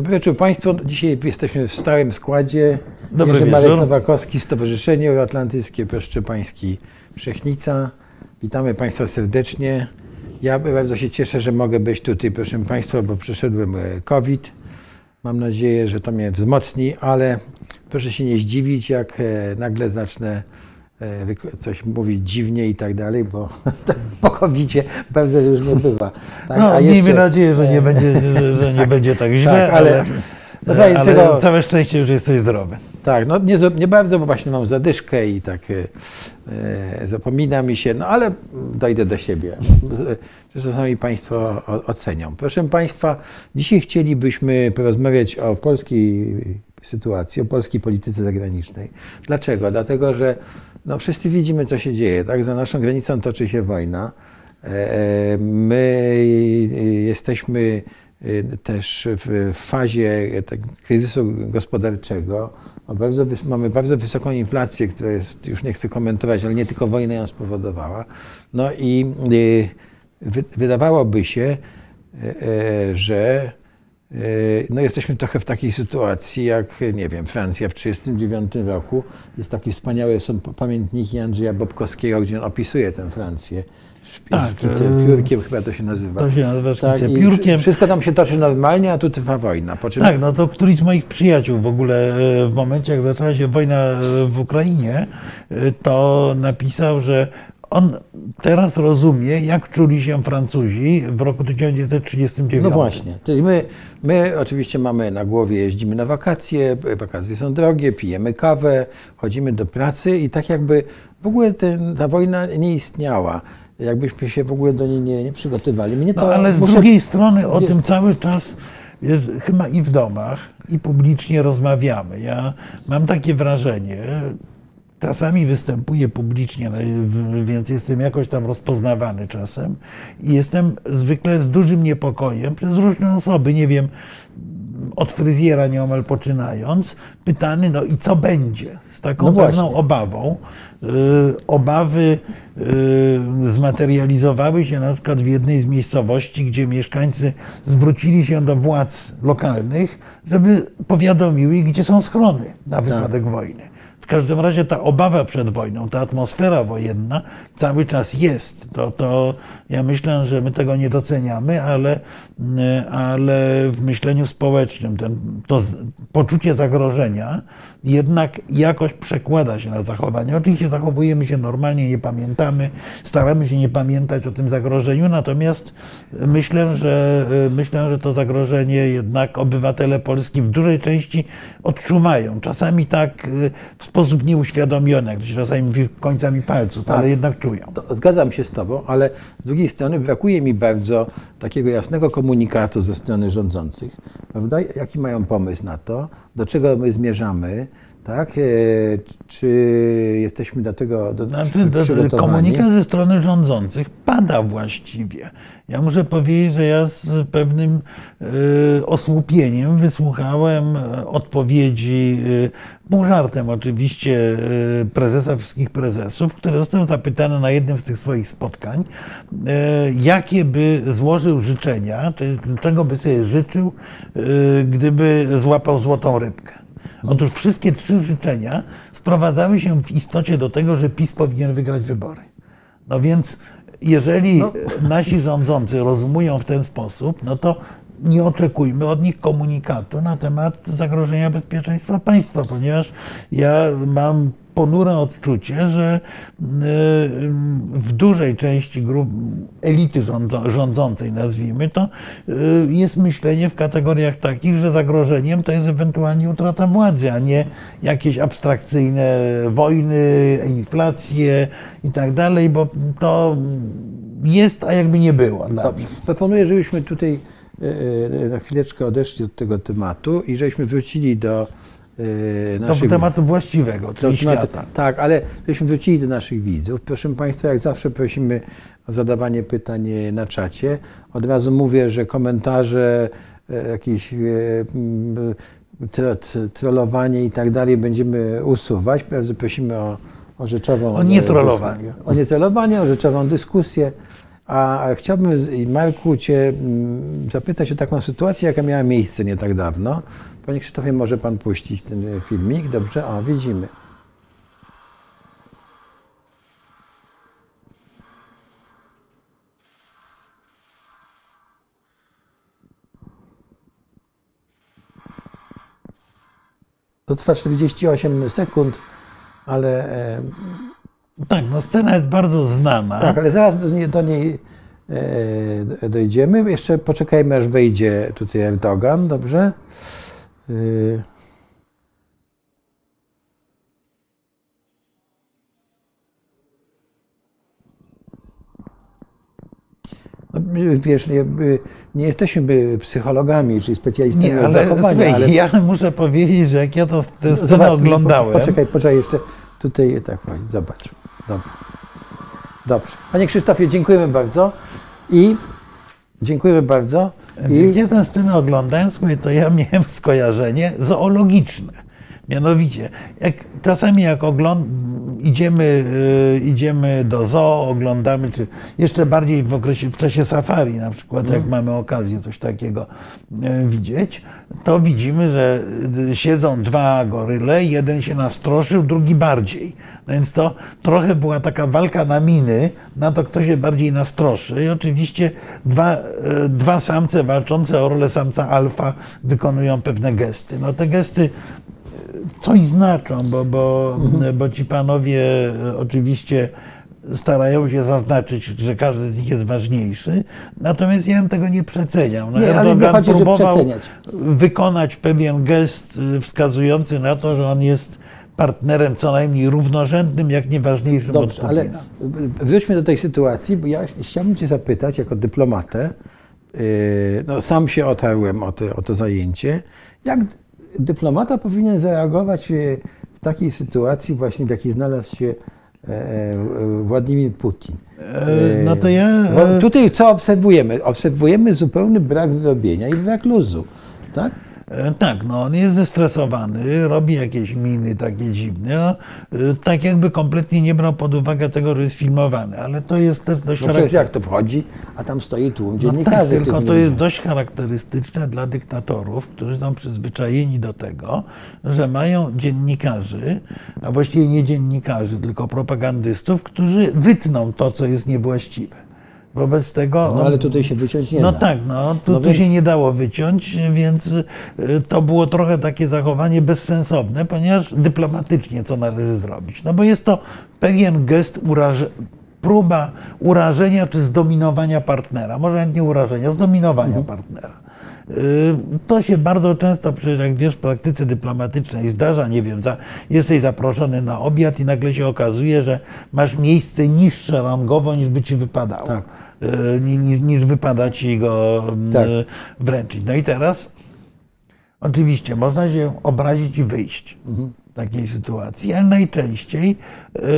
Dobry wieczór Państwu. Dzisiaj jesteśmy w stałym składzie. Dobry Jerzy wieczór. Marek Nowakowski, Stowarzyszenie Euroatlantyckie Pszczypański Wszechnica. Witamy Państwa serdecznie. Ja bardzo się cieszę, że mogę być tutaj, proszę Państwa, bo przeszedłem e, COVID. Mam nadzieję, że to mnie wzmocni, ale proszę się nie zdziwić, jak e, nagle zacznę e, wyko- coś mówić dziwnie i tak dalej, bo po COVID-zie bardzo różnie bywa. Tak? No, A miejmy jeszcze- nadzieję, że nie będzie, że, nie będzie tak źle, Tak, ale- ale, No ale, tak, tego- całe szczęście, że jesteś zdrowy. Tak, no nie, nie bardzo, bo właśnie mam zadyszkę i tak e, e, zapomina mi się, no ale dojdę do siebie. Z- Zresztą sami Państwo ocenią. Proszę Państwa, dzisiaj chcielibyśmy porozmawiać o polskiej sytuacji, o polskiej polityce zagranicznej. Dlaczego? Dlatego, że no, wszyscy widzimy, co się dzieje. Tak? Za naszą granicą toczy się wojna. E, My jesteśmy e, też w fazie tak, kryzysu gospodarczego. Bardzo, mamy bardzo wysoką inflację, która jest, już nie chcę komentować, ale nie tylko wojna ją spowodowała. No i e, wy, wydawałoby się, e, e, że e, no jesteśmy trochę w takiej sytuacji, jak nie wiem, Francja w 1939 roku. Jest taki wspaniały są pamiętniki Andrzeja Bobkowskiego, gdzie on opisuje tę Francję. Tak, Szkice e, piórkiem chyba to się nazywa. To się nazywa Tak, szkice i piórkiem. Wszystko tam się toczy normalnie, a tu trwa wojna. Czym Tak, no to któryś z moich przyjaciół w ogóle e, w momencie, jak zaczęła się wojna w Ukrainie, to napisał, że on teraz rozumie, jak czuli się Francuzi w roku 1939. No właśnie. Czyli my, my oczywiście mamy na głowie, jeździmy na wakacje, wakacje są drogie, pijemy kawę, chodzimy do pracy i tak jakby w ogóle ten, ta wojna nie istniała. Jakbyśmy się w ogóle do niej nie, nie przygotowali. Mnie No to ale z muszę- drugiej strony o tym cały czas wiesz, chyba i w domach, i publicznie rozmawiamy. Ja mam takie wrażenie, czasami występuję publicznie, w- więc jestem jakoś tam rozpoznawany czasem i jestem zwykle z dużym niepokojem przez różne osoby, nie wiem, od fryzjera nieomal poczynając, pytany, no i co będzie? Z taką No pewną obawą. Y, Obawy y, zmaterializowały się na przykład w jednej z miejscowości, gdzie mieszkańcy zwrócili się do władz lokalnych, żeby powiadomiły, gdzie są schrony na wypadek wojny. Każdym razie ta obawa przed wojną, ta atmosfera wojenna cały czas jest. To, to ja myślę, że my tego nie doceniamy, ale, y, ale w myśleniu społecznym ten, to poczucie zagrożenia jednak jakoś przekłada się na zachowanie. Oczywiście zachowujemy się normalnie, nie pamiętamy, staramy się nie pamiętać o tym zagrożeniu, natomiast myślę, że, myślę, że to zagrożenie jednak obywatele Polski w dużej części odczuwają. Czasami tak y, w sposób nieuświadomiony, jak to się czasami mówi końcami palców, Tak. ale jednak czują. Zgadzam się z Tobą, ale z drugiej strony brakuje mi bardzo takiego jasnego komunikatu ze strony rządzących. Prawda? Jaki mają pomysł na to? Do czego my zmierzamy? Tak? E, Czy jesteśmy do tego do, Znaczy, komunikat ze strony rządzących pada właściwie. Ja muszę powiedzieć, że ja z pewnym y, osłupieniem wysłuchałem e, odpowiedzi, y, pół żartem oczywiście, y, prezesa wszystkich prezesów, który został zapytany na jednym z tych swoich spotkań, jakie by złożył życzenia, czy czego by sobie życzył, gdyby złapał złotą rybkę. Otóż wszystkie trzy życzenia sprowadzały się w istocie do tego, że PiS powinien wygrać wybory. No więc jeżeli No. nasi rządzący rozumują w ten sposób, no to nie oczekujmy od nich komunikatu na temat zagrożenia bezpieczeństwa państwa, ponieważ ja mam ponure odczucie, że y, w dużej części grup elity rządzącej, nazwijmy to, y, jest myślenie w kategoriach takich, że zagrożeniem to jest ewentualnie utrata władzy, a nie jakieś abstrakcyjne wojny, inflacje i tak dalej, bo to jest, a jakby nie było dla nich. Proponuję, żebyśmy tutaj na chwileczkę odeszli od tego tematu i żebyśmy wrócili do e, Do naszych... tematu właściwego, czyli do świata. Tak, ale żebyśmy wrócili do naszych widzów. Proszę Państwa, jak zawsze prosimy o zadawanie pytań e, na czacie. Od razu mówię, że komentarze, e, jakieś e, trollowanie i tak dalej będziemy usuwać. Bardzo prosimy o, o rzeczową... O nietrollowanie. dys- O nietrollowanie, o rzeczową dyskusję. A chciałbym, Marku, Cię mm, zapytać o taką sytuację, jaka miała miejsce nie tak dawno. Panie Krzysztofie, może Pan puścić ten e, filmik? Dobrze? O, widzimy. To trwa 48 sekund, ale e, Tak, no scena jest bardzo znana. Tak, ale zaraz do niej, do niej e, dojdziemy. Jeszcze poczekajmy, aż wejdzie tutaj Erdogan, dobrze? Y, no, Wiesz, nie, nie jesteśmy psychologami czy specjalistami Nie, ale zachowania, słuchaj, ale ja muszę powiedzieć, że jak ja to, tę scenę oglądałem, po- Poczekaj, poczekaj jeszcze. Tutaj tak, zobacz. Dobra. Dobrze. Panie Krzysztofie, dziękujemy bardzo. I dziękujemy bardzo. I ja tę scenę oglądałem, słuchaj, to ja miałem skojarzenie zoologiczne. Mianowicie, jak, czasami jak ogląd, idziemy, y, idziemy do zoo, oglądamy, czy jeszcze bardziej w, okresie, w czasie safari na przykład, jak mamy okazję coś takiego y, widzieć, to widzimy, że y, siedzą dwa goryle, jeden się nastroszył, drugi bardziej. No Więc to trochę była taka walka na miny, na to kto się bardziej nastroszy. I oczywiście dwa, y, dwa samce walczące o rolę samca alfa wykonują pewne gesty. No te gesty coś znaczą, bo, bo, bo ci panowie e, oczywiście starają się zaznaczyć, że każdy z nich jest ważniejszy, natomiast ja bym tego nie przeceniał. No, Nie, Erdogan chodzi, próbował przeceniać. wykonać pewien gest y, wskazujący na to, że on jest partnerem co najmniej równorzędnym, jak nie ważniejszym dobrze, od ale wróćmy do tej sytuacji, bo ja chciałbym Cię zapytać, jako dyplomatę, yy, no sam się otarłem o, te, o to zajęcie, jak dyplomata powinien zareagować yy, w takiej sytuacji właśnie, w jakiej znalazł się e, e, Władimir Putin? E, no to ja, Bo e, tutaj co obserwujemy? Obserwujemy zupełny brak wyrobienia i brak luzu, tak? E, Tak, no on jest zestresowany, robi jakieś miny takie dziwne, no, e, tak jakby kompletnie nie brał pod uwagę tego, że jest filmowany, ale to jest też dość No charakterystyczne. jak to wchodzi, a tam stoi tłum No dziennikarzy. tak, których tylko to jest dość charakterystyczne dla dyktatorów, którzy są przyzwyczajeni do tego, że mają dziennikarzy, a właściwie nie dziennikarzy, tylko propagandystów, którzy wytną to, co jest niewłaściwe. Wobec tego. No ale tutaj się wyciąć nie No da. tak, no, tu, No tu więc- się nie dało wyciąć, więc y, to było trochę takie zachowanie bezsensowne, ponieważ dyplomatycznie co należy zrobić? No bo jest to pewien gest uraże, próba urażenia czy zdominowania partnera. Może nie urażenia, zdominowania Mhm. partnera. Y, To się bardzo często, jak wiesz, w praktyce dyplomatycznej zdarza, nie wiem, za, jesteś zaproszony na obiad i nagle się okazuje, że masz miejsce niższe rangowo niż by ci wypadało. Tak. Y, ni- ni- niż wypada ci go mm, Tak. wręczyć. No i teraz oczywiście można się obrazić i wyjść w takiej sytuacji, ale najczęściej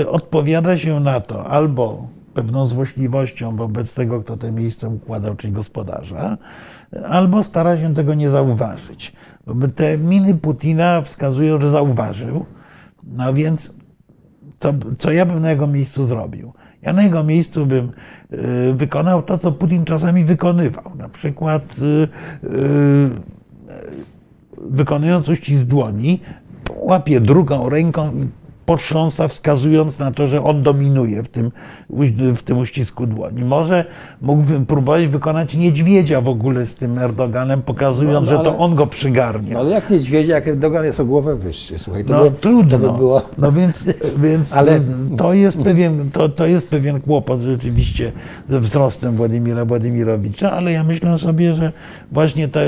y, odpowiada się na to albo pewną złośliwością wobec tego, kto te miejsce układał, czyli gospodarza, albo stara się tego nie zauważyć. Te miny Putina wskazują, że zauważył, no więc co, co ja bym na jego miejscu zrobił? Ja na jego miejscu bym y, wykonał to, co Putin czasami wykonywał. Na przykład y, wykonując uścisk dłoni, łapie drugą ręką i potrząsa, wskazując na to, że on dominuje w tym, w tym uścisku dłoni. Może mógłby próbować wykonać niedźwiedzia w ogóle z tym Erdoganem, pokazując, No, no, że to ale- on go przygarnie. No, ale jak niedźwiedzia, jak Erdogan jest o głowę wyższy, słuchaj, to No by, trudno. To by było... No więc, więc Ale- to, jest pewien, to, to jest pewien kłopot rzeczywiście ze wzrostem Władimira Władimirowicza, ale ja myślę sobie, że właśnie te,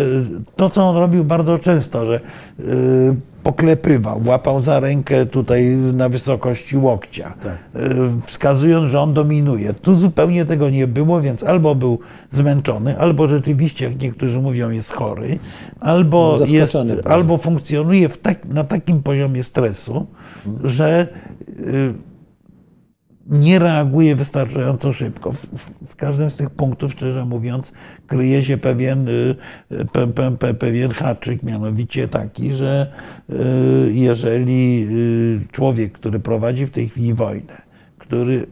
to, co on robił bardzo często, że y, poklepywał, łapał za rękę tutaj na wysokości łokcia, Tak. y, wskazując, że on dominuje. Tu zupełnie tego nie było, więc albo był zmęczony, albo rzeczywiście, jak niektórzy mówią, jest chory, albo, jest, albo funkcjonuje tak, na takim poziomie stresu, że y, nie reaguje wystarczająco szybko. W, w- każdym z tych punktów, szczerze mówiąc, kryje się pewien, y, pe, pe, pe, pewien haczyk, mianowicie taki, że y, jeżeli y, człowiek, który prowadzi w tej chwili wojnę, który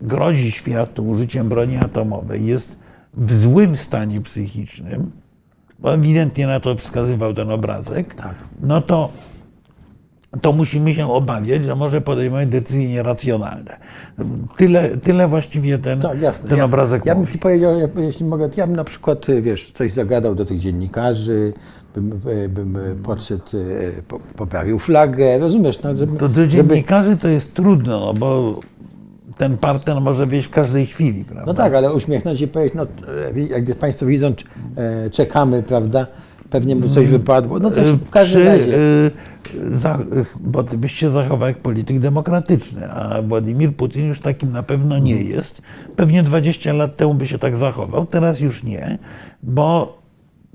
grozi światu użyciem broni atomowej, jest w złym stanie psychicznym, bo ewidentnie na to wskazywał ten obrazek, Tak. no to, to musimy się obawiać, że może podejmować decyzje nieracjonalne. Tyle, tyle właściwie ten, Tak, jasne. ten ja, obrazek Ja bym mówi. ci powiedział, ja- jeśli mogę, ja bym na przykład, wiesz, coś zagadał do tych dziennikarzy, bym, bym podszedł, po- poprawił flagę, rozumiesz? No, żeby, To do dziennikarzy to jest trudno, no bo ten partner może być w każdej chwili, prawda? No tak, ale uśmiechnąć się i powiedzieć, no e, jak Państwo widzą, e, czekamy, prawda, pewnie mu coś wypadło, no coś w każdym Przy, razie. y, za, bo ty byś się zachował jak polityk demokratyczny, a Władimir Putin już takim na pewno nie Mhm. jest. Pewnie 20 lat temu by się tak zachował, teraz już nie, bo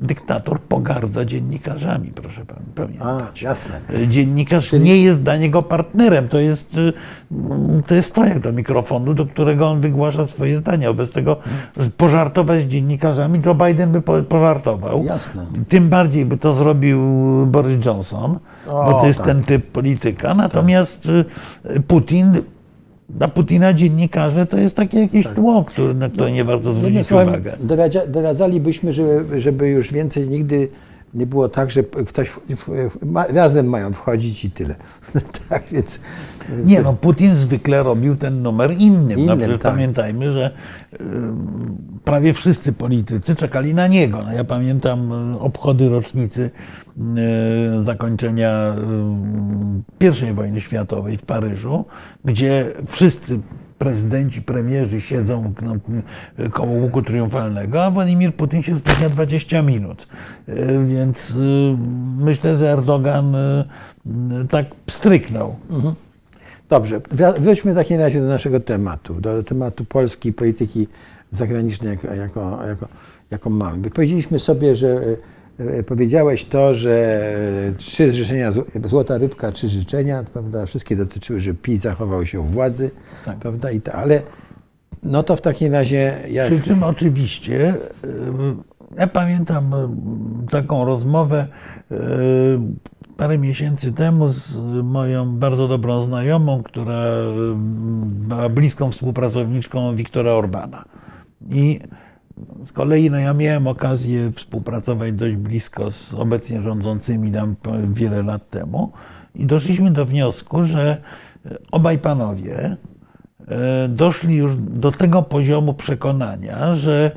dyktator pogardza dziennikarzami, proszę pan A, pamiętać. jasne. Dziennikarz nie jest dla niego partnerem. To jest, y, to jest stojak do mikrofonu, do którego on wygłasza swoje zdania. Bez tego że pożartować z dziennikarzami, Joe Biden by po- pożartował. Jasne. Tym bardziej by to zrobił Boris Johnson, bo O, to jest tak. ten typ polityka. Natomiast y, Putin, dla Putina dziennikarze to jest takie jakieś tło, który, na które nie warto Jednym zwrócić doradza, doradzalibyśmy, żeby, żeby już więcej nigdy nie było tak, że ktoś w, w, ma, razem mają wchodzić i tyle. tak, więc... Nie, no Putin zwykle robił ten numer innym. no, Innym, tak. Pamiętajmy, że y, prawie wszyscy politycy czekali na niego. No, ja pamiętam y, obchody rocznicy y, zakończenia y, I wojny światowej w Paryżu, gdzie wszyscy prezydenci, premierzy siedzą koło łuku triumfalnego, a Władimir Putin się spóźnia 20 minut. Y, Więc y, myślę, że Erdogan y, tak pstryknął. Dobrze, wra- wróćmy w takim razie do naszego tematu, do tematu polskiej polityki zagranicznej, jako, jako, jako, jaką mamy. Powiedzieliśmy sobie, że e, e, powiedziałeś to, że e, trzy życzenia, zł- złota rybka, trzy życzenia, prawda, wszystkie dotyczyły, że PiS zachował się u władzy, prawda, i ta, ale no to w takim razie, jak, Przy czym oczywiście, y, ja pamiętam y, taką rozmowę parę miesięcy temu z moją bardzo dobrą znajomą, która była bliską współpracowniczką Wiktora Orbana. I z kolei no, ja miałem okazję współpracować dość blisko z obecnie rządzącymi tam wiele lat temu i doszliśmy do wniosku, że obaj panowie e, doszli już do tego poziomu przekonania, że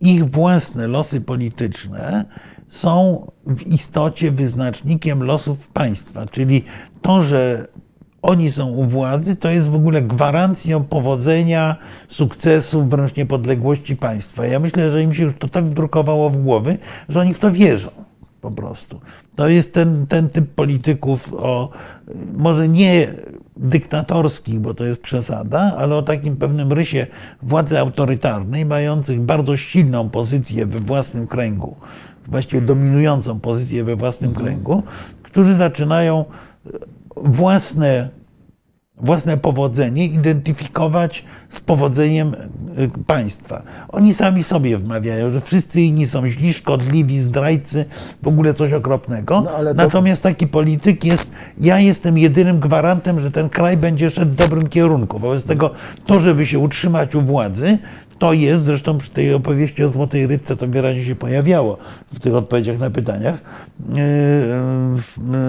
ich własne losy polityczne są w istocie wyznacznikiem losów państwa, czyli to, że oni są u władzy, to jest w ogóle gwarancją powodzenia, sukcesu, wręcz niepodległości państwa. Ja myślę, że im się już to tak wdrukowało w głowy, że oni w to wierzą po prostu. To jest ten, ten typ polityków o może nie dyktatorskich, bo to jest przesada, ale o takim pewnym rysie władzy autorytarnej, mających bardzo silną pozycję we własnym kręgu, właściwie dominującą pozycję we własnym kręgu, którzy zaczynają własne, własne powodzenie identyfikować z powodzeniem y, państwa. Oni sami sobie wmawiają, że wszyscy inni są źli, szkodliwi, zdrajcy, w ogóle coś okropnego. No, to- Natomiast taki polityk jest, ja jestem jedynym gwarantem, że ten kraj będzie szedł w dobrym kierunku. Wobec tego to, żeby się utrzymać u władzy, to jest, zresztą przy tej opowieści o Złotej Rybce to wyraźnie się pojawiało w tych odpowiedziach na pytaniach, yy,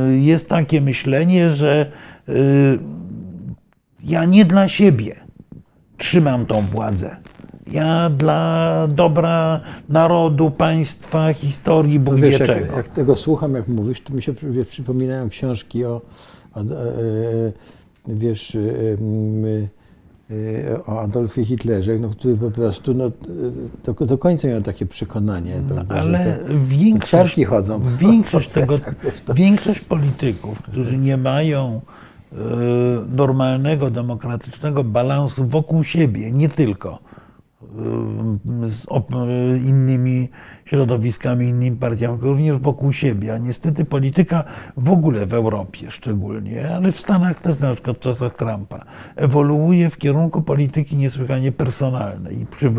yy, jest takie myślenie, że yy, ja nie dla siebie trzymam tą władzę. Ja dla dobra narodu, państwa, historii, Bóg wie wiesz, jak, czego. jak tego słucham, jak mówisz, to mi się przypominają książki o, o e, e, wiesz, e, o Adolfie Hitlerze, no, który po prostu no, do, do końca miał takie przekonanie. prawda, że Ale większość, chodzą. Większość, po tego, plecach, wiesz, to- większość polityków, którzy nie mają e, normalnego, demokratycznego balansu wokół siebie, nie tylko y, z op- innymi środowiskami, innymi partiami, również wokół siebie. A niestety polityka w ogóle w Europie szczególnie, ale w Stanach też na przykład w czasach Trumpa, ewoluuje w kierunku polityki niesłychanie personalnej i przy,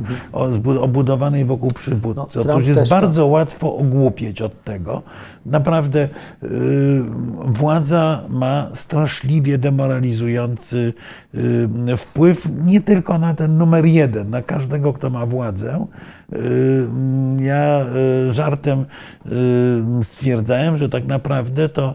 obudowanej wokół przywódcy. No, Otóż jest bardzo łatwo ogłupieć od tego. Naprawdę y, władza ma straszliwie demoralizujący y, wpływ nie tylko na ten numer jeden, na każdego, kto ma władzę. Ja y, żartem stwierdzałem, że tak naprawdę to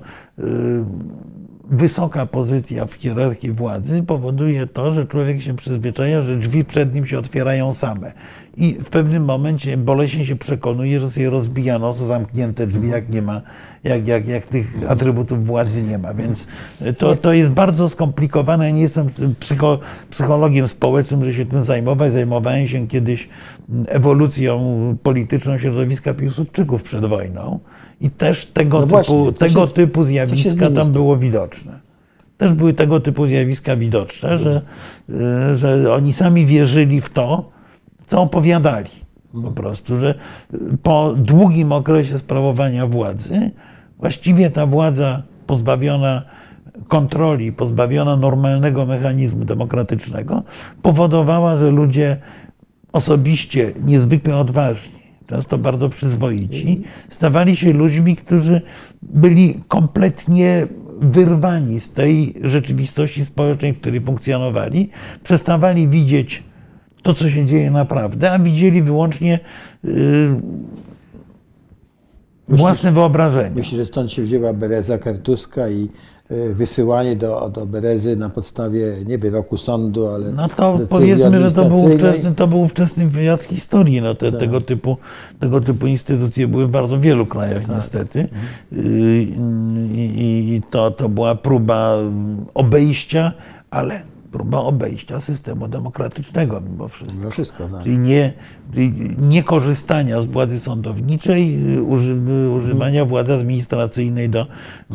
wysoka pozycja w hierarchii władzy powoduje to, że człowiek się przyzwyczaja, że drzwi przed nim się otwierają same. I w pewnym momencie boleśnie się przekonuje, że sobie rozbijano są zamknięte drzwi, jak nie ma, jak, jak, jak tych atrybutów władzy nie ma. Więc to, to jest bardzo skomplikowane. Ja nie jestem psycho, psychologiem społecznym, że się tym zajmować. Zajmowałem się kiedyś ewolucją polityczną środowiska Piłsudczyków przed wojną. I też tego, No typu, właśnie, co tego się- typu co zjawiska tam było widoczne. Też były tego typu zjawiska widoczne, że, y, że oni sami wierzyli w to, co opowiadali. Po prostu, że y, po długim okresie sprawowania władzy, właściwie ta władza pozbawiona kontroli, pozbawiona normalnego mechanizmu demokratycznego, powodowała, że ludzie osobiście niezwykle odważni, często bardzo przyzwoici, stawali się ludźmi, którzy byli kompletnie wyrwani z tej rzeczywistości społecznej, w której funkcjonowali, przestawali widzieć to, co się dzieje naprawdę, a widzieli wyłącznie y, własne wyobrażenie. Myślę, że stąd się wzięła Bereza Kartuska i y, wysyłanie do, do Berezy na podstawie nie wyroku sądu, ale No to powiedzmy, że to był, ówczesny, to był ówczesny wywiad historii. No te, tego, typu, tego typu instytucje były w bardzo wielu krajach niestety. Y, I, i to, to była próba obejścia, ale próba obejścia systemu demokratycznego mimo wszystko. No wszystko, tak. Czyli nie, nie korzystania z władzy sądowniczej, y, uży, y, używania władzy administracyjnej do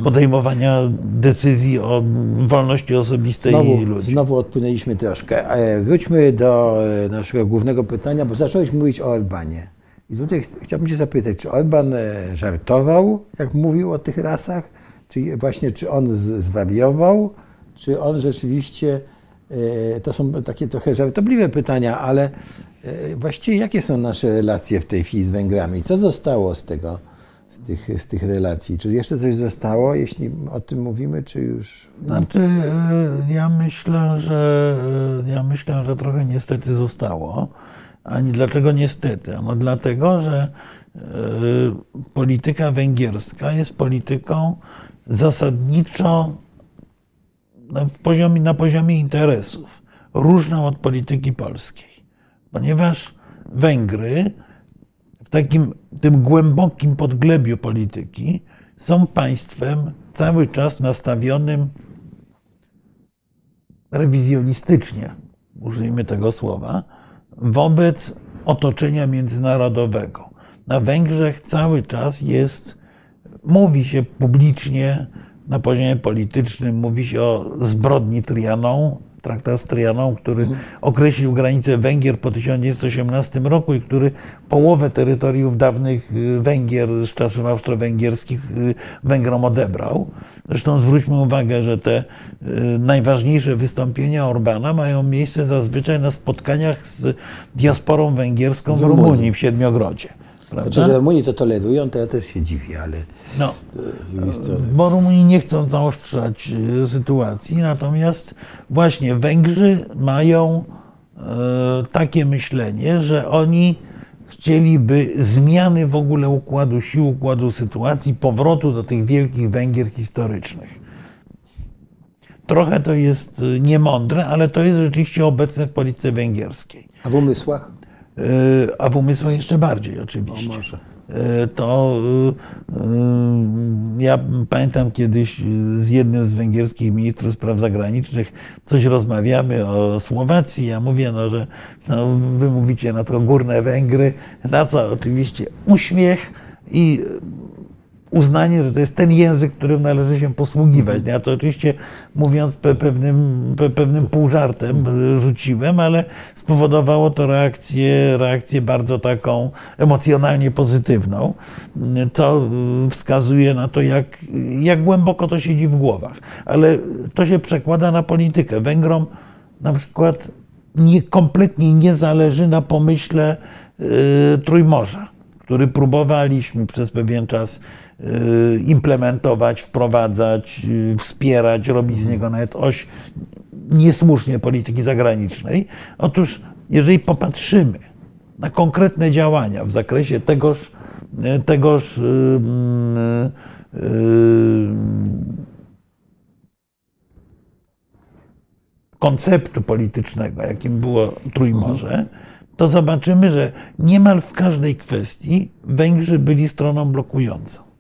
podejmowania decyzji o wolności osobistej Znowu, ludzi. znowu odpłynęliśmy troszkę. E, Wróćmy do e, naszego głównego pytania, bo zacząłeś mówić o Orbanie. I tutaj ch- chciałbym Cię zapytać, czy Orban e, żartował, jak mówił o tych rasach? Czy właśnie, czy on zwariował? Czy on rzeczywiście, to są takie trochę żartobliwe pytania, ale e, właściwie jakie są nasze relacje w tej chwili z Węgrami? Co zostało z tego, z tych, z tych relacji? Czy jeszcze coś zostało, jeśli o tym mówimy, czy już Znaczy, e, ja myślę, że e, ja myślę, że trochę niestety zostało. Ani dlaczego niestety? Ano dlatego, że e, polityka węgierska jest polityką zasadniczo poziomie, na poziomie interesów, różną od polityki polskiej. Ponieważ Węgry w takim tym głębokim podglebiu polityki są państwem cały czas nastawionym rewizjonistycznie, użyjmy tego słowa, wobec otoczenia międzynarodowego. Na Węgrzech cały czas jest, mówi się publicznie na poziomie politycznym, mówi się o zbrodni Trianon, traktat z Trianon, który określił granice Węgier po 1918 roku i który połowę terytoriów dawnych y, Węgier z czasów austro-węgierskich y, Węgrom odebrał. Zresztą zwróćmy uwagę, że te y, najważniejsze wystąpienia Orbana mają miejsce zazwyczaj na spotkaniach z diasporą węgierską w. Rumunii, w Siedmiogrodzie. Znaczy, Prawda? że Rumunii to tolerują, to ja też się dziwię, ale No, strony. bo Rumuni nie chcą zaostrzać y, sytuacji, natomiast właśnie Węgrzy mają e, takie myślenie, że oni chcieliby zmiany w ogóle układu sił, układu sytuacji, powrotu do tych wielkich Węgier historycznych. Trochę to jest niemądre, ale to jest rzeczywiście obecne w polityce węgierskiej. A w umysłach? E, A w umysłach jeszcze bardziej oczywiście. O, może. E, To e, ja pamiętam kiedyś z jednym z węgierskich ministrów spraw zagranicznych coś rozmawiamy o Słowacji. Ja mówię, no, że no, wy mówicie na to górne Węgry, na co oczywiście uśmiech i uznanie, że to jest ten język, którym należy się posługiwać. Ja to oczywiście mówiąc pe pewnym, pe pewnym półżartem rzuciłem, ale spowodowało to reakcję, reakcję bardzo taką emocjonalnie pozytywną, co wskazuje na to, jak, jak głęboko to siedzi w głowach. Ale to się przekłada na politykę. Węgrom na przykład nie, kompletnie nie zależy na pomyśle y, Trójmorza, który próbowaliśmy przez pewien czas implementować, wprowadzać, y, wspierać, robić z niego nawet oś niesłusznie polityki zagranicznej. Otóż, jeżeli popatrzymy na konkretne działania w zakresie tegoż, tegoż yy, yy, konceptu politycznego, jakim było Trójmorze, to zobaczymy, że niemal w każdej kwestii Węgrzy byli stroną blokującą.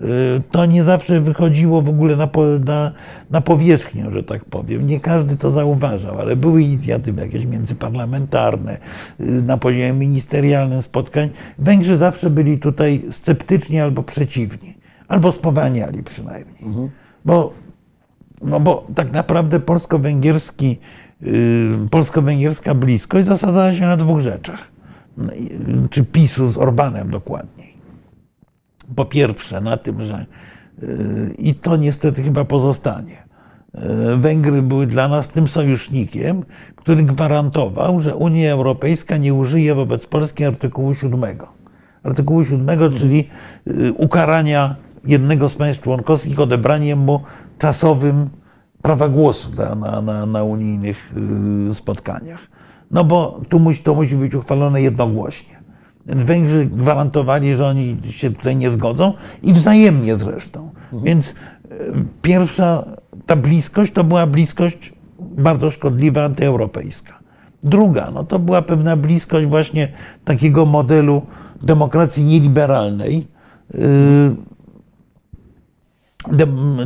Y, to nie zawsze wychodziło w ogóle na, na, na powierzchnię, że tak powiem. Nie każdy to zauważał, ale były inicjatywy jakieś międzyparlamentarne, y, na poziomie ministerialnym spotkań. Węgrzy zawsze byli tutaj sceptyczni albo przeciwni, albo spowalniali przynajmniej. Mhm. Bo no bo tak naprawdę polsko-węgierski, yy, polsko-węgierska bliskość zasadzała się na dwóch rzeczach. Czy PiSu z Orbanem dokładniej. Po pierwsze na tym, że yy, i to niestety chyba pozostanie. Yy, Węgry były dla nas tym sojusznikiem, który gwarantował, że Unia Europejska nie użyje wobec Polski artykułu 7. Artykułu 7, czyli ukarania jednego z państw członkowskich odebraniem mu czasowym prawa głosu na, na, na unijnych y, spotkaniach. No bo tu musi, to musi być uchwalone jednogłośnie. Węgrzy gwarantowali, że oni się tutaj nie zgodzą i wzajemnie zresztą. Mhm. Więc y, pierwsza ta bliskość to była bliskość bardzo szkodliwa, antyeuropejska. Druga, no to była pewna bliskość właśnie takiego modelu demokracji nieliberalnej, y,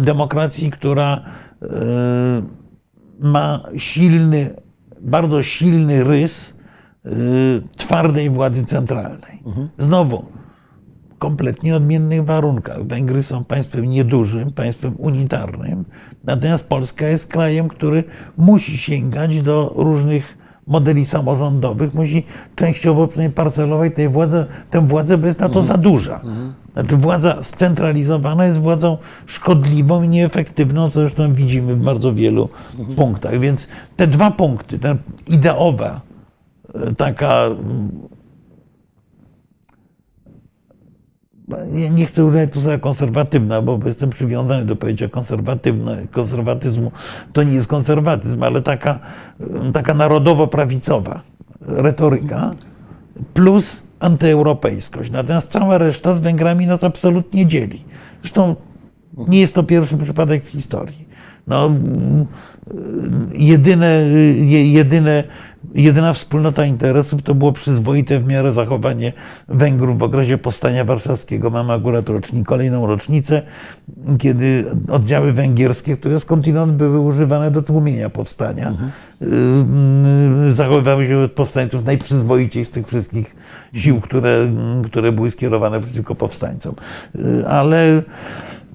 demokracji, która e, ma silny, bardzo silny rys e, twardej władzy centralnej. Znowu, kompletnie odmiennych warunkach. Węgry są państwem niedużym, państwem unitarnym, natomiast Polska jest krajem, który musi sięgać do różnych modeli samorządowych, musi częściowo przynajmniej parcelować władzę, tę władzę, bo jest na to za duża. Znaczy władza scentralizowana jest władzą szkodliwą i nieefektywną, co zresztą widzimy w bardzo wielu punktach. Więc te dwa punkty, ta ideowa, taka ja nie chcę używać tu słowa konserwatywna, bo jestem przywiązany do pojęcia konserwatyzmu. To nie jest konserwatyzm, ale taka, taka narodowo-prawicowa retoryka plus antyeuropejskość. Natomiast cała reszta z Węgrami nas absolutnie dzieli. Zresztą nie jest to pierwszy przypadek w historii. No, jedyne, jedyne Jedyna wspólnota interesów to było przyzwoite w miarę zachowanie Węgrów w okresie powstania warszawskiego. Mamy akurat rocznik, kolejną rocznicę, kiedy oddziały węgierskie, które skądinąd były używane do tłumienia powstania, mhm. zachowywały się od powstańców najprzyzwoiciej z tych wszystkich sił, które, które były skierowane przeciwko powstańcom. Ale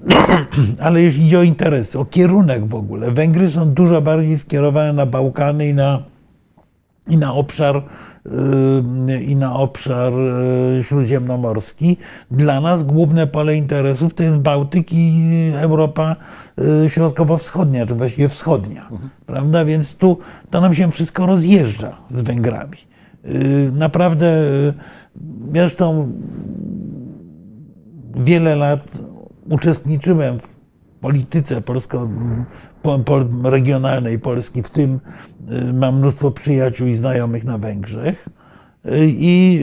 ale jeśli idzie o interesy, o kierunek w ogóle, Węgry są dużo bardziej skierowane na Bałkany i na i na obszar y, i na obszar y, śródziemnomorski. Dla nas główne pole interesów to jest Bałtyk i Europa y, środkowo-wschodnia, czy właściwie wschodnia. Mhm. Prawda? Więc tu to nam się wszystko rozjeżdża z Węgrami. Naprawdę, zresztą wiele lat uczestniczyłem w polityce polsko, regionalnej Polski, w tym y, mam mnóstwo przyjaciół i znajomych na Węgrzech. Y, I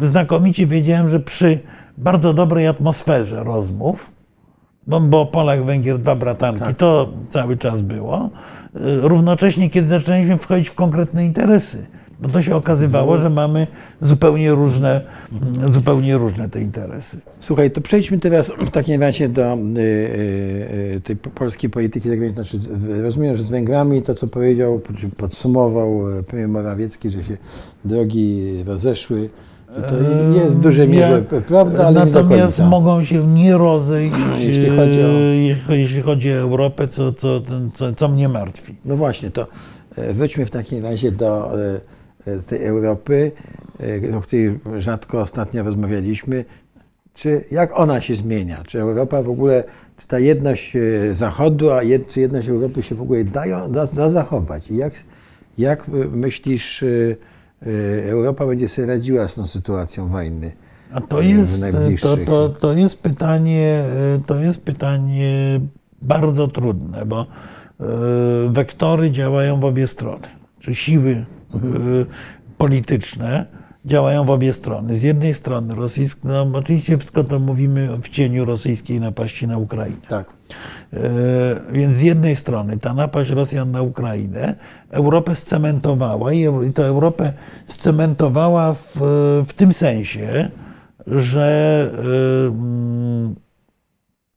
znakomicie wiedziałem, że przy bardzo dobrej atmosferze rozmów, bo Polak, Węgier, dwa bratanki, tak. to cały czas było, y, równocześnie, kiedy zaczęliśmy wchodzić w konkretne interesy, bo to się okazywało, że mamy zupełnie różne, zupełnie różne te interesy. Słuchaj, to przejdźmy teraz w takim razie do y, y, y tej polskiej polityki zagranicznej. Znaczy, rozumiem, że z Węgrami to, co powiedział, podsumował e, premier Morawiecki, że się drogi rozeszły, To jest w dużej mierze Ja- prawda, ale nie do Natomiast mogą się nie rozejść, Jeśli chodzi o- e, jeśli- chodzi o Europę, co, co, co, co mnie martwi. No właśnie, to e, wróćmy w takim razie do e, e, tej Europy, e, o której rzadko ostatnio rozmawialiśmy. Czy jak ona się zmienia? Czy Europa w ogóle, czy ta jedność e, Zachodu, a jed, czy jedność Europy się w ogóle da, da, da zachować? I jak, jak e, myślisz, e, e, Europa będzie sobie radziła z tą sytuacją wojny? A to jest, to, najbliższych. to, to jest pytanie, e, to jest pytanie bardzo trudne, bo e, wektory działają w obie strony. Czy siły e, polityczne działają w obie strony. Z jednej strony rosyjska, no oczywiście wszystko to mówimy w cieniu rosyjskiej napaści na Ukrainę. Tak. E, Więc z jednej strony ta napaść Rosjan na Ukrainę Europę scementowała i to Europę scementowała w, w tym sensie, że e,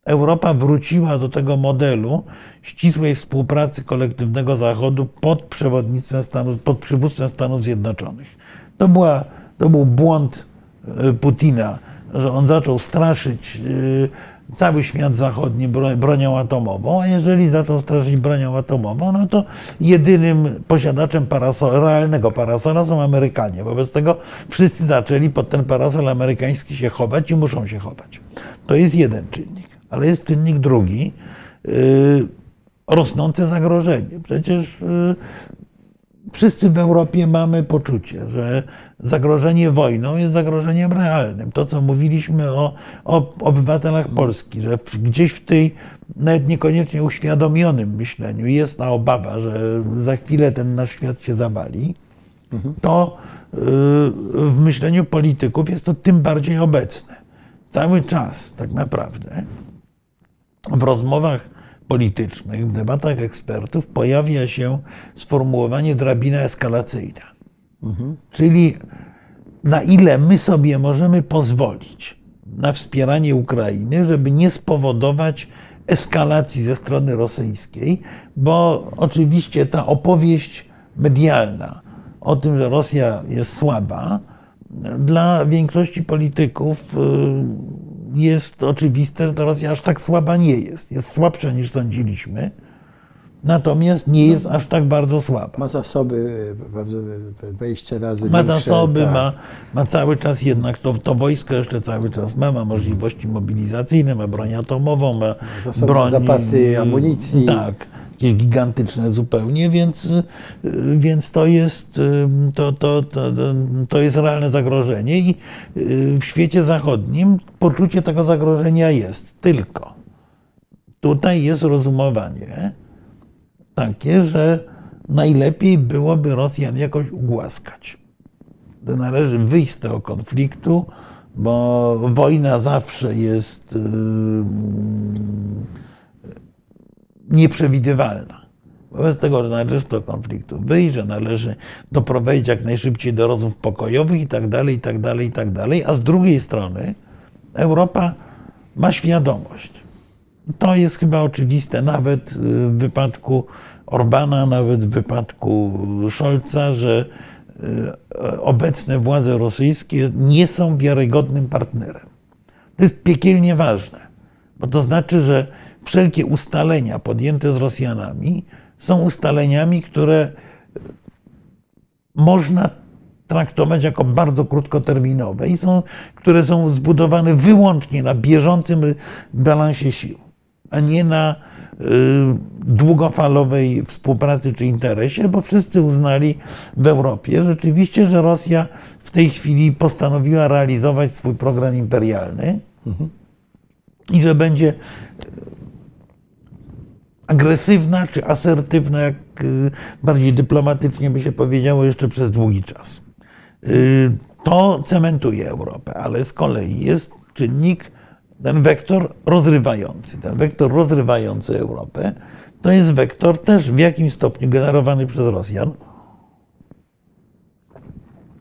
Europa wróciła do tego modelu ścisłej współpracy kolektywnego Zachodu pod przewodnictwem Stanów, pod przywództwem Stanów Zjednoczonych. To, była, to był błąd e, Putina, że on zaczął straszyć e, cały świat zachodni bro- bronią atomową, a jeżeli zaczął straszyć bronią atomową, no to jedynym posiadaczem parasola, realnego parasola są Amerykanie. Wobec tego wszyscy zaczęli pod ten parasol amerykański się chować i muszą się chować. To jest jeden czynnik. Ale jest czynnik drugi, yy, rosnące zagrożenie. Przecież yy, wszyscy w Europie mamy poczucie, że zagrożenie wojną jest zagrożeniem realnym. To, co mówiliśmy o, o obywatelach Polski, że w, gdzieś w tej nawet niekoniecznie uświadomionym myśleniu jest ta obawa, że za chwilę ten nasz świat się zawali, to yy, w myśleniu polityków jest to tym bardziej obecne. Cały czas tak naprawdę w rozmowach politycznych, w debatach ekspertów pojawia się sformułowanie drabina eskalacyjna. Czyli na ile my sobie możemy pozwolić na wspieranie Ukrainy, żeby nie spowodować eskalacji ze strony rosyjskiej, bo oczywiście ta opowieść medialna o tym, że Rosja jest słaba, dla większości polityków y, jest oczywiste, że Rosja aż tak słaba nie jest. Jest słabsza niż sądziliśmy, natomiast nie jest aż tak bardzo słaba. Ma zasoby prawda, 20 razy Ma większe, zasoby, tak. ma, ma cały czas jednak, to, to wojsko jeszcze cały czas ma, ma możliwości mobilizacyjne, ma broń atomową, ma Zasoby, broń, zapasy amunicji. Tak, jakieś gigantyczne zupełnie, więc, y, więc to, jest, y, to, to, to, to jest realne zagrożenie i y, w świecie zachodnim poczucie tego zagrożenia jest. Tylko tutaj jest rozumowanie takie, że najlepiej byłoby Rosjan jakoś ugłaskać. Należy wyjść z tego konfliktu, bo wojna zawsze jest yy, nieprzewidywalna. Wobec tego, że należy tego konfliktu wyjść, że należy doprowadzić jak najszybciej do rozmów pokojowych i tak dalej, i tak dalej, i tak dalej. A z drugiej strony Europa ma świadomość. To jest chyba oczywiste nawet w wypadku Orbana, nawet w wypadku Scholza, że y, obecne władze rosyjskie nie są wiarygodnym partnerem. To jest piekielnie ważne, bo to znaczy, że wszelkie ustalenia podjęte z Rosjanami są ustaleniami, które można traktować jako bardzo krótkoterminowe i są, które są zbudowane wyłącznie na bieżącym balansie sił, a nie na y, długofalowej współpracy czy interesie, bo wszyscy uznali w Europie rzeczywiście, że Rosja w tej chwili postanowiła realizować swój program imperialny i że będzie agresywna czy asertywna, jak y, bardziej dyplomatycznie by się powiedziało, jeszcze przez długi czas. Y, To cementuje Europę, ale z kolei jest czynnik, ten wektor rozrywający. Ten wektor rozrywający Europę to jest wektor też w jakimś stopniu generowany przez Rosjan,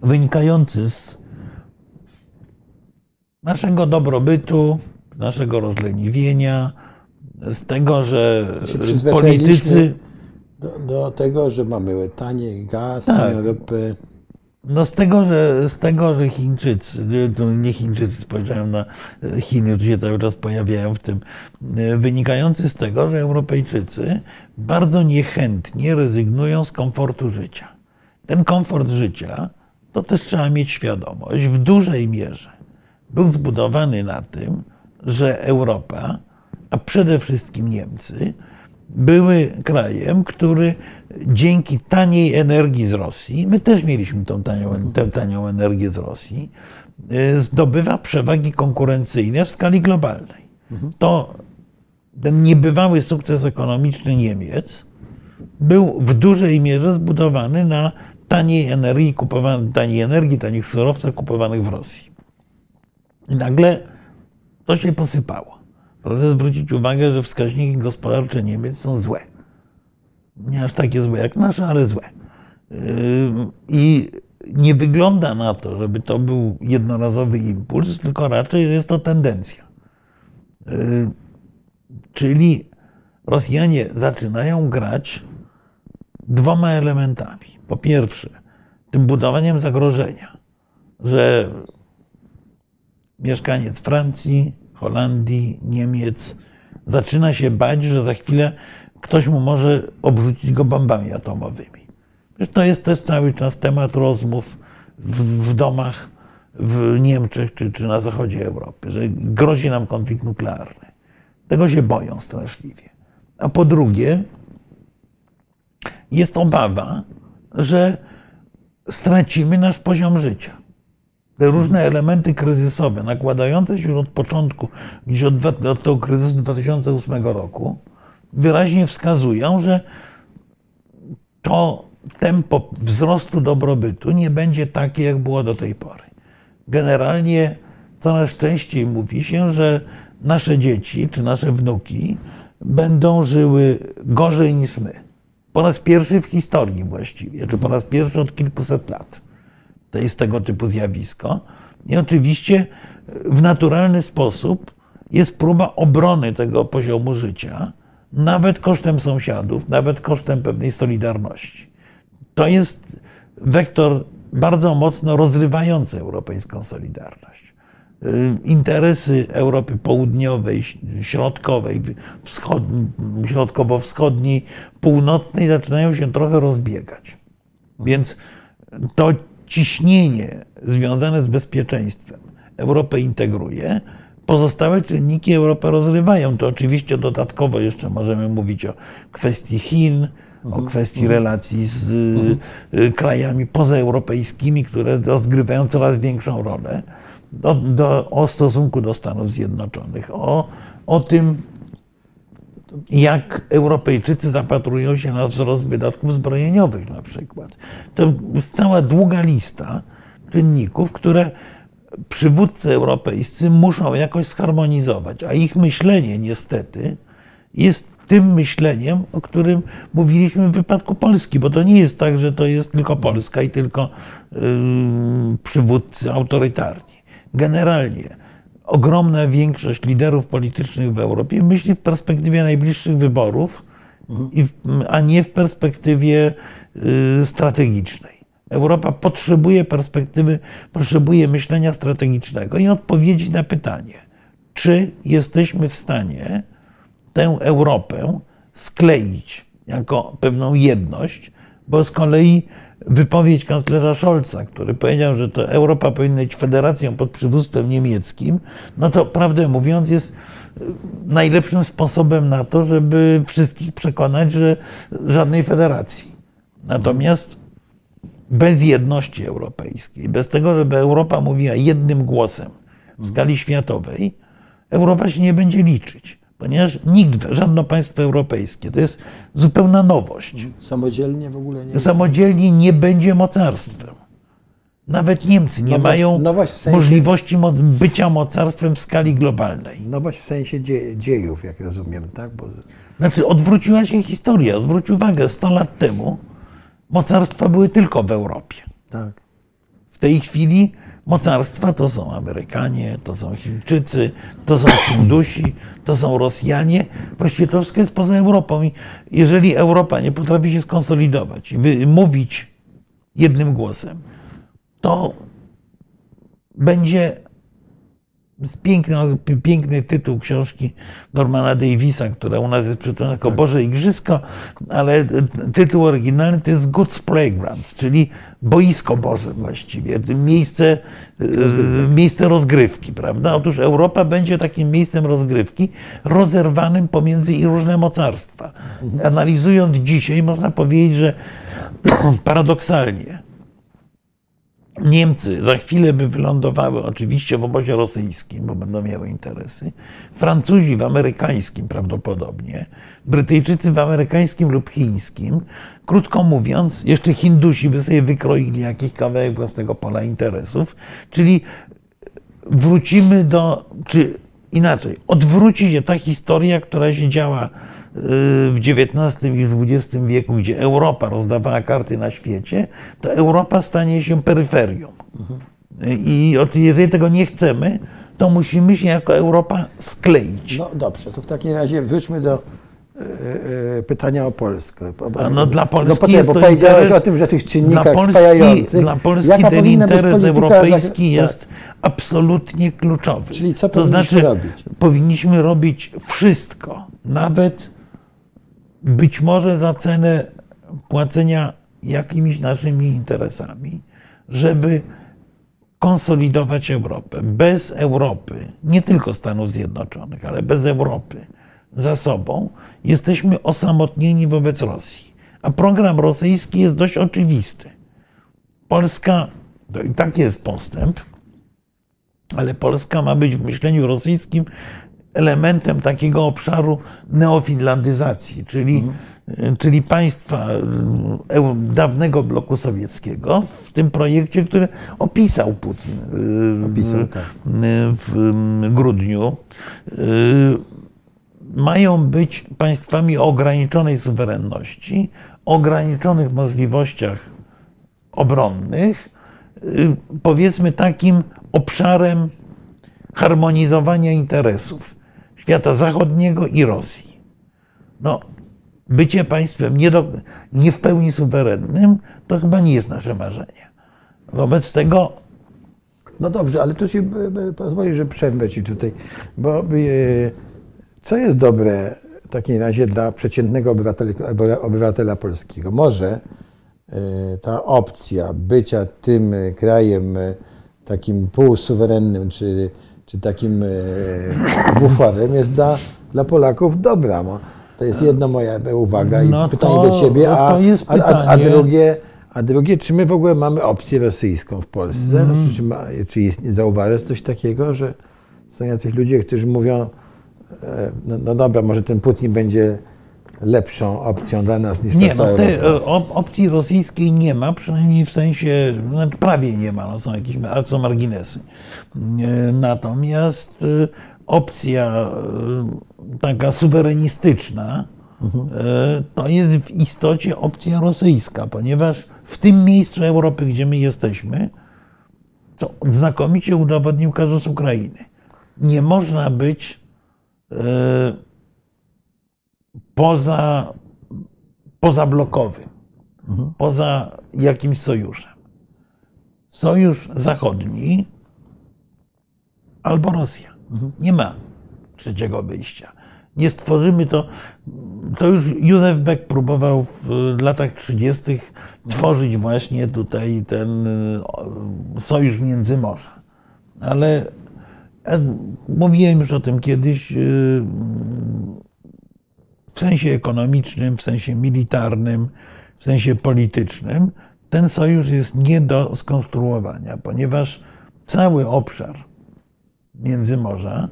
wynikający z naszego dobrobytu, z naszego rozleniwienia, z tego, że politycy Do, do tego, że mamy tanie gaz, Tak. ropę. No z tego, że, z tego, że Chińczycy, nie Chińczycy, spojrzałem na Chiny, tu się cały czas pojawiają w tym, wynikający z tego, że Europejczycy bardzo niechętnie rezygnują z komfortu życia. Ten komfort życia, to też trzeba mieć świadomość, w dużej mierze był zbudowany na tym, że Europa, a przede wszystkim Niemcy, były krajem, który dzięki taniej energii z Rosji, my też mieliśmy tą tanią, tę tanią energię z Rosji, y, zdobywa przewagi konkurencyjne w skali globalnej. To ten niebywały sukces ekonomiczny Niemiec był w dużej mierze zbudowany na taniej energii, kupowanej, taniej energii, tanich surowcach kupowanych w Rosji. I nagle to się posypało. Proszę zwrócić uwagę, że wskaźniki gospodarcze Niemiec są złe. Nie aż takie złe jak nasze, ale złe. Yy, I nie wygląda na to, żeby to był jednorazowy impuls, tylko raczej jest to tendencja. Yy, czyli Rosjanie zaczynają grać dwoma elementami. Po pierwsze, tym budowaniem zagrożenia, że mieszkaniec Francji, Holandii, Niemiec zaczyna się bać, że za chwilę ktoś mu może obrzucić go bombami atomowymi. To jest też cały czas temat rozmów w, w domach w Niemczech czy, czy na zachodzie Europy, że grozi nam konflikt nuklearny. Tego się boją straszliwie. A po drugie, jest obawa, że stracimy nasz poziom życia te różne elementy kryzysowe nakładające się od początku, gdzieś od, od tego kryzysu 2008 roku, wyraźnie wskazują, że to tempo wzrostu dobrobytu nie będzie takie, jak było do tej pory. Generalnie coraz częściej mówi się, że nasze dzieci czy nasze wnuki będą żyły gorzej niż my. Po raz pierwszy w historii właściwie, czy po raz pierwszy od kilkuset lat. To jest tego typu zjawisko. I oczywiście w naturalny sposób jest próba obrony tego poziomu życia, nawet kosztem sąsiadów, nawet kosztem pewnej solidarności. To jest wektor bardzo mocno rozrywający europejską solidarność. Interesy Europy Południowej, Środkowej, wschod, Środkowo-Wschodniej, Północnej zaczynają się trochę rozbiegać. Więc to ciśnienie związane z bezpieczeństwem Europę integruje, pozostałe czynniki Europę rozrywają. To oczywiście dodatkowo jeszcze możemy mówić o kwestii Chin, o mhm. kwestii mhm. relacji z y, y, krajami pozaeuropejskimi, które rozgrywają coraz większą rolę, do, do, o stosunku do Stanów Zjednoczonych, o, o tym, jak Europejczycy zapatrują się na wzrost wydatków zbrojeniowych na przykład. To jest cała długa lista czynników, które przywódcy europejscy muszą jakoś zharmonizować, a ich myślenie niestety jest tym myśleniem, o którym mówiliśmy w wypadku Polski, bo to nie jest tak, że to jest tylko Polska i tylko yy, przywódcy autorytarni. Generalnie ogromna większość liderów politycznych w Europie myśli w perspektywie najbliższych wyborów, a nie w perspektywie y, strategicznej. Europa potrzebuje perspektywy, potrzebuje myślenia strategicznego i odpowiedzi na pytanie, czy jesteśmy w stanie tę Europę skleić jako pewną jedność, bo z kolei wypowiedź kanclerza Scholza, który powiedział, że to Europa powinna być federacją pod przywództwem niemieckim, no to prawdę mówiąc jest y, najlepszym sposobem na to, żeby wszystkich przekonać, że żadnej federacji. Natomiast bez jedności europejskiej, bez tego, żeby Europa mówiła jednym głosem w skali światowej, Europa się nie będzie liczyć ponieważ nikt, żadne państwo europejskie, to jest zupełna nowość. Samodzielnie w ogóle nie. Samodzielnie nie będzie mocarstwem. Nawet Niemcy nie nowość, mają nowość w sensie, możliwości bycia mocarstwem w skali globalnej. Nowość w sensie dziejów, jak rozumiem, tak? Bo... Znaczy, odwróciła się historia. Zwróć uwagę, 100 lat temu mocarstwa były tylko w Europie. Tak. W tej chwili Mocarstwa to są Amerykanie, to są Chińczycy, to są Hindusi, to są Rosjanie. Właściwie to wszystko jest poza Europą. I jeżeli Europa nie potrafi się skonsolidować i mówić jednym głosem, to będzie piękny, piękny tytuł książki Normana Davisa, która u nas jest przetłumaczona jako Boże Igrzysko, ale tytuł oryginalny to jest God's Playground, czyli boisko Boże właściwie, miejsce rozgrywki. miejsce rozgrywki, prawda? Otóż Europa będzie takim miejscem rozgrywki rozerwanym pomiędzy różne mocarstwa. Analizując dzisiaj, można powiedzieć, że paradoksalnie Niemcy za chwilę by wylądowały oczywiście w obozie rosyjskim, bo będą miały interesy. Francuzi w amerykańskim prawdopodobnie. Brytyjczycy w amerykańskim lub chińskim. Krótko mówiąc, jeszcze Hindusi by sobie wykroili jakiś kawałek własnego pola interesów. Czyli wrócimy do, czy inaczej, odwróci się ta historia, która się działa w XIX i XX wieku, gdzie Europa rozdawała karty na świecie, to Europa stanie się peryferią. I jeżeli tego nie chcemy, to musimy się jako Europa skleić. No dobrze, to w takim razie wróćmy do e, e, pytania o Polskę. A no dla Polski no, potem, jest bo to powiedziałeś interes, o tym, że tych czynnikach dla Polski. Dla Polski Jaka ten interes europejski za- jest absolutnie kluczowy. Czyli co to powinniśmy znaczy, robić? powinniśmy robić wszystko, nawet być może za cenę płacenia jakimiś naszymi interesami, żeby konsolidować Europę. Bez Europy, nie tylko Stanów Zjednoczonych, ale bez Europy za sobą, jesteśmy osamotnieni wobec Rosji. A program rosyjski jest dość oczywisty. Polska, to i tak jest postęp, ale Polska ma być w myśleniu rosyjskim elementem takiego obszaru neofinlandyzacji, czyli, czyli państwa e, dawnego bloku sowieckiego w tym projekcie, który opisał Putin e, Opisał, tak. w grudniu. E, Mają być państwami o ograniczonej suwerenności, ograniczonych możliwościach obronnych, powiedzmy takim obszarem harmonizowania interesów świata zachodniego i Rosji. No, bycie państwem nie, do, nie w pełni suwerennym to chyba nie jest nasze marzenie. Wobec tego No dobrze, ale tu ci b- b- pozwolisz, że przerwę ci tutaj, bo e, co jest dobre w takim razie dla przeciętnego obywatela, obywatela polskiego? Może e, ta opcja bycia tym e, krajem e, takim półsuwerennym, czy, czy takim e, buforem jest dla, dla Polaków dobra. Mo- To jest jedna moja uwaga i No pytanie to- do ciebie, a, a, a, a drugie, a drugie, czy my w ogóle mamy opcję rosyjską w Polsce? Mm. Znaczy, czy, ma, czy jest, zauważasz coś takiego, że są jacyś ludzie, którzy mówią, e, no, no dobra, może ten Putin będzie lepszą opcją dla nas niż Nie, ta no tej e, op- opcji rosyjskiej nie ma, przynajmniej w sensie, znaczy prawie nie ma, no są jakieś, są marginesy. E, Natomiast e, opcja taka suwerenistyczna e, to jest w istocie opcja rosyjska, ponieważ w tym miejscu Europy, gdzie my jesteśmy, to znakomicie udowodnił kazus Ukrainy. Nie można być poza, pozablokowym, poza jakimś sojuszem. Sojusz zachodni albo Rosja. Nie ma trzeciego wyjścia. Nie stworzymy to. To już Józef Beck próbował w latach 30. tworzyć właśnie tutaj ten o, sojusz Międzymorza. Ale ja mówiłem już o tym kiedyś. W sensie ekonomicznym, w sensie militarnym, w sensie politycznym, ten sojusz jest nie do skonstruowania, ponieważ cały obszar Międzymorza,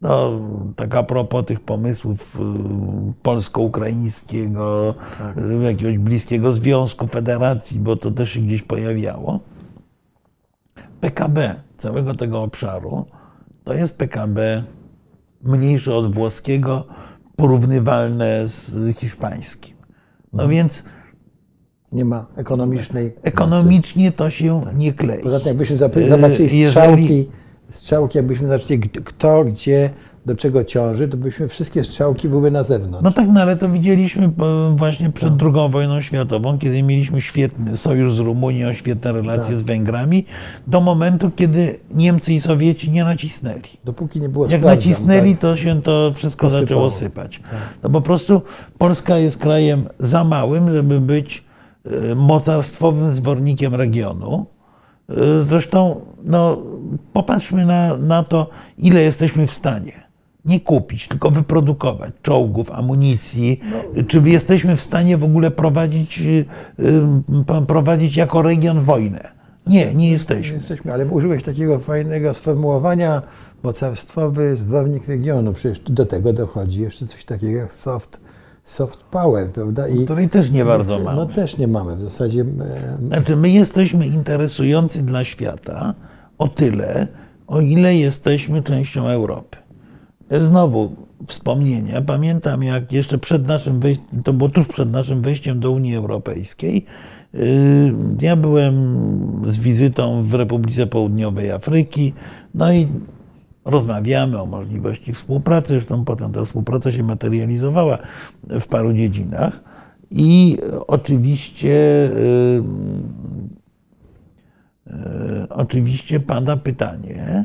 no, tak a propos tych pomysłów y, polsko-ukraińskiego, y, jakiegoś bliskiego związku, federacji, bo to też się gdzieś pojawiało, PKB całego tego obszaru to jest PKB mniejsze od włoskiego, porównywalne z hiszpańskim. No więc Nie ma ekonomicznej mocy. ekonomicznie to się nie klei. Poza tym jakbyśmy E, zobaczyli jeżeli- strzałki, strzałki, jakbyśmy zaczęli, g- kto gdzie do czego ciąży, to byśmy wszystkie strzałki były na zewnątrz. No tak, no ale to widzieliśmy właśnie przed II wojną światową, kiedy mieliśmy świetny sojusz z Rumunią, świetne relacje z Węgrami, do momentu, kiedy Niemcy i Sowieci nie nacisnęli. Dopóki nie było Jak sprawdzam, nacisnęli, tak? to się to wszystko Posypało. zaczęło sypać. No po prostu Polska jest krajem za małym, żeby być e, mocarstwowym zwornikiem regionu. E, Zresztą no, popatrzmy na, na to, ile jesteśmy w stanie nie kupić, tylko wyprodukować czołgów, amunicji. Czy jesteśmy w stanie w ogóle prowadzić, e, e, prowadzić jako region wojnę? Nie, nie jesteśmy. Jesteśmy, ale użyłeś takiego fajnego sformułowania mocarstwowy zbornik regionu. Przecież do tego dochodzi jeszcze coś takiego jak soft, soft power, prawda? I Której też nie bardzo mamy. no też nie mamy. W zasadzie e, Znaczy, my jesteśmy interesujący dla świata o tyle, o ile jesteśmy częścią Europy. Znowu wspomnienia. Pamiętam, jak jeszcze przed naszym wejściem, to było tuż przed naszym wejściem do Unii Europejskiej, yy, ja byłem z wizytą w Republice Południowej Afryki, no i rozmawiamy o możliwości współpracy, zresztą potem ta współpraca się materializowała w paru dziedzinach. I oczywiście, yy, yy, oczywiście pada pytanie,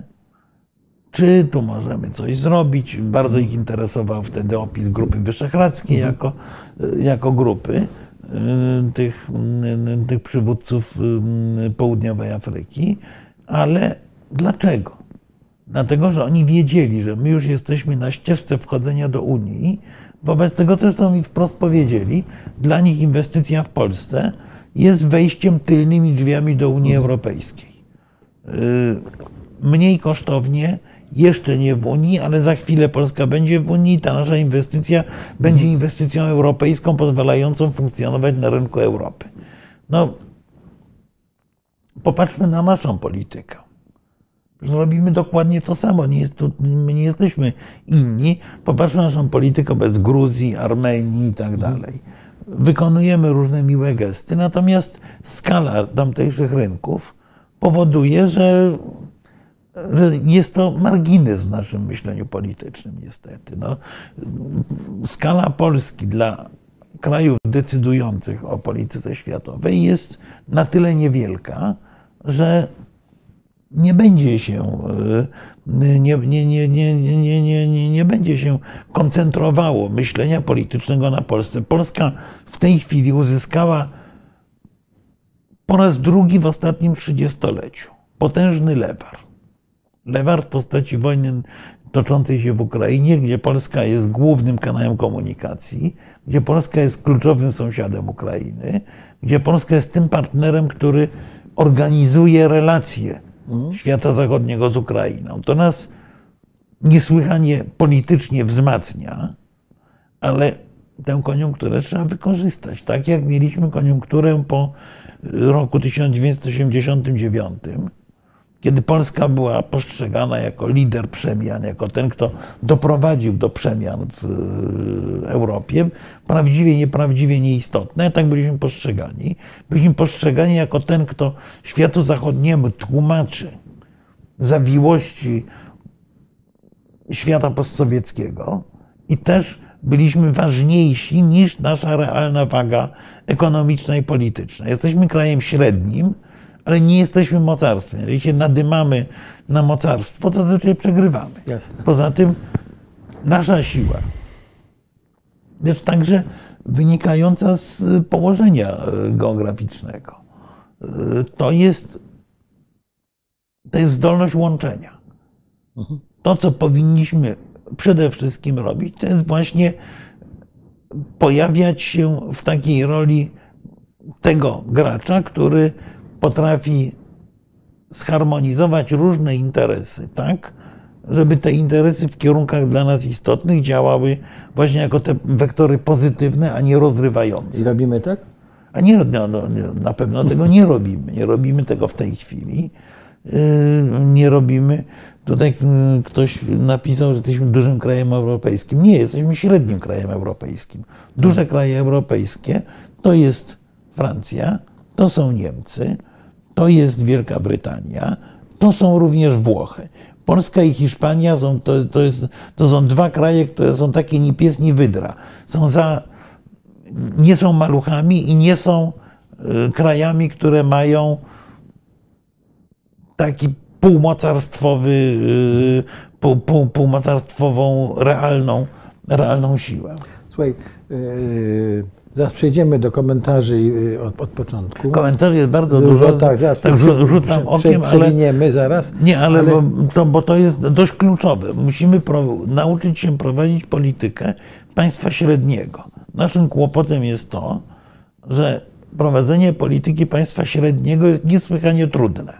czy tu możemy coś zrobić. Bardzo ich interesował wtedy opis Grupy Wyszehradzkiej jako, jako grupy y, tych, tych przywódców południowej Afryki. Ale dlaczego? Dlatego, że oni wiedzieli, że my już jesteśmy na ścieżce wchodzenia do Unii. Wobec tego zresztą mi wprost powiedzieli, dla nich inwestycja w Polsce jest wejściem tylnymi drzwiami do Unii Europejskiej. Y, Mniej kosztownie, jeszcze nie w Unii, ale za chwilę Polska będzie w Unii. Ta nasza inwestycja będzie inwestycją europejską, pozwalającą funkcjonować na rynku Europy. No, popatrzmy na naszą politykę. Robimy dokładnie to samo. Nie jest tu, my nie jesteśmy inni. Popatrzmy na naszą politykę bez Gruzji, Armenii i tak dalej. Wykonujemy różne miłe gesty, natomiast skala tamtejszych rynków powoduje, że jest to margines w naszym myśleniu politycznym, niestety. No, skala Polski dla krajów decydujących o polityce światowej jest na tyle niewielka, że nie będzie się, nie, nie, nie, nie, nie, nie, nie, nie będzie się koncentrowało myślenia politycznego na Polsce. Polska w tej chwili uzyskała po raz drugi w ostatnim trzydziestoleciu potężny lewar. Lewar w postaci wojny toczącej się w Ukrainie, gdzie Polska jest głównym kanałem komunikacji, gdzie Polska jest kluczowym sąsiadem Ukrainy, gdzie Polska jest tym partnerem, który organizuje relacje świata zachodniego z Ukrainą. To nas niesłychanie politycznie wzmacnia, ale tę koniunkturę trzeba wykorzystać. Tak jak mieliśmy koniunkturę po roku 1989, kiedy Polska była postrzegana jako lider przemian, jako ten, kto doprowadził do przemian w Europie, prawdziwie, nieprawdziwie nieistotne, tak byliśmy postrzegani. Byliśmy postrzegani jako ten, kto światu zachodniemu tłumaczy zawiłości świata postsowieckiego i też byliśmy ważniejsi niż nasza realna waga ekonomiczna i polityczna. Jesteśmy krajem średnim, ale nie jesteśmy mocarstwem. Jeżeli się nadymamy na mocarstwo, to zazwyczaj przegrywamy. Jasne. Poza tym nasza siła jest także wynikająca z położenia geograficznego. To jest, to jest zdolność łączenia. To, co powinniśmy przede wszystkim robić, to jest właśnie pojawiać się w takiej roli tego gracza, który potrafi zharmonizować różne interesy, tak, żeby te interesy w kierunkach dla nas istotnych działały właśnie jako te wektory pozytywne, a nie I rozrywające. robimy tak? A nie, no, no, nie, na pewno tego nie robimy. Nie robimy tego w tej chwili. Yy, Nie robimy. Tutaj yy, ktoś napisał, że jesteśmy dużym krajem europejskim. Nie, jesteśmy średnim krajem europejskim. Duże kraje europejskie to jest Francja, to są Niemcy, to jest Wielka Brytania, to są również Włochy. Polska i Hiszpania są, to, to, jest, to są dwa kraje, które są takie ni pies, ni wydra. Są za, nie są maluchami i nie są y, krajami, które mają taki półmocarstwowy, y, pół, pół, półmocarstwową realną, realną siłę. Słuchaj, yy, zaraz przejdziemy do komentarzy yy, od, od początku. Komentarzy jest bardzo dużo, tak, zaraz tak prze- rzu- rzucam prze- okiem, ale Przewiniemy zaraz. nie, ale, ale- Bo, to, bo to jest dość kluczowe. Musimy nauczyć się prowadzić politykę państwa średniego. Naszym kłopotem jest to, że prowadzenie polityki państwa średniego jest niesłychanie trudne,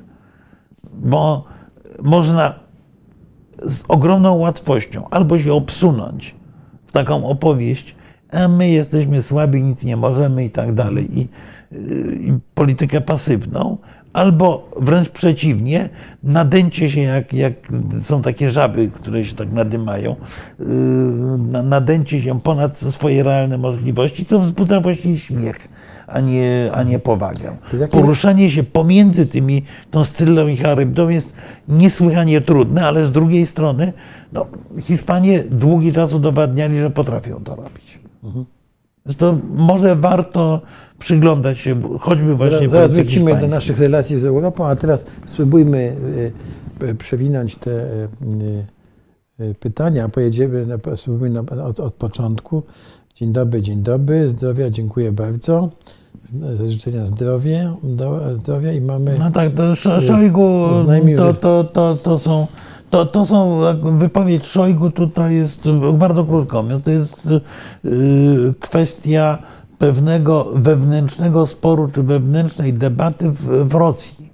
bo można z ogromną łatwością albo się obsunąć w taką opowieść, a my jesteśmy słabi, nic nie możemy i tak dalej, i, i politykę pasywną, albo wręcz przeciwnie, nadęcie się, jak, jak są takie żaby, które się tak nadymają, na- nadęcie się ponad swoje realne możliwości, co wzbudza właściwie śmiech, a nie, a nie powagę. Poruszanie się pomiędzy tymi, tą Scyllą i Charybdą jest niesłychanie trudne, ale z drugiej strony no, Hiszpanie długi czas udowadniali, że potrafią to robić. Więc To może warto przyglądać się choćby właśnie Zaraz, wrócimy do naszych relacji z Europą, a teraz spróbujmy y, y, przewinąć te y, pytania. Pojedziemy na, spróbujmy od, od początku. Dzień dobry, dzień dobry. Zdrowia, dziękuję bardzo. Za życzenia zdrowia, do, zdrowia i mamy... No tak, to Sz- Szojgu to, to, to, to są. To, to są, wypowiedź Szojgu tutaj jest bardzo krótko, to jest y, kwestia pewnego wewnętrznego sporu czy wewnętrznej debaty w, w Rosji.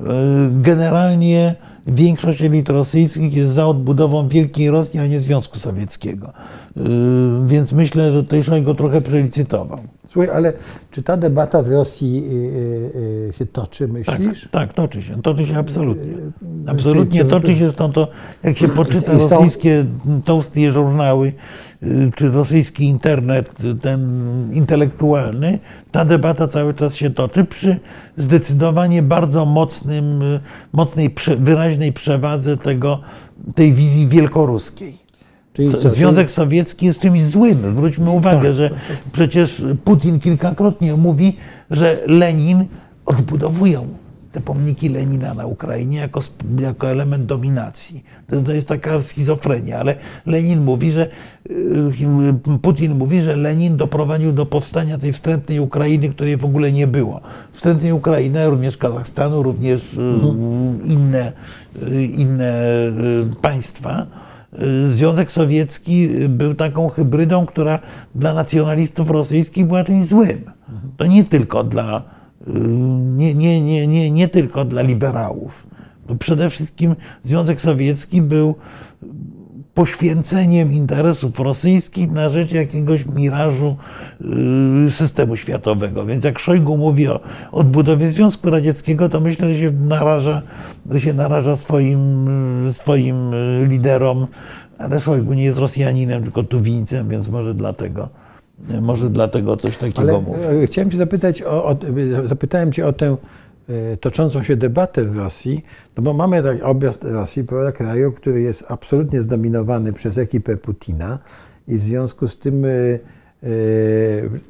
Y, Generalnie większość elit rosyjskich jest za odbudową Wielkiej Rosji, a nie Związku Sowieckiego. Y, Więc myślę, że tutaj Szojgu trochę przelicytował. Słuchaj, ale czy ta debata w Rosji y, y, y, się toczy, Tak, myślisz? tak, toczy się, toczy się absolutnie. Czy- Absolutnie czy- toczy się, zresztą to, jak się poczyta rosyjskie toasty żurnały, czy rosyjski internet, ten intelektualny, ta debata cały czas się toczy przy zdecydowanie bardzo mocnym, mocnej, wyraźnej przewadze tego, tej wizji wielkoruskiej. Czyli co, Związek Sowiecki jest czymś złym. Zwróćmy uwagę, Tak, że przecież Putin kilkakrotnie mówi, że Lenin odbudowują te pomniki Lenina na Ukrainie jako, jako element dominacji. To, to jest taka schizofrenia, ale Lenin mówi, że y, Putin mówi, że Lenin doprowadził do powstania tej wstrętnej Ukrainy, której w ogóle nie było. Wstrętnej Ukrainy, również Kazachstanu, również y, inne, y, inne państwa. Związek Sowiecki był taką hybrydą, która dla nacjonalistów rosyjskich była czymś złym. To nie tylko dla, y, nie, nie, nie, nie, nie tylko dla liberałów. Bo przede wszystkim Związek Sowiecki był poświęceniem interesów rosyjskich na rzecz jakiegoś mirażu y, systemu światowego. Więc jak Szojgu mówi o odbudowie Związku Radzieckiego, to myślę, że się naraża, że się naraża swoim, swoim y, liderom, ale Szojgu nie jest Rosjaninem, tylko Tuwińcem, więc może dlatego, może dlatego coś takiego Ale mówi. e, chciałem Cię zapytać, o, o, zapytałem Cię o tę toczącą się debatę w Rosji, no bo mamy taki obraz Rosji, prawda, kraju, który jest absolutnie zdominowany przez ekipę Putina i w związku z tym e, e,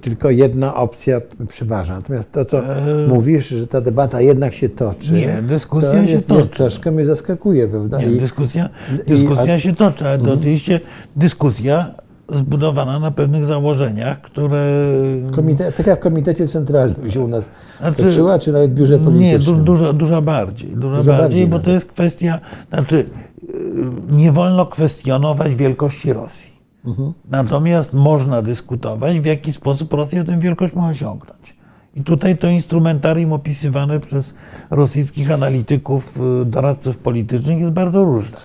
tylko jedna opcja przeważa. Natomiast to, co mówisz, że ta debata jednak się toczy, Nie, dyskusja to się jest, toczy. Jest, troszkę mnie zaskakuje, prawda? Nie, I- dyskusja, i- dyskusja a- się toczy, ale to oczywiście dyskusja zbudowana na pewnych założeniach, które Komite, tak jak w Komitecie Centralnym się u nas Znaczy, toczyła, czy nawet biurze Nie, politycznym? du, dużo, dużo bardziej. Dużo, Dużo bardziej, bardziej bo to nawet. jest kwestia, znaczy yy, nie wolno kwestionować wielkości Rosji. Mhm. Natomiast można dyskutować, w jaki sposób Rosja tę wielkość ma osiągnąć. I tutaj to instrumentarium opisywane przez rosyjskich analityków, yy, doradców politycznych jest bardzo różne.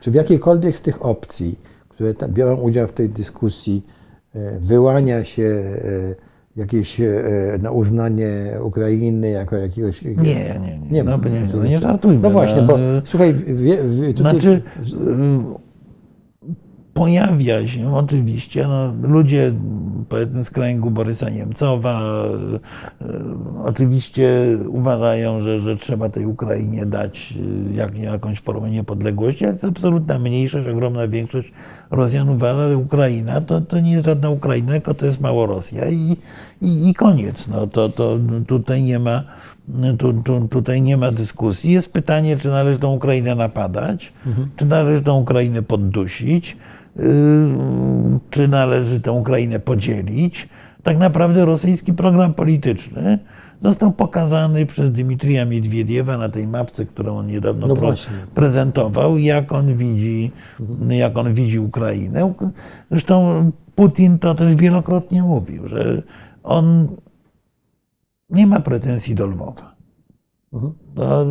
Czy w jakiejkolwiek z tych opcji, które tam biorą udział w tej dyskusji, e, wyłania się e, jakieś na uznanie Ukrainy jako jakiegoś... Nie, nie, nie. Nie no, nie, no, nie żartujmy. No właśnie, bo yy, słuchaj, wie, wie, tutaj, Znaczy, pojawia się oczywiście no, ludzie powiedzmy z kręgu Borysa Niemcowa e, oczywiście uważają, że, że trzeba tej Ukrainie dać e, jak, jakąś formę niepodległości, ale to jest absolutna mniejszość, ogromna większość Rosjan uważa, że Ukraina to, to nie jest żadna Ukraina, tylko to jest Małorosja i, i, i koniec. No, to, to tutaj nie ma tu, tu, tutaj nie ma dyskusji. Jest pytanie, czy należy tą Ukrainę napadać, mhm. czy należy tą Ukrainę poddusić, czy należy tę Ukrainę podzielić. Tak naprawdę rosyjski program polityczny został pokazany przez Dmitrija Miedwiediewa na tej mapce, którą on niedawno no prezentował, jak on, widzi, jak on widzi Ukrainę. Zresztą Putin to też wielokrotnie mówił, że on nie ma pretensji do Lwowa. Mhm. To,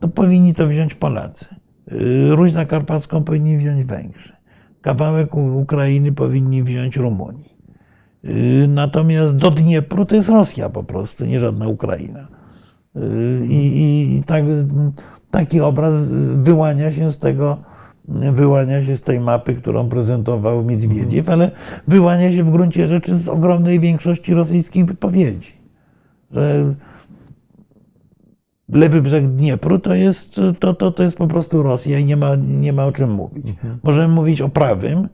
to powinni to wziąć Polacy. Y, Ruś Zakarpacką powinni wziąć Węgrzy. Kawałek Ukrainy powinni wziąć Rumuni. Y, natomiast do Dniepru to jest Rosja po prostu, nie żadna Ukraina. Y, I, i tak, taki obraz wyłania się z tego, wyłania się z tej mapy, którą prezentował Miedwiediew, ale wyłania się w gruncie rzeczy z ogromnej większości rosyjskich wypowiedzi że lewy brzeg Dniepru to jest, to, to, to jest po prostu Rosja i nie ma, nie ma o czym mówić. Mhm. Możemy mówić o prawym.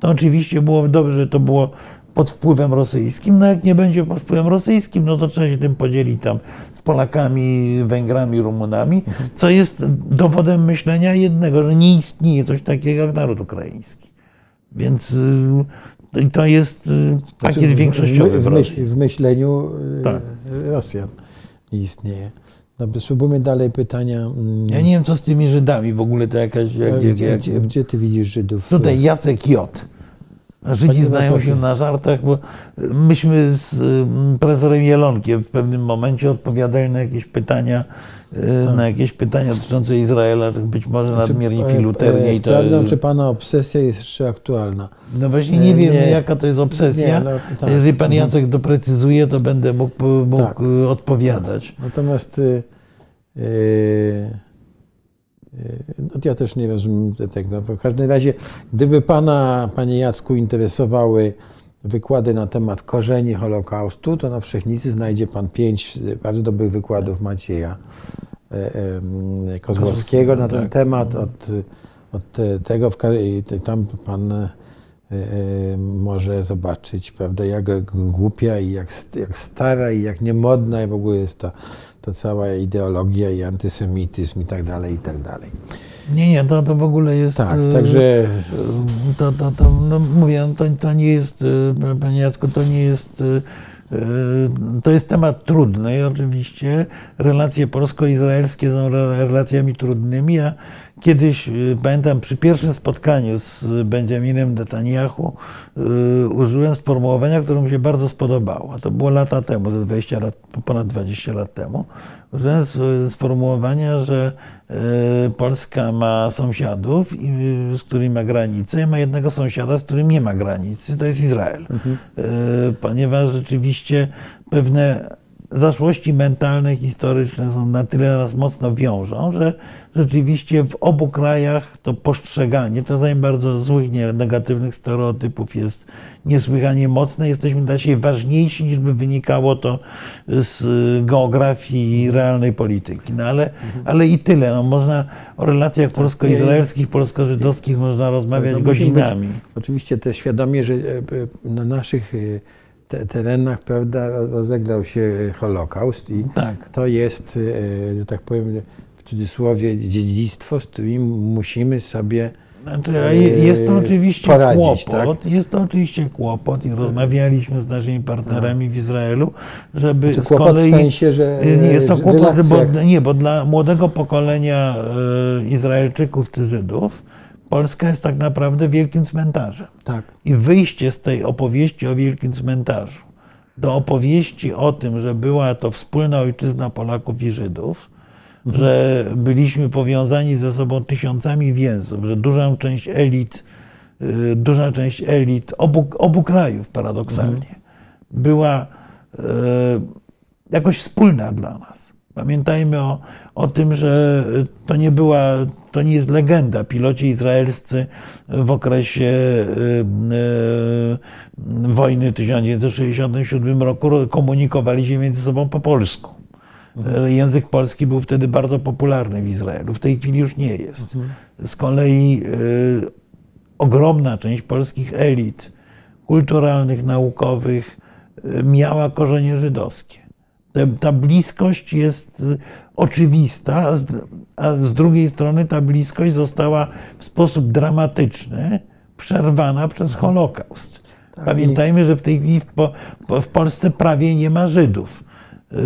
To oczywiście było dobrze, że to było pod wpływem rosyjskim. No jak nie będzie pod wpływem rosyjskim, no to trzeba się tym podzielić tam z Polakami, Węgrami, Rumunami, mhm. co jest dowodem myślenia jednego, że nie istnieje coś takiego jak naród ukraiński. Więc y, to jest y, pakiet znaczy, większościowy w, w, myśl, w myśleniu y, tak. Rosjan istnieje. Dobrze, spróbujmy dalej pytania. Mm. Ja nie wiem, co z tymi Żydami w ogóle to jakaś. Jak, gdzie, jak, gdzie, gdzie, ty widzisz Żydów? Tutaj Jacek J. Żydzi znają się na żartach, bo myśmy z mm, profesorem Jelonkiem w pewnym momencie odpowiadali na jakieś pytania, y, tak. na jakieś pytania dotyczące Izraela, być może znaczy, nadmiernie e, filuternie. E, sprawdzam, czy Pana obsesja jest jeszcze aktualna. No właśnie nie wiem, nie. jaka to jest obsesja. Nie, no, tak. Jeżeli Pan mhm. Jacek doprecyzuje, to będę mógł, mógł tak. odpowiadać. Natomiast... Yy, no, ja też nie rozumiem tego. W każdym razie, gdyby Pana, Panie Jacku, interesowały wykłady na temat korzeni Holokaustu, to na Wszechnicy znajdzie Pan pięć bardzo dobrych wykładów Macieja e, Kozłowskiego na ten tak. temat. Od, od tego, tam Pan e, e, może zobaczyć, prawda, jak głupia i jak, jak stara i jak niemodna i w ogóle jest ta ta cała ideologia i antysemityzm i tak dalej, i tak dalej. Nie, nie, to, to w ogóle jest. Tak, e, także. To, to, to no mówię, to, to nie jest, e, panie Jacku, to nie jest. E, to jest temat trudny, oczywiście. Relacje polsko-izraelskie są relacjami trudnymi, a Kiedyś, y, pamiętam, przy pierwszym spotkaniu z Benjaminem Netanyahu yy, użyłem sformułowania, które mi się bardzo spodobało. To było lata temu, ze 20 lat, ponad 20 lat temu. Użyłem sformułowania, że yy, Polska ma sąsiadów, yy, z którymi ma granicę, i ma jednego sąsiada, z którym nie ma granicy, to jest Izrael. Mhm. Y, ponieważ rzeczywiście pewne zaszłości mentalne, historyczne są na tyle nas mocno wiążą, że rzeczywiście w obu krajach to postrzeganie czasami bardzo złych, negatywnych stereotypów jest niesłychanie mocne. Jesteśmy dla siebie ważniejsi niż by wynikało to z geografii i realnej polityki. No ale, ale i tyle. No, można o relacjach polsko-izraelskich, polsko-żydowskich można rozmawiać no, godzinami. Oczywiście też świadomie, że e, e, na naszych e, te, terenach prawda, rozegrał się Holokaust i tak. to jest, że tak powiem, w cudzysłowie dziedzictwo, z którym musimy sobie znaczy, jest to oczywiście poradzić, kłopot, tak? jest to oczywiście kłopot i rozmawialiśmy z naszymi partnerami w Izraelu, żeby znaczy, z kolei... w sensie, że jest to kłopot, bo, nie, bo dla młodego pokolenia Izraelczyków czy Żydów Polska jest tak naprawdę wielkim cmentarzem. Tak. I wyjście z tej opowieści o wielkim cmentarzu do opowieści o tym, że była to wspólna ojczyzna Polaków i Żydów, mhm. że byliśmy powiązani ze sobą tysiącami więzów, że duża część elit, y, duża część elit obu, obu krajów paradoksalnie mhm. była y, jakoś wspólna dla nas Pamiętajmy o, o tym, że to nie była, to nie jest legenda. Piloci izraelscy w okresie y, y, wojny w 1967 roku komunikowali się między sobą po polsku. Mhm. Język polski był wtedy bardzo popularny w Izraelu. W tej chwili już nie jest. Mhm. Z kolei y, ogromna część polskich elit kulturalnych, naukowych miała korzenie żydowskie ta bliskość jest oczywista, a z drugiej strony ta bliskość została w sposób dramatyczny przerwana przez. Holokaust. Tak, Pamiętajmy, że w tej chwili w, Polsce prawie nie ma Żydów. Yy,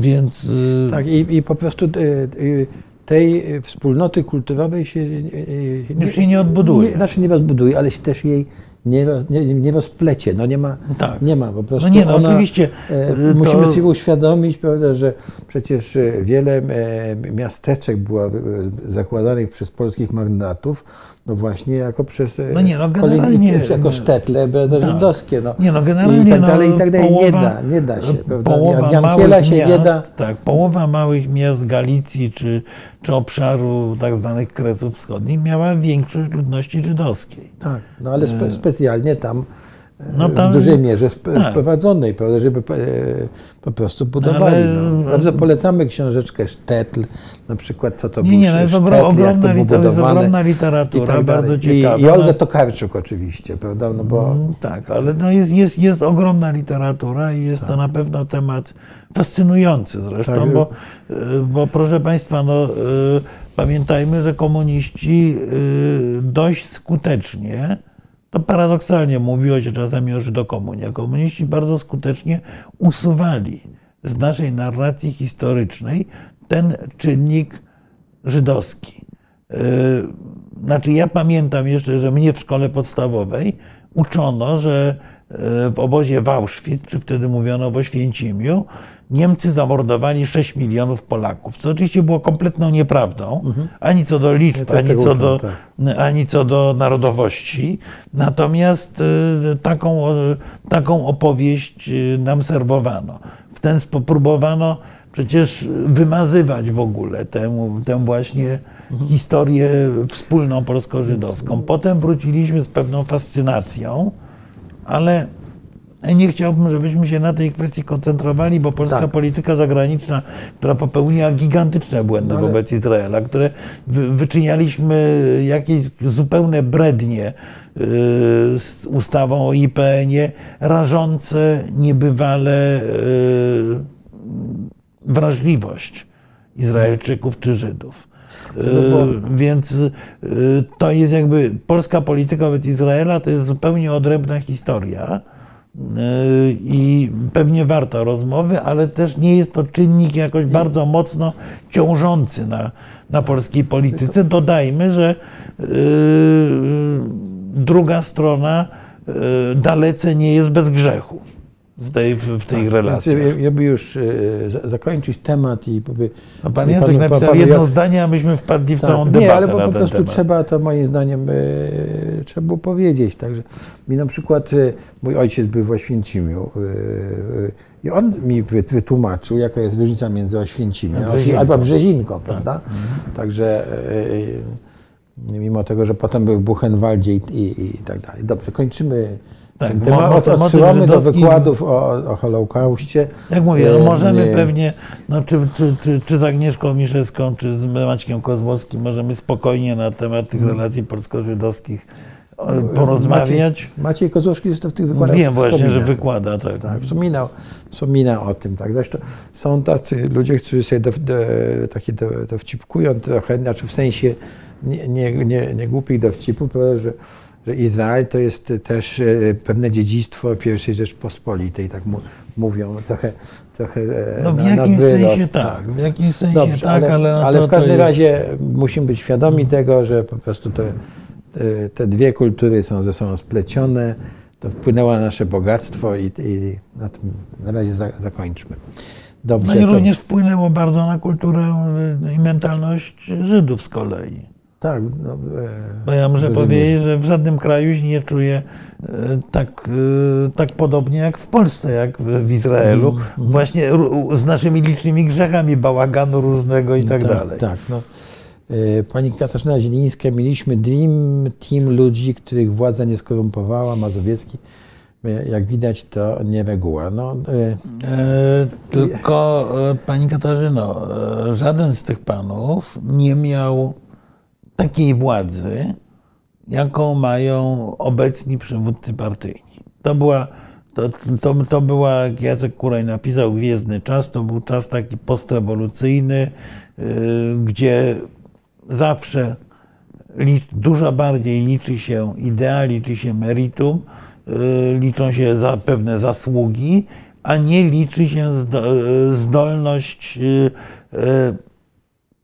więc. Y, tak, i, i po prostu y, tej wspólnoty kulturowej się. Już się nie odbuduje. Nie, znaczy nie rozbuduje, ale się też jej nie, nie, nie rozplecie. No nie ma, tak. nie ma po prostu. No nie, no ona, oczywiście. E, musimy sobie uświadomić, prawda, że przecież e, wiele e, miasteczek było zakładanych przez polskich magnatów, no właśnie jako przez no nie, no generalnie, jako sztetle tak. żydowskie. No. Nie, no generalnie, I tak dalej, i tak dalej. Połowa, nie da, nie da się. Prawda? Połowa małych się miast, nie da. Tak, połowa małych miast Galicji czy, czy obszaru tak zwanych Kresów Wschodnich miała większość ludności żydowskiej. Tak, no ale spe, specjalnie tam no tam, w dużej mierze tak. sprowadzonej, prawda, żeby e, po prostu budowali. Ale, no. Bardzo polecamy książeczkę Sztetl, na przykład co to nie, był Nie, no jest, Sztetl, ogromna, to, jest ogromna literatura, tak bardzo ciekawa. I, I Olga Tokarczuk oczywiście, prawda? No bo... Mm, tak, ale no jest, jest, jest ogromna literatura i jest tak. to na pewno temat fascynujący zresztą, tak. bo, e, bo proszę Państwa, no, e, pamiętajmy, że komuniści dość skutecznie to paradoksalnie mówiło się czasami o żydokomunie. Komuniści bardzo skutecznie usuwali z naszej narracji historycznej ten czynnik żydowski. Yy, znaczy, ja pamiętam jeszcze, że mnie w szkole podstawowej uczono, że yy, w obozie w Auschwitz, czy wtedy mówiono w Oświęcimiu, Niemcy zamordowali 6 milionów Polaków, co oczywiście było kompletną nieprawdą, mhm. ani co do liczb, ani, co do, tak. ani co do narodowości. Natomiast y, taką, taką opowieść y, nam serwowano. W ten sposób próbowano przecież wymazywać w ogóle tę, tę właśnie mhm. historię wspólną polsko-żydowską. Potem wróciliśmy z pewną fascynacją, ale nie chciałbym, żebyśmy się na tej kwestii koncentrowali, bo polska tak. polityka zagraniczna, która popełniła gigantyczne błędy Ale... wobec Izraela, które wyczynialiśmy jakieś zupełne brednie y, z ustawą o IPN-ie, rażące niebywale y, wrażliwość Izraelczyków czy Żydów. No. Y, więc to jest jakby polska polityka wobec Izraela to jest zupełnie odrębna historia i pewnie warto rozmowy, ale też nie jest to czynnik jakoś bardzo mocno ciążący na, na polskiej polityce. Dodajmy, że yy, druga strona yy, dalece nie jest bez grzechu w tej, w tej tak, relacji. Ja by już e, zakończyć temat i by, no pan Jacek napisał panu, jedno zdanie, a myśmy wpadli w tak, całą debatę Nie, ale po, po prostu temat. trzeba to moim zdaniem e, trzeba było powiedzieć. Także mi na przykład e, mój ojciec był w Oświęcimiu i on mi wytłumaczył, jaka jest różnica między Oświęcimiem a Brzezinką, tak. prawda? Mhm. Także mimo tego, że potem był w Buchenwaldzie i, i, i tak dalej. Dobrze, kończymy tak, temat, odsyłamy do wykładów o, o Holokauście. Jak mówię, no możemy nie... pewnie, no, czy, czy, czy, czy z Agnieszką Miszewską, czy z Maćkiem Kozłowskim możemy spokojnie na temat tych hmm. relacji polsko-żydowskich porozmawiać. Maciej, Maciej Kozłowski jest w tych wykładach. Wiem właśnie, że wykłada, tak. tak wspominał, wspominał o tym. Tak. Zresztą są tacy ludzie, którzy sobie do, do, takie do, dowcipkują trochę, znaczy w sensie nie, nie, nie, nie głupich dowcipów, że że Izrael to jest też e, pewne dziedzictwo pierwszej Rzeczpospolitej, tak mówią, trochę, trochę e, No w jakimś sensie tak, w jakimś sensie Dobrze, tak, ale, ale, ale w każdym jest... razie musimy być świadomi tego, że po prostu te, te, te, dwie kultury są ze sobą splecione, to wpłynęło na nasze bogactwo i, i na tym na razie za, zakończmy. Dobrze, no i to... również wpłynęło bardzo na kulturę i mentalność Żydów z kolei. Tak. No, e, Bo ja muszę powiedzieć, że w żadnym kraju się nie czuję e, tak, e, tak podobnie jak w Polsce, jak w, Izraelu. Mhm, Właśnie ru- z naszymi licznymi grzechami, bałaganu różnego i tak, dalej. Tak, no. Pani Katarzyna Zielińska, mieliśmy dream team ludzi, których władza nie skorumpowała, Mazowiecki. Jak widać, to nie reguła. No, e, tylko Pani Katarzyno, żaden z tych panów nie miał takiej władzy, jaką mają obecni przywódcy partyjni. To była, to, to, to była, jak Jacek Kuraj napisał, gwiezdny czas, to był czas taki postrewolucyjny, y, gdzie zawsze dużo bardziej liczy się idea, liczy się meritum, y, liczą się za pewne zasługi, a nie liczy się zdo, y, zdolność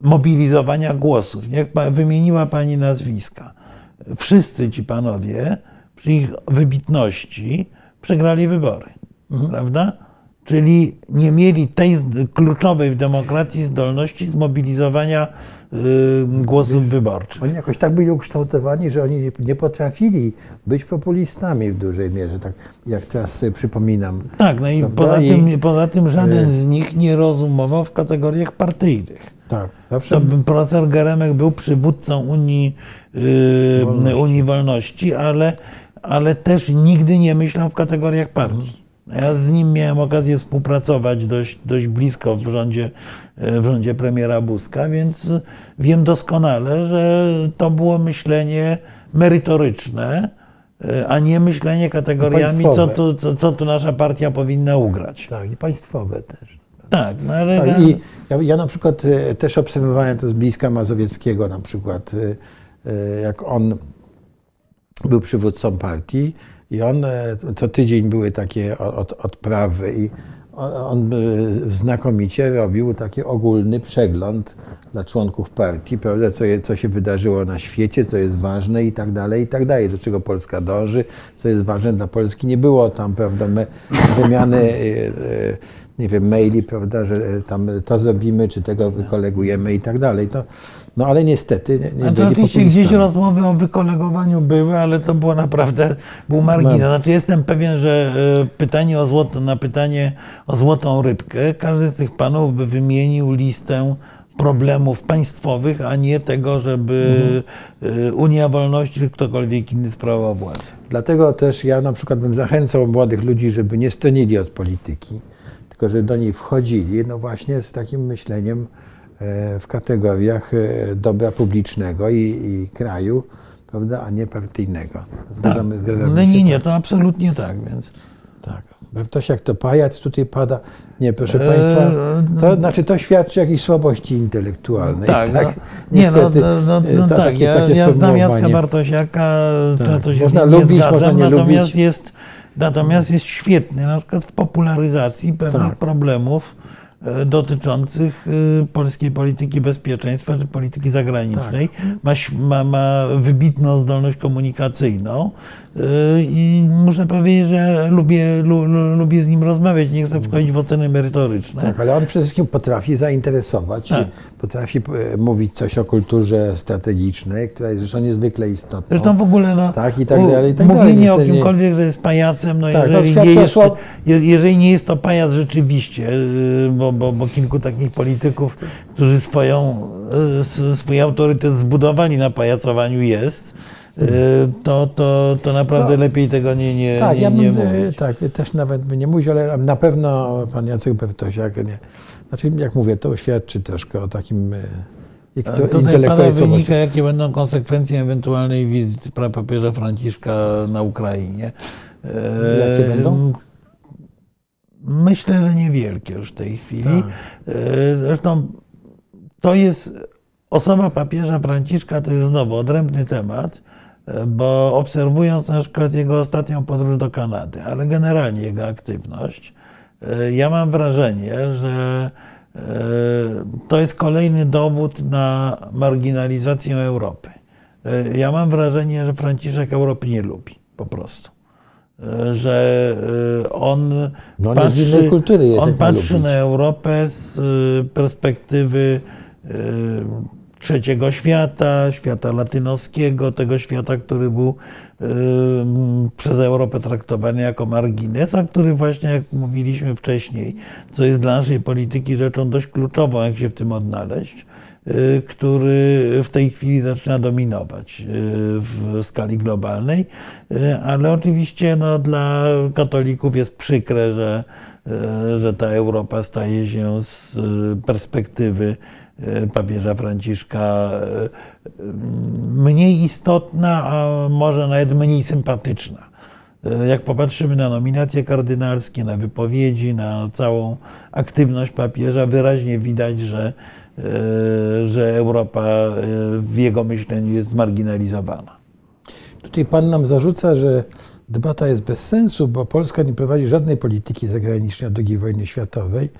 mobilizowania głosów. Pa- wymieniła Pani nazwiska. Wszyscy ci panowie przy ich wybitności przegrali wybory, prawda? Czyli nie mieli tej kluczowej w demokracji zdolności zmobilizowania y, głosów wyborczych. oni jakoś tak byli ukształtowani, że oni nie- potrafili być populistami w dużej mierze, tak jak teraz sobie przypominam. Tak, no i Prawda? poza I- tym, poza tym żaden y- z nich nie rozumował w kategoriach partyjnych. Tak, To zawsze by- profesor Geremek był przywódcą Unii, yy, Wolności. Unii Wolności, ale, ale też nigdy nie myślał w kategoriach partii. Ja z nim miałem okazję współpracować dość, dość blisko w rządzie, w rządzie premiera Buzka, więc wiem doskonale, że to było myślenie merytoryczne, yy, a nie myślenie kategoriami, co tu, co, co tu nasza partia powinna ugrać. tak, i państwowe też. Tak, no ale Tak, I ja, ja na przykład e, też obserwowałem to z bliska Mazowieckiego na przykład, e, e, jak on był przywódcą partii i on, e, co tydzień były takie od, odprawy i on, e, znakomicie robił taki ogólny przegląd dla członków partii, prawda, co, je, co się wydarzyło na świecie, co jest ważne i tak dalej, i tak dalej, do czego Polska dąży, co jest ważne dla Polski. Nie było tam, prawda, wymiany, e, nie wiem, maili, prawda, że tam to zrobimy, czy tego wykolegujemy i tak dalej. To, no ale niestety nie, nie oczywiście gdzieś rozmowy o wykolegowaniu były, ale to było naprawdę, był margines. No. Znaczy jestem pewien, że e, pytanie o złoto, na pytanie o złotą rybkę, każdy z tych panów by wymienił listę problemów państwowych, a nie tego, żeby Mhm. e, Unia Wolności czy ktokolwiek inny sprawował władzę. Dlatego też ja na przykład bym zachęcał młodych ludzi, żeby nie stronili od polityki, tylko żeby do niej wchodzili, no właśnie z takim myśleniem w kategoriach e, dobra publicznego i, i kraju, prawda, a nie partyjnego. Zgadzamy, zgadzamy No się. nie, nie, to absolutnie tak, więc... Tak. Ktoś to pajac tutaj pada. Nie, proszę Eee, Państwa, no- to znaczy to świadczy o jakiejś słabości intelektualnej. Tak, no, nie, no, niestety, no, no, e, no ta- tak, takie- ja, takie ja znam Jacka. Bartosiaka, Tak. to, się Można z nim lubić, nie zgadzam, można nie natomiast lubić. jest, natomiast jest świetny na przykład w popularyzacji pewnych Tak. problemów e, dotyczących e, polskiej polityki bezpieczeństwa czy polityki zagranicznej. Tak. Ma, ś- ma, ma wybitną zdolność komunikacyjną e, i muszę powiedzieć, że lubię, lu, lu, lubię z nim rozmawiać, nie chcę wchodzić w oceny merytoryczne. Tak, ale on przede wszystkim potrafi zainteresować, Tak. potrafi e, mówić coś o kulturze strategicznej, która jest zresztą niezwykle istotna. Zresztą w ogóle no, Tak, i tak dalej, i tak mówienie dalej. o kimkolwiek, że jest pajacem, no Tak, no jeżeli, świadczy nie jest, jeżeli nie jest to pajac rzeczywiście, yy, bo, bo, bo kilku takich polityków, którzy swoją, s- swój autorytet zbudowali na pajacowaniu jest, yy, to, to, to naprawdę No. lepiej tego nie, nie, Tak, nie, ja nie bym, e, mówić. tak, też nawet by nie mówił, ale na pewno pan Jacek Bertosiak, nie. Znaczy, jak mówię, to świadczy troszkę o takim e, Tutaj pana wynika, jakie będą konsekwencje ewentualnej wizyty papieża Franciszka na Ukrainie. Jakie E, będą? Myślę, że niewielkie już w tej chwili. Tak. E, Zresztą to jest osoba papieża Franciszka, to jest znowu odrębny temat, e, bo obserwując na przykład jego ostatnią podróż do Kanady, ale generalnie jego aktywność, e, ja mam wrażenie, że to jest kolejny dowód na marginalizację Europy. Ja mam wrażenie, że Franciszek Europy nie lubi po prostu. E, Że e, on No, on jak on patrzy na Europę z y, perspektywy trzeciego świata, świata latynoskiego, tego świata, który był przez Europę traktowany jako margines, a który właśnie, jak mówiliśmy wcześniej, co jest dla naszej polityki rzeczą dość kluczową, jak się w tym odnaleźć, który w tej chwili zaczyna dominować y, w skali globalnej, ale oczywiście no, dla katolików jest przykre, że, że ta Europa staje się z perspektywy papieża Franciszka mniej istotna, a może nawet mniej sympatyczna. E, jak popatrzymy na nominacje kardynalskie, na wypowiedzi, na całą aktywność papieża, wyraźnie widać, że, że Europa w jego myśleniu jest zmarginalizowana. Tutaj pan nam zarzuca, że debata jest bez sensu, bo Polska nie prowadzi żadnej polityki zagranicznej od II wojny światowej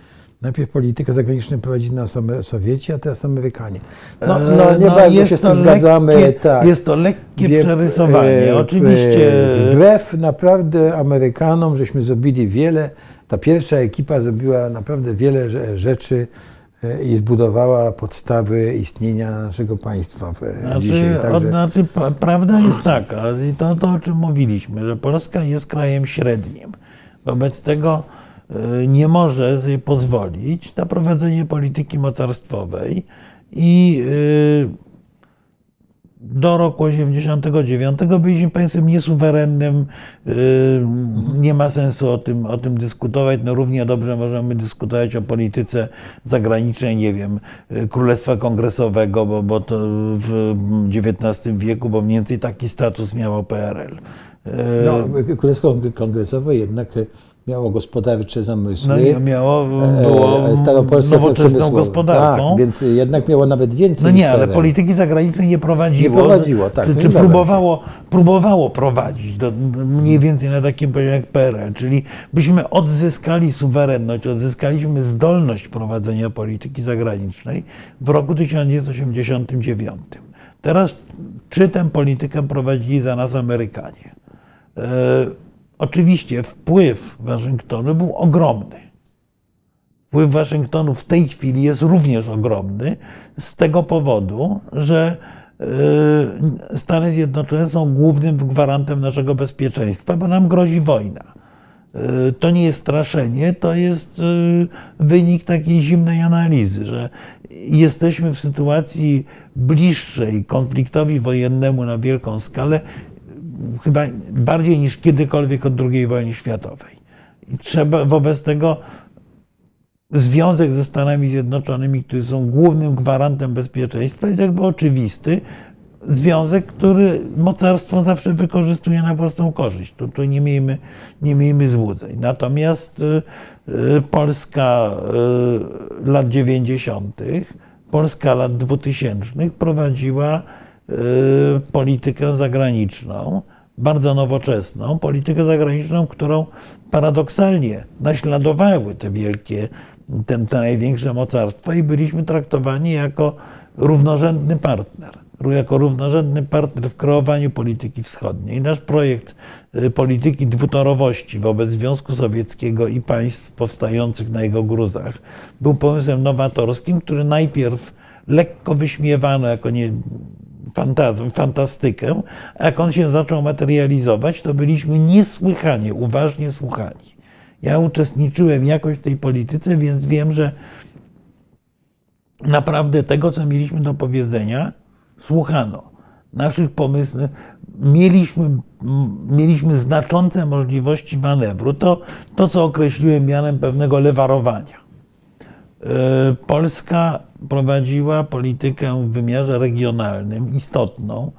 Najpierw politykę zagraniczną prowadzić na Sowieci, a teraz Amerykanie. No, no, no nie no, bardzo się z tym zgadzamy. Lekkie, tak. Jest to lekkie Wie, przerysowanie, e, oczywiście. E, wbrew naprawdę Amerykanom, żeśmy zrobili wiele, ta pierwsza ekipa zrobiła naprawdę wiele rzeczy e, i zbudowała podstawy istnienia naszego państwa znaczy, dzisiaj. Także... Znaczy, prawda jest taka, i to, to o czym mówiliśmy, że Polska jest krajem średnim. Wobec tego E, nie może sobie pozwolić na prowadzenie polityki mocarstwowej i e, do roku 89 byliśmy państwem niesuwerennym. E, nie ma sensu o tym, o tym dyskutować. No równie dobrze możemy dyskutować o polityce zagranicznej, nie wiem, Królestwa Kongresowego, bo, bo to w XIX wieku, bo mniej więcej taki status miało PRL. No, Królestwo Kongresowe jednak miało gospodarcze zamysły. No i miało, e, było e, Staropolsce nowoczesną gospodarką. Tak, więc jednak miało nawet więcej. No nie, ale polityki zagranicznej nie prowadziło. Nie prowadziło, tak. Czy, czy próbowało, próbowało prowadzić, do, mniej więcej na takim poziomie jak PRL, czyli byśmy odzyskali suwerenność, odzyskaliśmy zdolność prowadzenia polityki zagranicznej w roku 1989. Teraz czy tę politykę prowadzili za nas Amerykanie? Oczywiście wpływ Waszyngtonu był ogromny. Wpływ Waszyngtonu w tej chwili jest również ogromny z tego powodu, że e, Stany Zjednoczone są głównym gwarantem naszego bezpieczeństwa, bo nam grozi wojna. E, to nie jest straszenie, to jest e, wynik takiej zimnej analizy, że jesteśmy w sytuacji bliższej konfliktowi wojennemu na wielką skalę chyba bardziej niż kiedykolwiek od II wojny światowej. I trzeba wobec tego związek ze Stanami Zjednoczonymi, którzy są głównym gwarantem bezpieczeństwa, jest jakby oczywisty. Związek, który mocarstwo zawsze wykorzystuje na własną korzyść. Tu, tu nie, miejmy, nie miejmy złudzeń. Natomiast y, y, Polska y, lat 90., Polska lat 2000 prowadziła politykę zagraniczną bardzo nowoczesną, politykę zagraniczną, którą paradoksalnie naśladowały te wielkie, te, te największe mocarstwa i byliśmy traktowani jako równorzędny partner jako równorzędny partner w kreowaniu polityki wschodniej. Nasz projekt y, polityki dwutorowości wobec Związku Sowieckiego i państw powstających na jego gruzach był pomysłem nowatorskim, który najpierw lekko wyśmiewano jako nie, fantazm, fantastykę, a jak on się zaczął materializować, to byliśmy niesłychanie uważnie słuchani. Ja uczestniczyłem jakoś w tej polityce, więc wiem, że naprawdę tego, co mieliśmy do powiedzenia, słuchano. Naszych pomysłów, mieliśmy, mieliśmy znaczące możliwości manewru. To, to, co określiłem mianem pewnego lewarowania. E, Polska prowadziła politykę w wymiarze regionalnym istotną,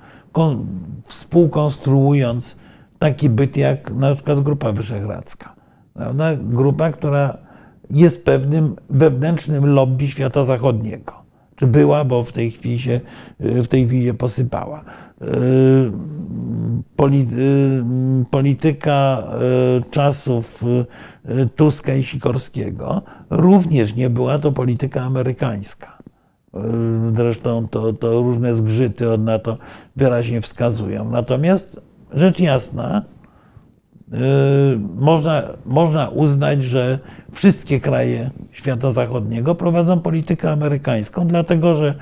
współkonstruując taki byt jak na przykład Grupa Wyszehradzka. Prawda? Grupa, która jest pewnym wewnętrznym lobby świata zachodniego. Czy była, bo w tej chwili się, w tej chwili posypała. Y, polityka y, czasów y, Tuska i Sikorskiego również nie była to polityka amerykańska. Zresztą to, to różne zgrzyty na to wyraźnie wskazują. Natomiast rzecz jasna, można, można uznać, że wszystkie kraje świata zachodniego prowadzą politykę amerykańską, dlatego że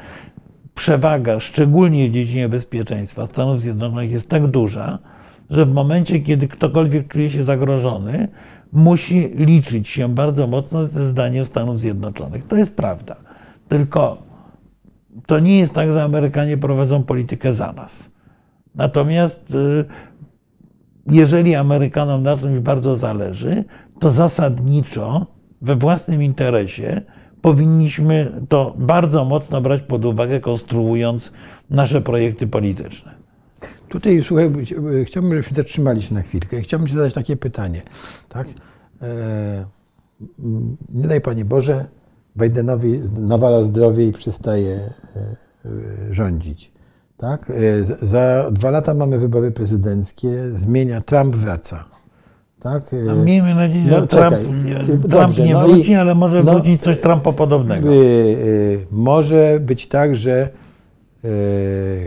przewaga, szczególnie w dziedzinie bezpieczeństwa Stanów Zjednoczonych jest tak duża, że w momencie, kiedy ktokolwiek czuje się zagrożony, musi liczyć się bardzo mocno ze zdaniem Stanów Zjednoczonych. To jest prawda. Tylko to nie jest tak, że Amerykanie prowadzą politykę za nas. Natomiast y, jeżeli Amerykanom na czymś bardzo zależy, to zasadniczo we własnym interesie powinniśmy to bardzo mocno brać pod uwagę, konstruując nasze projekty polityczne. Tutaj słuchaj, chciałbym, żebyśmy zatrzymali się na chwilkę. Chciałbym zadać takie pytanie. Tak? E, nie daj Panie Boże, Bidenowi nawala zdrowie i przestaje e, rządzić. Tak? E, za dwa lata mamy wybory prezydenckie, zmienia, Trump wraca. Tak? No, miejmy nadzieję, że no, Trump, Trump Dobrze, nie no wróci, i, ale może no, wrócić coś Trumpopodobnego. może być tak, że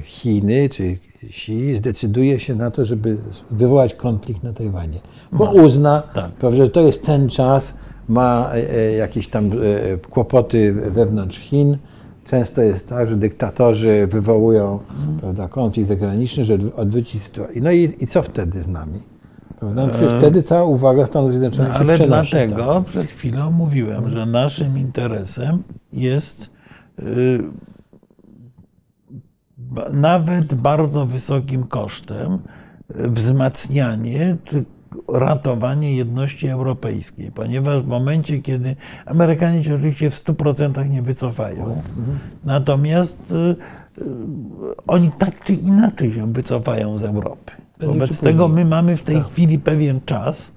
Chiny czy Xi zdecyduje się na to, żeby wywołać konflikt na Tajwanie, bo uzna, tak. że to jest ten czas, ma jakieś tam kłopoty wewnątrz Chin, Często jest tak, że dyktatorzy wywołują prawda, konflikt zagraniczny, żeby odwrócić sytuację. No i, i co wtedy z nami? Prawda? E, wtedy cała uwaga Stanów Zjednoczonych no, się Ale dlatego tak. przed chwilą mówiłem, że naszym interesem jest yy, nawet bardzo wysokim kosztem wzmacnianie czy ratowanie jedności europejskiej, ponieważ w momencie, kiedy Amerykanie się oczywiście w 100% nie wycofają, natomiast y, y, oni tak czy inaczej się wycofają z Europy. Wobec tego my mamy w tej tak. chwili pewien czas,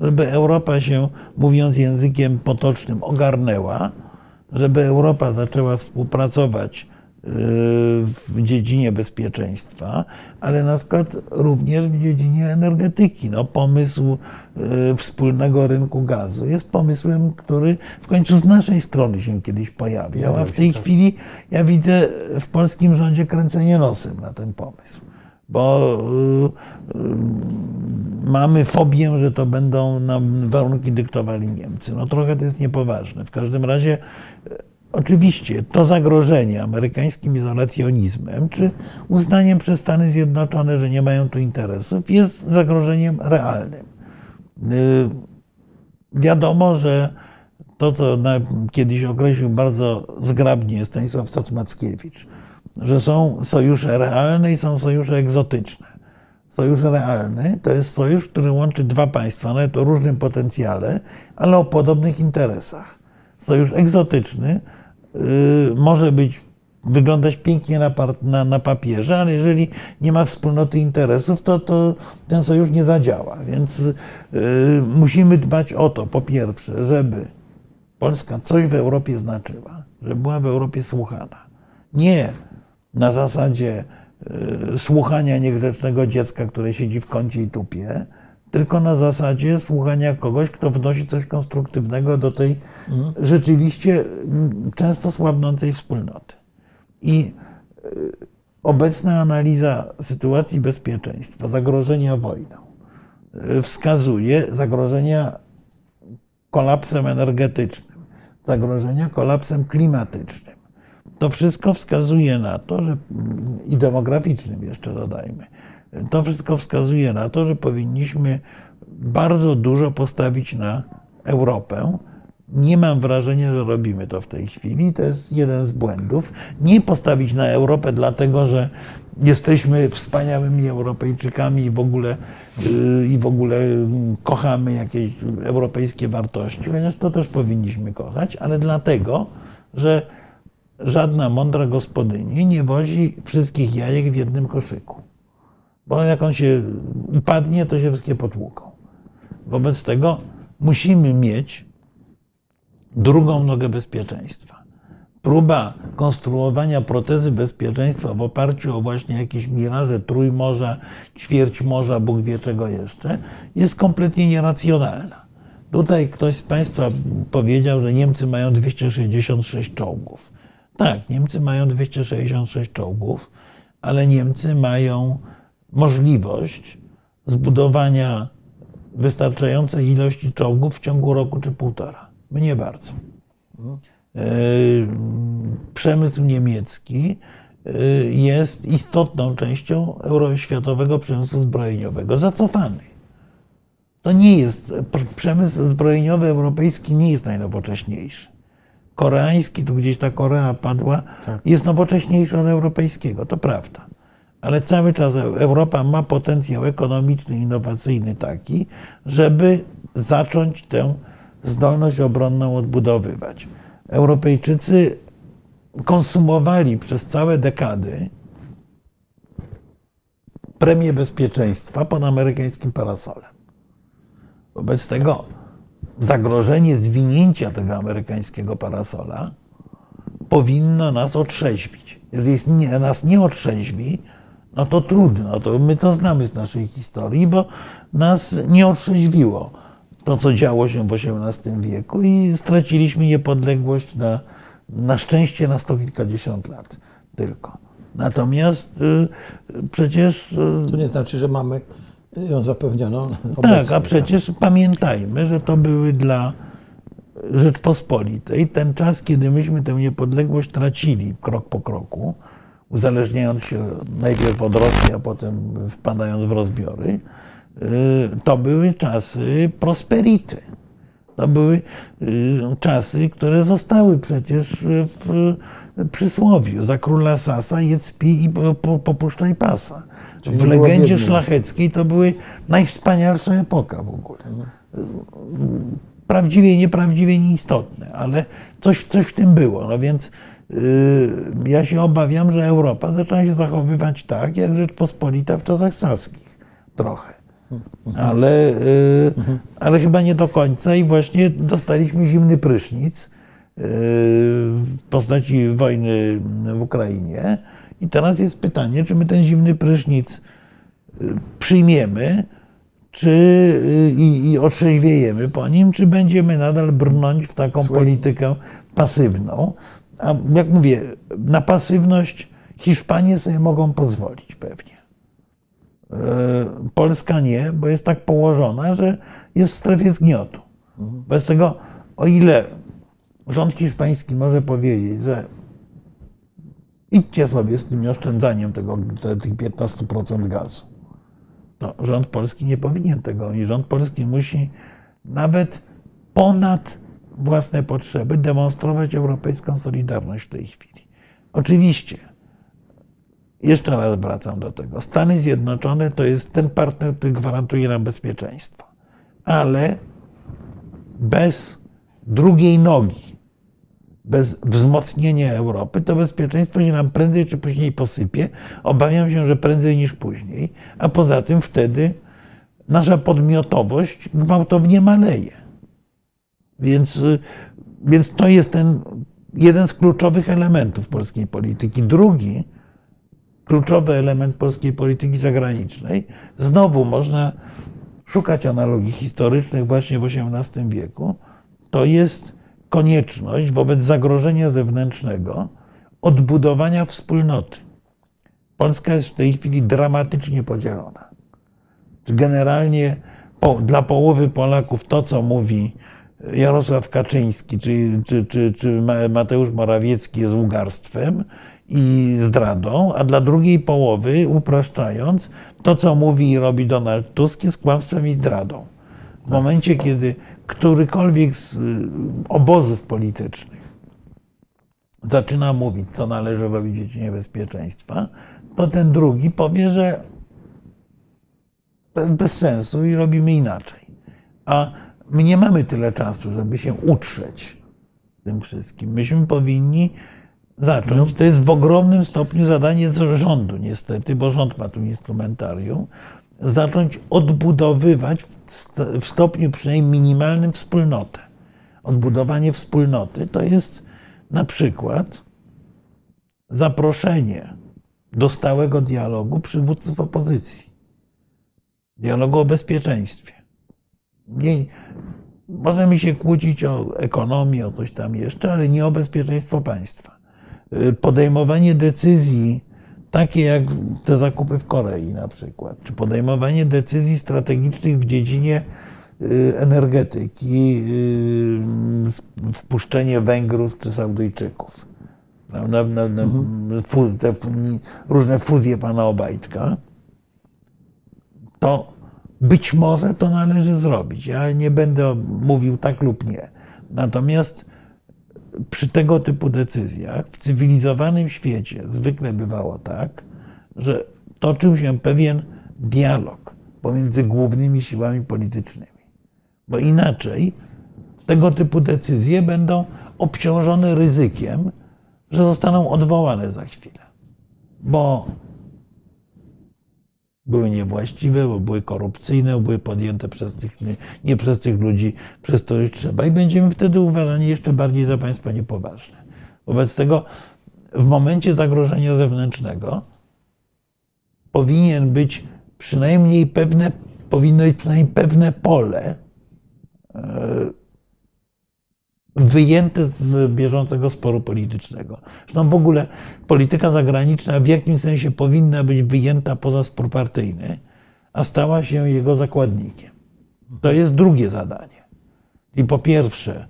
żeby Europa się, mówiąc językiem potocznym, ogarnęła, żeby Europa zaczęła współpracować w dziedzinie bezpieczeństwa, ale na przykład również w dziedzinie energetyki. No, pomysł e, wspólnego rynku gazu jest pomysłem, który w końcu z naszej strony się kiedyś pojawiał, a w tej chwili ja widzę w polskim rządzie kręcenie nosem na ten pomysł. Bo e, e, mamy fobię, że to będą nam warunki dyktowali Niemcy. No trochę to jest niepoważne. W każdym razie Oczywiście to zagrożenie amerykańskim izolacjonizmem, czy uznaniem przez Stany Zjednoczone, że nie mają tu interesów, jest zagrożeniem realnym. Y, wiadomo, że to, co kiedyś określił bardzo zgrabnie Stanisław Sacmackiewicz, że są sojusze realne i są sojusze egzotyczne. Sojusz realny to jest sojusz, który łączy dwa państwa, nawet o różnym potencjale, ale o podobnych interesach. Sojusz egzotyczny Y, może być wyglądać pięknie na, na, na, papierze, ale jeżeli nie ma wspólnoty interesów, to, to ten sojusz nie zadziała. Więc y, musimy dbać o to, po pierwsze, żeby Polska coś w Europie znaczyła, żeby była w Europie słuchana. Nie na zasadzie y, słuchania niegrzecznego dziecka, które siedzi w kącie i tupie, tylko na zasadzie słuchania kogoś, kto wnosi coś konstruktywnego do tej mhm. rzeczywiście często słabnącej wspólnoty. I e, obecna analiza sytuacji bezpieczeństwa, zagrożenia wojną, e, wskazuje zagrożenia kolapsem energetycznym, zagrożenia kolapsem klimatycznym. To wszystko wskazuje na to, że i demograficznym jeszcze dodajmy, to wszystko wskazuje na to, że powinniśmy bardzo dużo postawić na Europę. Nie mam wrażenia, że robimy to w tej chwili. To jest jeden z błędów. Nie postawić na Europę, dlatego że jesteśmy wspaniałymi Europejczykami i w ogóle, yy, i w ogóle kochamy jakieś europejskie wartości, chociaż to też powinniśmy kochać, ale dlatego, że żadna mądra gospodyni nie wozi wszystkich jajek w jednym koszyku. Bo jak on się upadnie, to się wszystkie potłuką. Wobec tego musimy mieć drugą nogę bezpieczeństwa. Próba konstruowania protezy bezpieczeństwa w oparciu o właśnie jakieś miraże trójmorza, ćwierć morza, Bóg wie czego jeszcze, jest kompletnie nieracjonalna. Tutaj ktoś z Państwa powiedział, że Niemcy mają 266 czołgów. Tak, Niemcy mają 266 czołgów, ale Niemcy mają możliwość zbudowania wystarczającej ilości czołgów w ciągu roku czy półtora. Mnie bardzo. E, przemysł niemiecki jest istotną częścią światowego przemysłu zbrojeniowego, zacofany. To nie jest, przemysł zbrojeniowy europejski nie jest najnowocześniejszy. Koreański, tu gdzieś ta Korea padła, tak. jest nowocześniejszy od europejskiego, to prawda. Ale cały czas Europa ma potencjał ekonomiczny, innowacyjny taki, żeby zacząć tę zdolność obronną odbudowywać. Europejczycy konsumowali przez całe dekady premię bezpieczeństwa pod amerykańskim parasolem. Wobec tego zagrożenie zwinięcia tego amerykańskiego parasola powinno nas otrzeźwić. Jeżeli nas nie otrzeźwi, no to trudno. To my to znamy z naszej historii, bo nas nie otrzeźwiło to, co działo się w XVIII wieku i straciliśmy niepodległość na, na szczęście na sto kilkadziesiąt lat tylko. Natomiast y, przecież. Y, to nie znaczy, że mamy ją zapewnioną. tak, a przecież tak. pamiętajmy, że to były dla Rzeczpospolitej ten czas, kiedy myśmy tę niepodległość tracili krok po kroku, uzależniając się najpierw od Rosji, a potem wpadając w rozbiory, y, to były czasy prosperity. To były y, czasy, które zostały przecież w przysłowiu. Za króla Sasa jedz, pi i popuszczaj pasa. Czyli w legendzie szlacheckiej to były najwspanialsza epoka w ogóle. Prawdziwie, nieprawdziwie nieistotne, ale coś, coś w tym było. No więc yy, ja się obawiam, że Europa zaczęła się zachowywać tak, jak Rzeczpospolita w czasach saskich. Trochę. Ale, yy, ale chyba nie do końca i właśnie dostaliśmy zimny prysznic yy, w postaci wojny w Ukrainie i teraz jest pytanie, czy my ten zimny prysznic y, przyjmiemy czy, y, i, i otrzeźwiejemy po nim, czy będziemy nadal brnąć w taką Słuchaj. politykę pasywną. A jak mówię, na pasywność Hiszpanie sobie mogą pozwolić pewnie. Y, Polska nie, bo jest tak położona, że jest w strefie zgniotu. Mhm. Bez tego, o ile rząd hiszpański może powiedzieć, że Idźcie sobie z tym oszczędzaniem tego, tych 15% gazu. No, rząd polski nie powinien tego. I rząd polski musi nawet ponad własne potrzeby demonstrować europejską solidarność w tej chwili. Oczywiście, jeszcze raz wracam do tego. Stany Zjednoczone to jest ten partner, który gwarantuje nam bezpieczeństwo. Ale bez drugiej nogi, bez wzmocnienia Europy, to bezpieczeństwo się nam prędzej czy później posypie. Obawiam się, że prędzej niż później. A poza tym wtedy nasza podmiotowość gwałtownie maleje. Więc, więc to jest ten jeden z kluczowych elementów polskiej polityki. Drugi kluczowy element polskiej polityki zagranicznej, znowu można szukać analogii historycznych właśnie w XVIII wieku, to jest konieczność wobec zagrożenia zewnętrznego odbudowania wspólnoty. Polska jest w tej chwili dramatycznie podzielona. Generalnie dla połowy Polaków to, co mówi Jarosław Kaczyński czy, czy, czy, czy Mateusz Morawiecki jest ugarstwem i zdradą, a dla drugiej połowy, upraszczając, to, co mówi i robi Donald Tusk jest kłamstwem i zdradą. W momencie, kiedy którykolwiek z y, obozów politycznych zaczyna mówić, co należy robić w dziedzinie bezpieczeństwa, to ten drugi powie, że bez sensu i robimy inaczej. A my nie mamy tyle czasu, żeby się utrzeć tym wszystkim. Myśmy powinni zacząć. No. To jest w ogromnym stopniu zadanie rządu, niestety, bo rząd ma tu instrumentarium, zacząć odbudowywać w stopniu przynajmniej minimalnym wspólnotę. Odbudowanie wspólnoty to jest na przykład zaproszenie do stałego dialogu przywódców opozycji, dialogu o bezpieczeństwie. Nie, możemy się kłócić o ekonomię, o coś tam jeszcze, ale nie o bezpieczeństwo państwa. Podejmowanie decyzji takie jak te zakupy w Korei na przykład, czy podejmowanie decyzji strategicznych w dziedzinie y, energetyki, y, wpuszczenie Węgrów czy Saudyjczyków. prawda? Fu- te różne fuzje pana Obajtka, to być może to należy zrobić. Ja nie będę mówił tak lub nie. Natomiast przy tego typu decyzjach w cywilizowanym świecie zwykle bywało tak, że toczył się pewien dialog pomiędzy głównymi siłami politycznymi. Bo inaczej tego typu decyzje będą obciążone ryzykiem, że zostaną odwołane za chwilę. Bo były niewłaściwe, bo były korupcyjne, bo były podjęte przez tych, nie- przez tych ludzi, przez których trzeba. I będziemy wtedy uważani jeszcze bardziej za państwo niepoważne. Wobec tego w momencie zagrożenia zewnętrznego powinien być przynajmniej pewne, powinno być przynajmniej pewne pole e, wyjęte z bieżącego sporu politycznego. Zresztą w ogóle polityka zagraniczna w jakimś sensie powinna być wyjęta poza spór partyjny, a stała się jego zakładnikiem. To jest drugie zadanie. I po pierwsze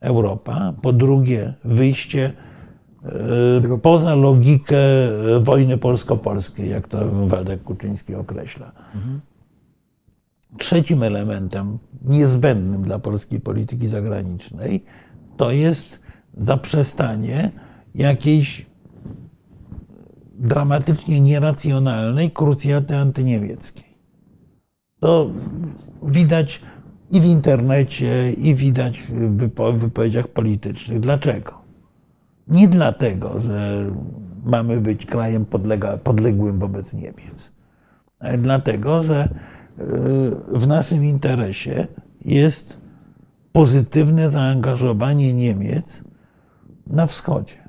Europa, po drugie wyjście e, tego- poza logikę wojny polsko-polskiej, jak to Waldek Kuczyński określa. Trzecim elementem niezbędnym dla polskiej polityki zagranicznej to jest zaprzestanie jakiejś dramatycznie nieracjonalnej krucjaty antyniemieckiej. To widać i w internecie, i widać w wypo- w wypowiedziach politycznych. Dlaczego? Nie dlatego, że mamy być krajem podległym wobec Niemiec, ale dlatego, że w naszym interesie jest pozytywne zaangażowanie Niemiec na wschodzie.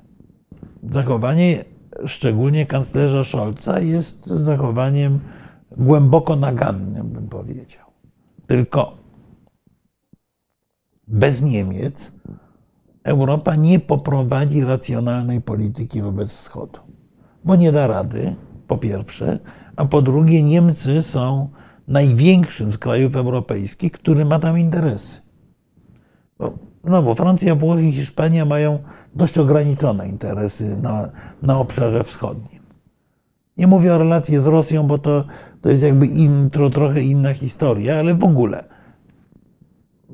Zachowanie szczególnie kanclerza Scholza jest zachowaniem głęboko nagannym, bym powiedział. Tylko bez Niemiec Europa nie poprowadzi racjonalnej polityki wobec wschodu, bo nie da rady, po pierwsze, a po drugie, Niemcy są największym z krajów europejskich, który ma tam interesy. Bo, no bo Francja, Włochy i Hiszpania mają dość ograniczone interesy na, na obszarze wschodnim. Nie mówię o relacji z Rosją, bo to, to jest jakby in, tro, trochę inna historia, ale w ogóle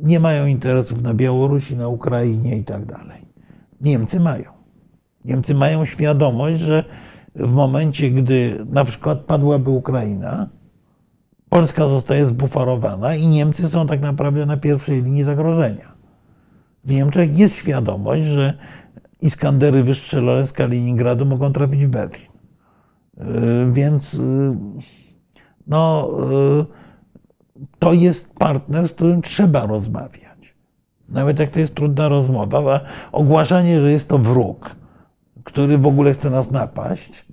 nie mają interesów na Białorusi, na Ukrainie i tak dalej. Niemcy mają. Niemcy mają świadomość, że w momencie, gdy na przykład padłaby Ukraina, Polska zostaje zbuforowana i Niemcy są tak naprawdę na pierwszej linii zagrożenia. W Niemczech jest świadomość, że Iskandery wystrzelone z Kaliningradu mogą trafić w Berlin. Yy, Więc yy, no, yy, to jest partner, z którym trzeba rozmawiać. Nawet jak to jest trudna rozmowa, ogłaszanie, że jest to wróg, który w ogóle chce nas napaść,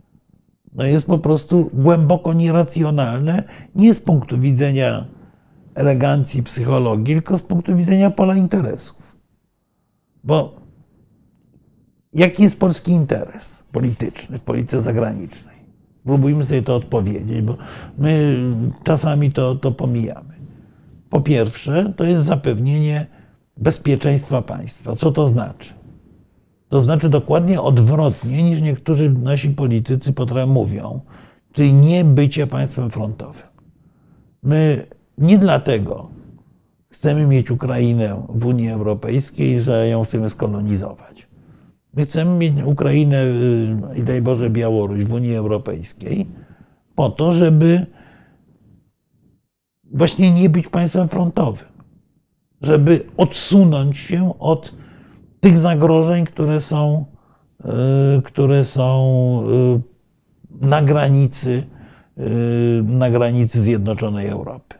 no jest po prostu głęboko nieracjonalne, nie z punktu widzenia elegancji, psychologii, tylko z punktu widzenia pola interesów. Bo jaki jest polski interes polityczny w polityce zagranicznej? Spróbujmy sobie to odpowiedzieć, bo my czasami to, to pomijamy. Po pierwsze, to jest zapewnienie bezpieczeństwa państwa. Co to znaczy? To znaczy dokładnie odwrotnie niż niektórzy nasi politycy potrafią mówią, czyli nie bycie państwem frontowym. My nie dlatego chcemy mieć Ukrainę w Unii Europejskiej, że ją chcemy skolonizować. My chcemy mieć Ukrainę y, i daj Boże Białoruś w Unii Europejskiej po to, żeby właśnie nie być państwem frontowym, żeby odsunąć się od tych zagrożeń, które są, y, które są y, na granicy, y, na granicy Zjednoczonej Europy.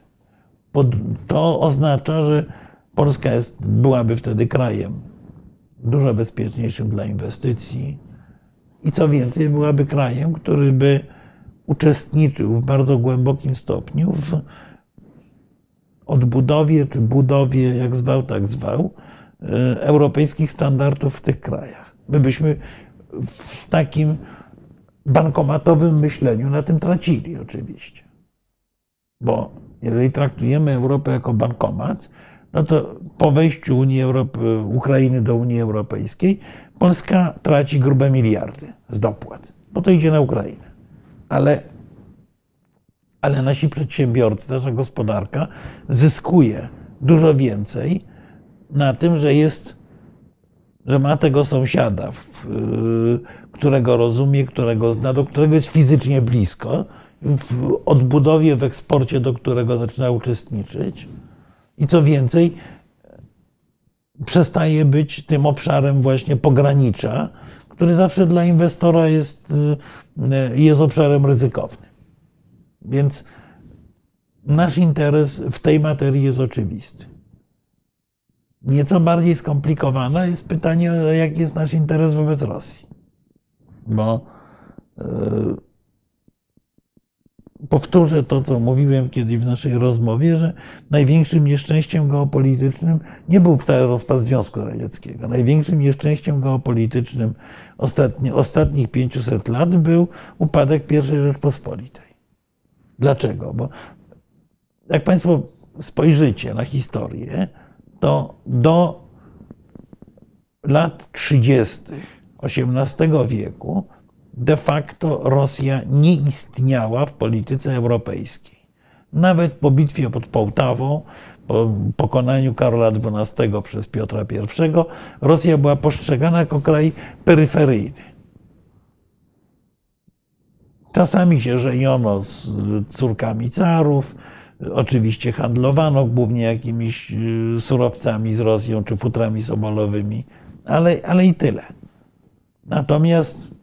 To oznacza, że Polska jest, byłaby wtedy krajem dużo bezpieczniejszym dla inwestycji i co więcej, byłaby krajem, który by uczestniczył w bardzo głębokim stopniu w odbudowie czy budowie, jak zwał, tak zwał, europejskich standardów w tych krajach. My byśmy w takim bankomatowym myśleniu na tym tracili oczywiście. Bo jeżeli traktujemy Europę jako bankomat, no to po wejściu Unii Europy, Ukrainy do Unii Europejskiej Polska traci grube miliardy z dopłat, bo to idzie na Ukrainę. Ale, ale nasi przedsiębiorcy, nasza gospodarka zyskuje dużo więcej na tym, że jest, że ma tego sąsiada, którego rozumie, którego zna, do którego jest fizycznie blisko, w odbudowie, w eksporcie, do którego zaczyna uczestniczyć. I co więcej, przestaje być tym obszarem właśnie pogranicza, który zawsze dla inwestora jest, y, jest obszarem ryzykownym. Więc nasz interes w tej materii jest oczywisty. Nieco bardziej skomplikowane jest pytanie, jaki jest nasz interes wobec Rosji. Bo yy, powtórzę to, co mówiłem kiedyś w naszej rozmowie, że największym nieszczęściem geopolitycznym nie był wcale rozpad Związku Radzieckiego. Największym nieszczęściem geopolitycznym ostatni, ostatnich 500 lat był upadek I Rzeczpospolitej. Dlaczego? Bo jak Państwo spojrzycie na historię, to do lat 30. XVIII wieku de facto Rosja nie istniała w polityce europejskiej. Nawet po bitwie pod Połtawą, po pokonaniu Karola XII przez Piotra I, Rosja była postrzegana jako kraj peryferyjny. Czasami się żeniono z córkami carów, oczywiście handlowano głównie jakimiś y, surowcami z Rosją czy futrami sobolowymi, ale, ale i tyle. Natomiast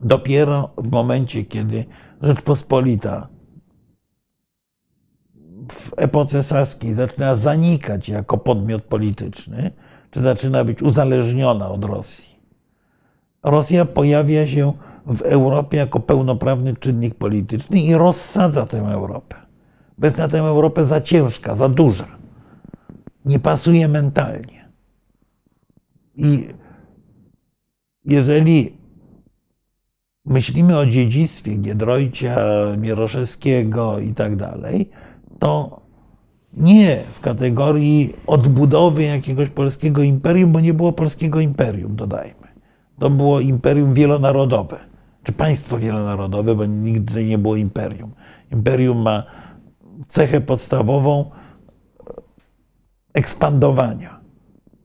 Dopiero w momencie, kiedy Rzeczpospolita w epoce saskiej zaczyna zanikać jako podmiot polityczny, czy zaczyna być uzależniona od Rosji, Rosja pojawia się w Europie jako pełnoprawny czynnik polityczny i rozsadza tę Europę. Bez na tę Europę za ciężka, za duża. Nie pasuje mentalnie. I jeżeli myślimy o dziedzictwie Giedroycia, Mieroszewskiego i tak dalej, to nie w kategorii odbudowy jakiegoś polskiego imperium, bo nie było polskiego imperium, dodajmy. To było imperium wielonarodowe, czy państwo wielonarodowe, bo nigdy nie było imperium. Imperium ma cechę podstawową ekspandowania,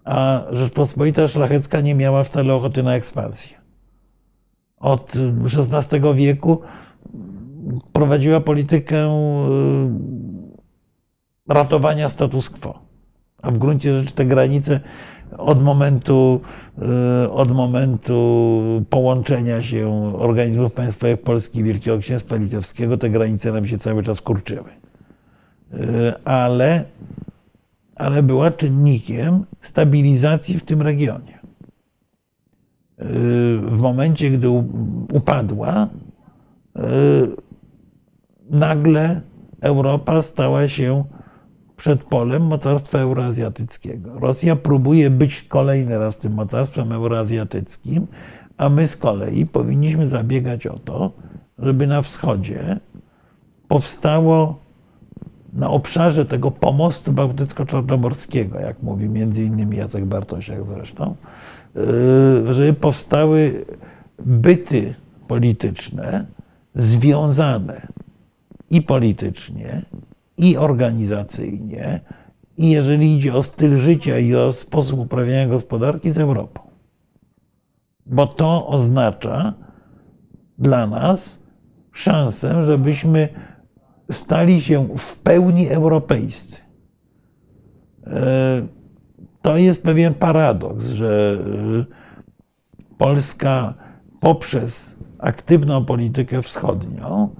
a Rzeczpospolita Szlachecka nie miała wcale ochoty na ekspansję od XVI wieku prowadziła politykę y, ratowania status quo. A w gruncie rzeczy te granice od momentu, y, od momentu połączenia się organizmów państwowych Polski i Wielkiego Księstwa Litewskiego, te granice nam się cały czas kurczyły. Y, ale, ale była czynnikiem stabilizacji w tym regionie w momencie, gdy upadła, nagle Europa stała się przedpolem mocarstwa euroazjatyckiego. Rosja próbuje być kolejny raz tym mocarstwem euroazjatyckim, a my z kolei powinniśmy zabiegać o to, żeby na wschodzie powstało na obszarze tego pomostu bałtycko-czarnomorskiego, jak mówi między innymi Jacek Bartosiak zresztą, y, żeby powstały byty polityczne związane i politycznie, i organizacyjnie, i jeżeli idzie o styl życia i o sposób uprawiania gospodarki z Europą. Bo to oznacza dla nas szansę, żebyśmy stali się w pełni europejscy. E, to jest pewien paradoks, że e, Polska poprzez aktywną politykę wschodnią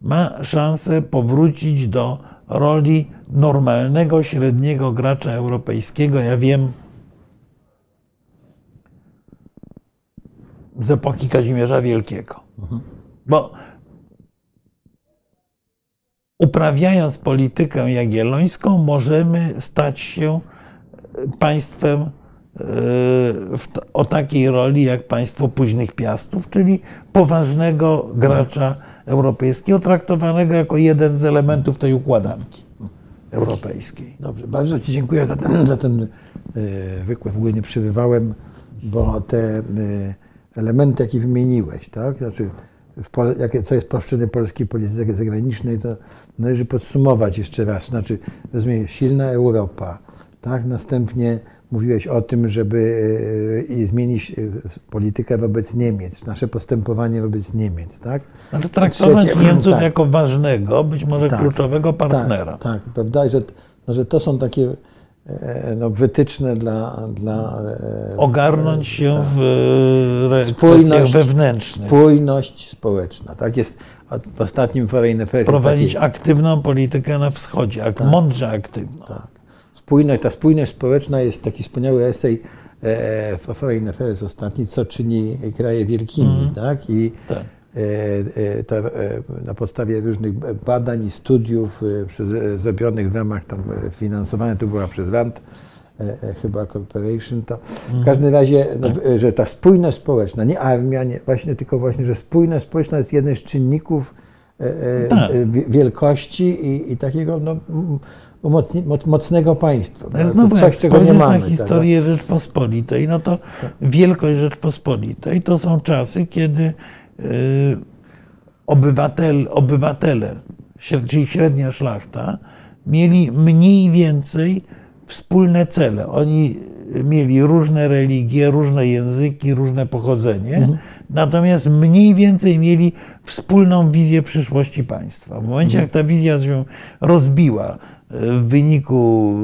ma szansę powrócić do roli normalnego, średniego gracza europejskiego. Ja wiem z epoki Kazimierza Wielkiego. Mhm. Bo uprawiając politykę jagiellońską, możemy stać się państwem e, o takiej roli jak państwo późnych piastów, czyli poważnego gracza europejskiego, traktowanego jako jeden z elementów tej układanki. europejskiej. Dobrze, bardzo Ci dziękuję za ten, za ten e, wykład. W ogóle nie przerywałem, bo te e, elementy, jakie wymieniłeś, tak? Znaczy, jakie, co jest potrzebne polskiej polityce zagranicznej, to należy podsumować jeszcze raz. Znaczy, rozumiem, silna Europa, tak? Następnie mówiłeś o tym, żeby e, zmienić politykę wobec Niemiec, nasze postępowanie wobec Niemiec, tak? Znaczy traktować Trzecie, Niemców tak. jako ważnego, być może tak, kluczowego partnera. Tak, tak prawda, że, no, że to są takie e, no, wytyczne dla... dla e, Ogarnąć się tak. w spójność wewnętrznych. Spójność społeczna, tak jest w ostatnim Foreign Affairs. Prowadzić aktywną politykę na wschodzie, tak, mądrze aktywną. Tak spójność, ta spójność społeczna jest taki wspaniały esej e, w Foreign Affairs ostatni, co czyni kraje wielkimi, mm. tak? I tak. E, e, to, na podstawie różnych badań i studiów zrobionych w ramach tam finansowania, to była przez RAND, chyba Corporation, to w mhm. każdym razie, no, tak. że ta spójność społeczna, nie armia, nie, właśnie tylko właśnie, że spójność społeczna jest jednym z czynników tak. wielkości i, i takiego no, umocni, mocnego państwa. No znowu, coś, jak nie mamy. na historię tak, Rzeczpospolitej, no to tak. wielkość Rzeczpospolitej to są czasy, kiedy y, obywatel, obywatele, czyli średnia szlachta, mieli mniej więcej wspólne cele. Oni mieli różne religie, różne języki, różne pochodzenie, mhm. natomiast mniej więcej mieli wspólną wizję przyszłości państwa. W momencie, mhm. jak ta wizja się rozbiła, w wyniku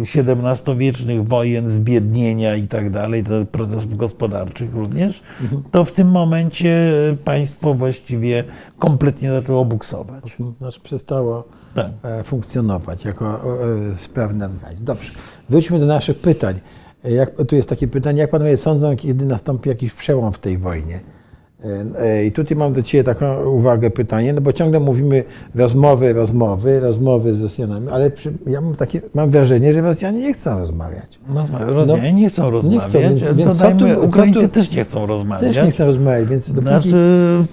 XVII-wiecznych wojen, zbiednienia i tak dalej, procesów gospodarczych również, mhm. to w tym momencie państwo właściwie kompletnie zaczęło buksować. Mhm. Znaczy przestało tak. E, funkcjonować jako e, sprawny organizm. Dobrze, wróćmy do naszych pytań. Jak, tu jest takie pytanie, jak panowie sądzą, kiedy nastąpi jakiś przełom w tej wojnie? E, I tutaj mam do Ciebie taką uwagę, pytanie, no bo ciągle mówimy rozmowy, rozmowy, rozmowy z Rosjanami, ale przy, ja mam takie, mam wrażenie, że Rosjanie nie chcą rozmawiać. Rosjanie no, nie chcą rozmawiać. Nie chcą, więc, więc Dodajmy, tu, Ukraińcy tu, też nie chcą rozmawiać. Też nie chcą rozmawiać, więc dopóki... Znaczy,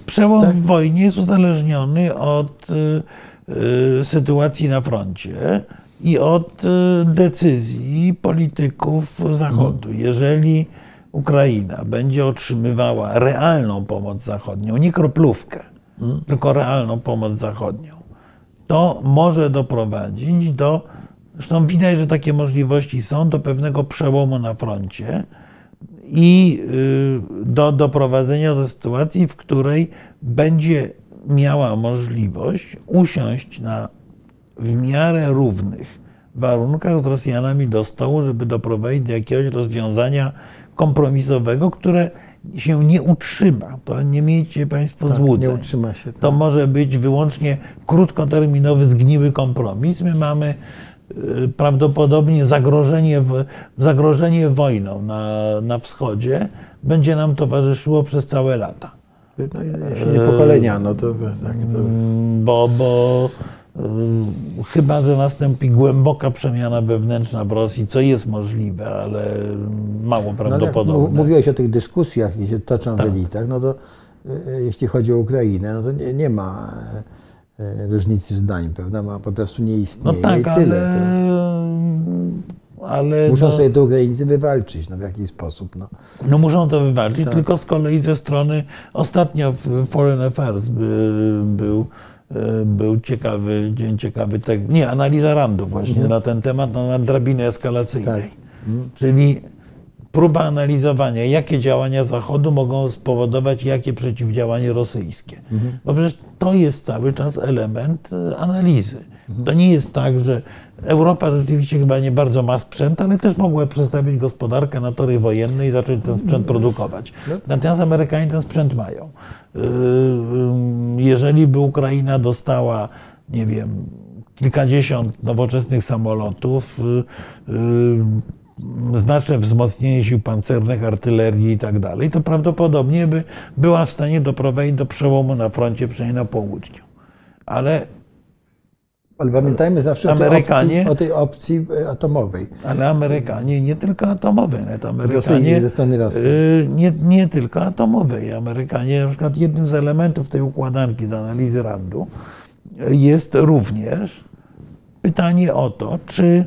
przełom tak? w wojnie jest uzależniony od y, y, sytuacji na froncie i od y, decyzji polityków Zachodu. Mhm. Jeżeli Ukraina będzie otrzymywała realną pomoc zachodnią, nie kroplówkę, hmm. tylko realną pomoc zachodnią, to może doprowadzić do, zresztą widać, że takie możliwości są, do pewnego przełomu na froncie i y, do doprowadzenia do sytuacji, w której będzie miała możliwość usiąść na w miarę równych warunkach z Rosjanami do stołu, żeby doprowadzić do jakiegoś rozwiązania kompromisowego, które się nie utrzyma. To nie miejcie Państwo tak, złudzeń. Nie utrzyma się. To. to może być wyłącznie krótkoterminowy, zgniły kompromis. My mamy y, prawdopodobnie zagrożenie, zagrożenie wojną na, na wschodzie będzie nam towarzyszyło przez całe lata. No, jeśli nie pokolenia, no to tak. To... Bo, bo Chyba, że nastąpi głęboka przemiana wewnętrzna w Rosji, co jest możliwe, ale mało prawdopodobne. No, mówiłeś o tych dyskusjach, które się toczą tak. w elitach, no to e, jeśli chodzi o Ukrainę, no to nie, nie ma e, różnicy zdań, prawda? Ma, po prostu nie istnieje no tak, i tyle. Ale, ale muszą no, sobie to Ukraińcy wywalczyć, no w jakiś sposób. No, no muszą to wywalczyć, tak. tylko z kolei ze strony, ostatnio w Foreign Affairs by, był był ciekawy, ciekawy tekst, nie, analiza Randu właśnie mhm. na ten temat, na drabiny eskalacyjnej. Tak. Mhm. Czyli próba analizowania, jakie działania Zachodu mogą spowodować jakie przeciwdziałanie rosyjskie. Mhm. Bo przecież to jest cały czas element e, analizy. To nie jest tak, że Europa rzeczywiście chyba nie bardzo ma sprzęt, ale też mogła przestawić gospodarkę na tory wojenne i zacząć ten sprzęt produkować. No. Natomiast Amerykanie ten sprzęt mają. Y, y, jeżeli by Ukraina dostała, nie wiem, kilkadziesiąt nowoczesnych samolotów, y, znaczne wzmocnienie sił pancernych, artylerii i tak dalej, to prawdopodobnie by była w stanie doprowadzić do przełomu na froncie, przynajmniej na południu. Ale ale pamiętajmy zawsze Amerykanie, o, tej opcji, o tej opcji atomowej. Ale Amerykanie nie tylko atomowej. Nawet Amerykanie, ze strony Rosji. Y, nie, nie tylko atomowej. Amerykanie, na przykład jednym z elementów tej układanki z analizy Randu jest również pytanie o to, czy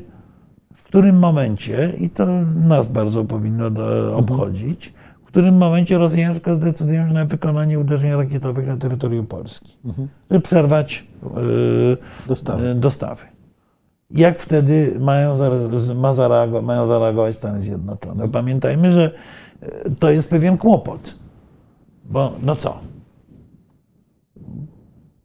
w którym momencie, i to nas bardzo powinno do, obchodzić, którym momencie Rosjanie zdecydują się na wykonanie uderzeń rakietowych na terytorium Polski, żeby przerwać y, Dostawy. y, dostawy. Jak wtedy mają, ma zareago- mają zareagować Stany Zjednoczone? Pamiętajmy, że y, to jest pewien kłopot. Bo no co?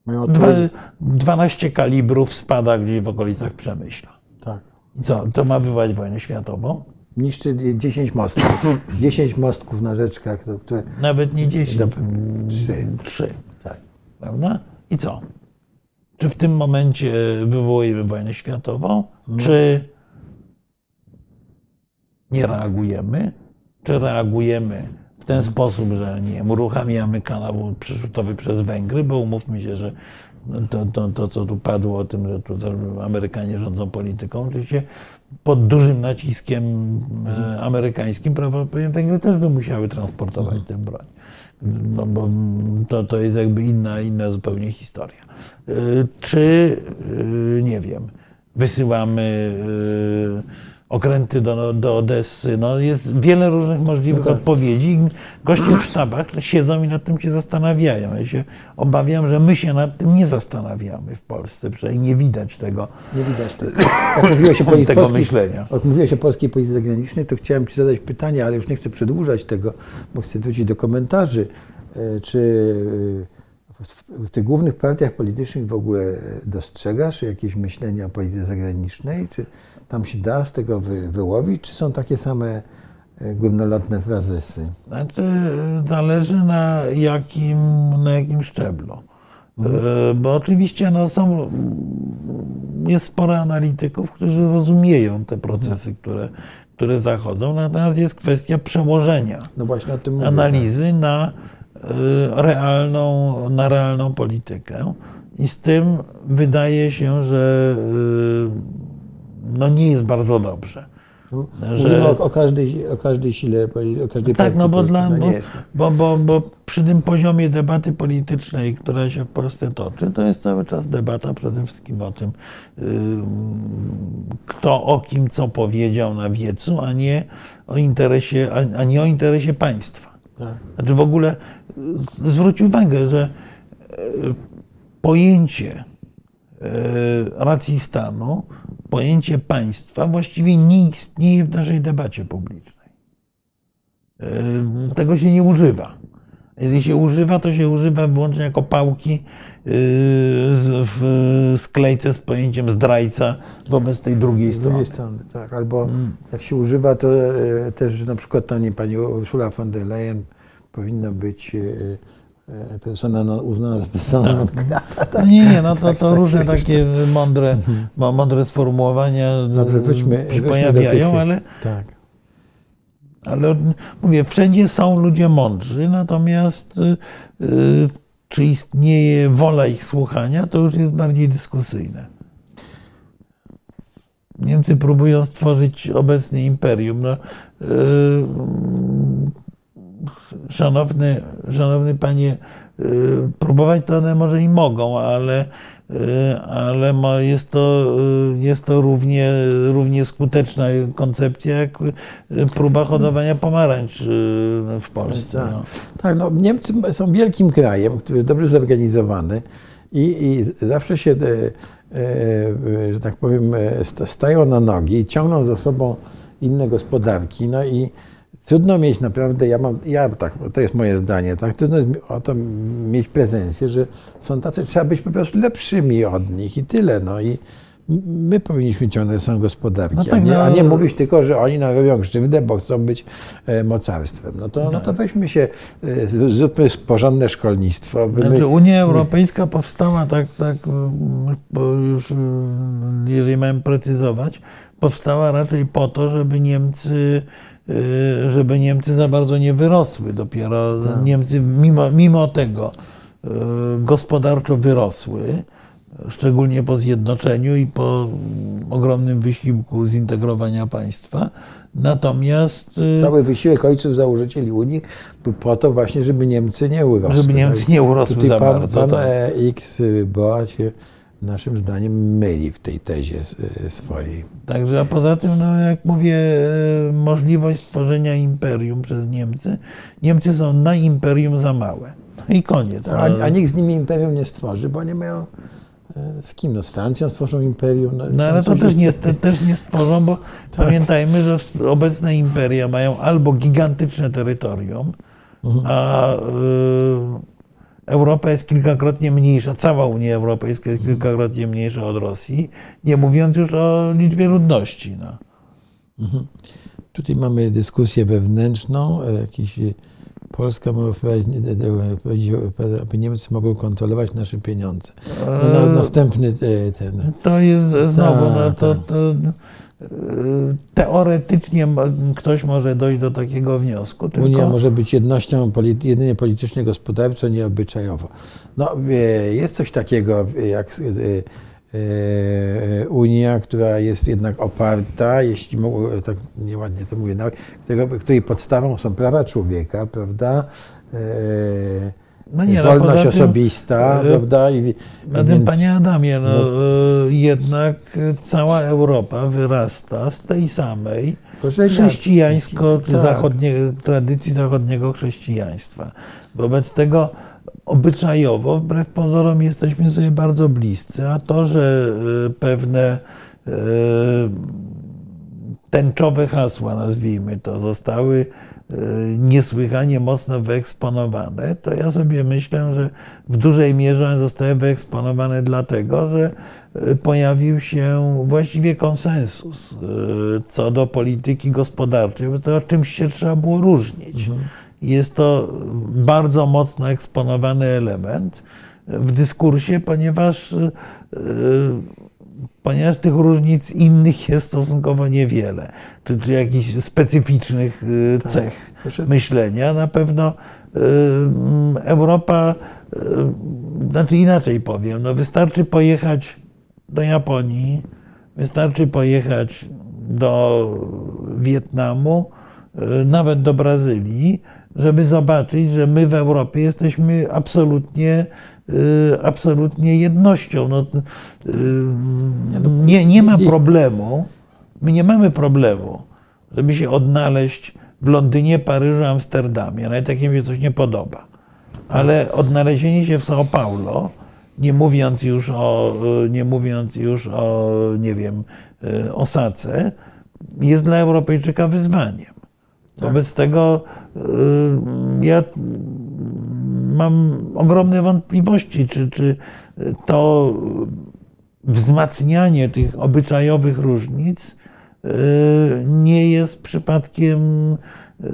Dwa, odpowiedź- 12 kalibrów spada gdzieś w okolicach Przemyśla. Tak. Co? To ma wywołać wojnę światową? Niszczy 10 mostków. 10 mostków na rzeczkach, to- które. Nawet nie 10, Dobra. trzy. trzy. Tak. Prawda? I co? Czy w tym momencie wywołujemy wojnę światową? Czy nie reagujemy? Czy reagujemy w ten sposób, że nie wiem, uruchamiamy kanał przerzutowy przez Węgry, bo umówmy się, że to, to, to co tu padło o tym, że tu Amerykanie rządzą polityką, oczywiście pod dużym naciskiem e, amerykańskim prawdopodobnie Węgry też by musiały transportować tę broń. No bo to, to jest jakby inna, inna zupełnie historia. Y, Czy, y, nie wiem, wysyłamy okręty do, do Odessy. No jest wiele różnych możliwych odpowiedzi. Goście w sztabach siedzą i nad tym się zastanawiają. Ja się obawiam, że my się nad tym nie zastanawiamy w Polsce, przynajmniej nie widać tego, Nie widać tego. Jak mówiłeś o tego polskiej- myślenia. Jak mówiłeś o polskiej polityce zagranicznej, to chciałem Ci zadać pytanie, ale już nie chcę przedłużać tego, bo chcę wrócić do komentarzy. E, Czy e, w, tych głównych partiach politycznych w ogóle dostrzegasz jakieś myślenie o polityce zagranicznej? Czy tam się da z tego wy, wyłowić, czy są takie same e, górnolotne frazesy? Znaczy, zależy na jakim, na jakim szczeblu. E, Bo oczywiście no, są, jest sporo analityków, którzy rozumieją te procesy, które, które zachodzą, natomiast jest kwestia przełożenia No właśnie mówię. analizy na e, realną, na realną politykę. I z tym wydaje się, że no, nie jest bardzo dobrze. No, że- Mówimy o, o, każdej, o każdej sile, o każdej Tak, no bo, dla, No bo, bo, bo, bo przy tym poziomie debaty politycznej, która się w Polsce toczy, to jest cały czas debata przede wszystkim o tym, ym, kto o kim co powiedział na wiecu, a nie o interesie, a, nie o interesie państwa. Tak. Znaczy w ogóle y, zwróć uwagę, że y, pojęcie racji stanu, pojęcie państwa właściwie nie istnieje w naszej debacie publicznej. Y, Tego się nie używa. Jeżeli się używa, to się używa wyłącznie jako pałki z- w sklejce z pojęciem zdrajca wobec tej drugiej Z strony. drugiej strony, tak. Albo jak się używa, to e, też na przykład to nie pani Ursula von der Leyen powinna być e, e, persona non, uznana za persona non grata. No nie, nie, no to, to różne takie mądre, mo- mądre sformułowania Dobrze, wróćmy, się pojawiają, ale, Tak. ale mówię, wszędzie są ludzie mądrzy, natomiast y, y, czy istnieje wola ich słuchania, to już jest bardziej dyskusyjne. Niemcy próbują stworzyć obecnie imperium. No, y, szanowny, szanowny panie, y, próbować to one może i mogą, ale, y, ale jest to, y, jest to równie, równie skuteczna koncepcja jak próba hodowania pomarańcz w Polsce. Tak. No. Tak, no Niemcy są wielkim krajem, który jest dobrze zorganizowany i, i zawsze się, że tak powiem, sta- stają na nogi i ciągną za sobą inne gospodarki. No i trudno mieć naprawdę, ja mam, ja tak, to jest moje zdanie, tak, trudno o to mieć pretensję, że są tacy, trzeba być po prostu lepszymi od nich i tyle. No i my powinniśmy ciągnąć są gospodarki, No a, tak, nie, a no- nie mówić tylko, że oni nam robią krzywdę, bo chcą być e, mocarstwem. No to, no to weźmy się, e, zróbmy porządne szkolnictwo. Znaczy, Unia Europejska powstała tak, tak, już mm, jeżeli mamy precyzować, powstała raczej po to, żeby Niemcy, żeby Niemcy za bardzo nie wyrosły. Dopiero Niemcy mimo, mimo tego y, gospodarczo wyrosły, szczególnie po zjednoczeniu i po ogromnym wysiłku zintegrowania państwa. Natomiast y, Cały wysiłek ojców założycieli Unii był po to właśnie, żeby Niemcy nie urosły. Żeby Niemcy nie urosły Tutaj za pan, bardzo, Pan tak. e, X Boa się naszym zdaniem myli w tej tezie e, swojej. Także, a poza tym, no, jak mówię, e, możliwość stworzenia imperium przez Niemcy. Niemcy są na imperium za małe. I koniec. A, a nikt z nimi imperium nie stworzy, bo nie mają e, z kim? No z Francją stworzą imperium. No, no ale to też nie, te, też nie stworzą, bo tak. pamiętajmy, że obecne imperia mają albo gigantyczne terytorium, mhm. a y, Europa jest kilkakrotnie mniejsza, cała Unia Europejska jest kilkakrotnie mniejsza od Rosji, nie mówiąc już o liczbie ludności. No. Mhm. Tutaj mamy dyskusję wewnętrzną, e, jakiś e, Polska powiedzieć, aby Niemcy mogły kontrolować nasze pieniądze. No, no, następny ten. To jest znowu, no, to, to, teoretycznie ktoś może dojść do takiego wniosku. Tylko... Unia może być jednością jedynie politycznie gospodarczo, nie obyczajowo. No, jest coś takiego jak Unia, która jest jednak oparta, jeśli mogę, tak nieładnie to mówię, której podstawą są prawa człowieka, prawda? No nie, no wolność osobista, e, prawda? I, na tym, panie Adamie, no, no, e, jednak cała Europa wyrasta z tej samej chrześcijańsko, tak. zachodnie, tradycji zachodniego chrześcijaństwa. Wobec tego obyczajowo, wbrew pozorom, jesteśmy sobie bardzo bliscy, a to, że e, pewne tęczowe hasła, nazwijmy to, zostały niesłychanie mocno wyeksponowane, to ja sobie myślę, że w dużej mierze one zostały wyeksponowane dlatego, że e, pojawił się właściwie konsensus e, co do polityki gospodarczej, bo to o czymś się trzeba było różnić. Mhm. Jest to bardzo mocno eksponowany element w dyskursie, ponieważ ponieważ tych różnic innych jest stosunkowo niewiele, czy, czy jakichś specyficznych y, tak. cech tak. myślenia. Na pewno y, Europa, y, znaczy inaczej powiem, no wystarczy pojechać do Japonii, wystarczy pojechać do Wietnamu, nawet do Brazylii, żeby zobaczyć, że my w Europie jesteśmy absolutnie Y, absolutnie jednością. No, y, nie, nie ma problemu, my nie mamy problemu, żeby się odnaleźć w Londynie, Paryżu, Amsterdamie, nawet jak mi się coś nie podoba. Ale odnalezienie się w São Paulo, nie mówiąc już o, y, nie mówiąc już o, nie wiem, Osace, jest dla Europejczyka wyzwaniem. Wobec tego ja mam ogromne wątpliwości, czy, czy to wzmacnianie tych obyczajowych różnic e, nie jest przypadkiem e,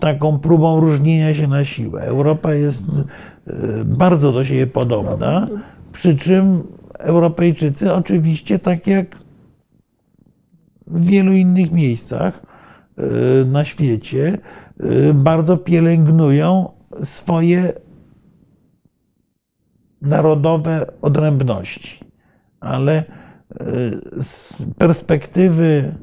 taką próbą różnienia się na siłę. Europa jest bardzo do siebie podobna, przy czym Europejczycy oczywiście, tak jak w wielu innych miejscach na świecie, bardzo pielęgnują swoje narodowe odrębności, ale e, z perspektywy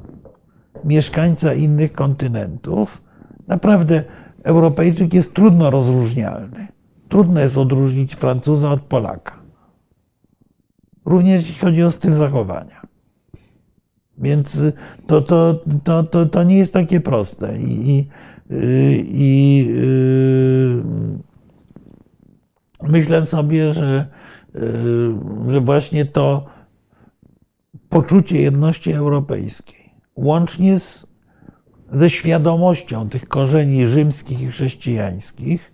mieszkańca innych kontynentów, naprawdę Europejczyk jest trudno rozróżnialny. Trudno jest odróżnić Francuza od Polaka. Również jeśli chodzi o styl zachowania. Więc to, to, to, to, to nie jest takie proste. I, i, i myślę sobie, że, y, że właśnie to poczucie jedności europejskiej, łącznie z, ze świadomością tych korzeni rzymskich i chrześcijańskich,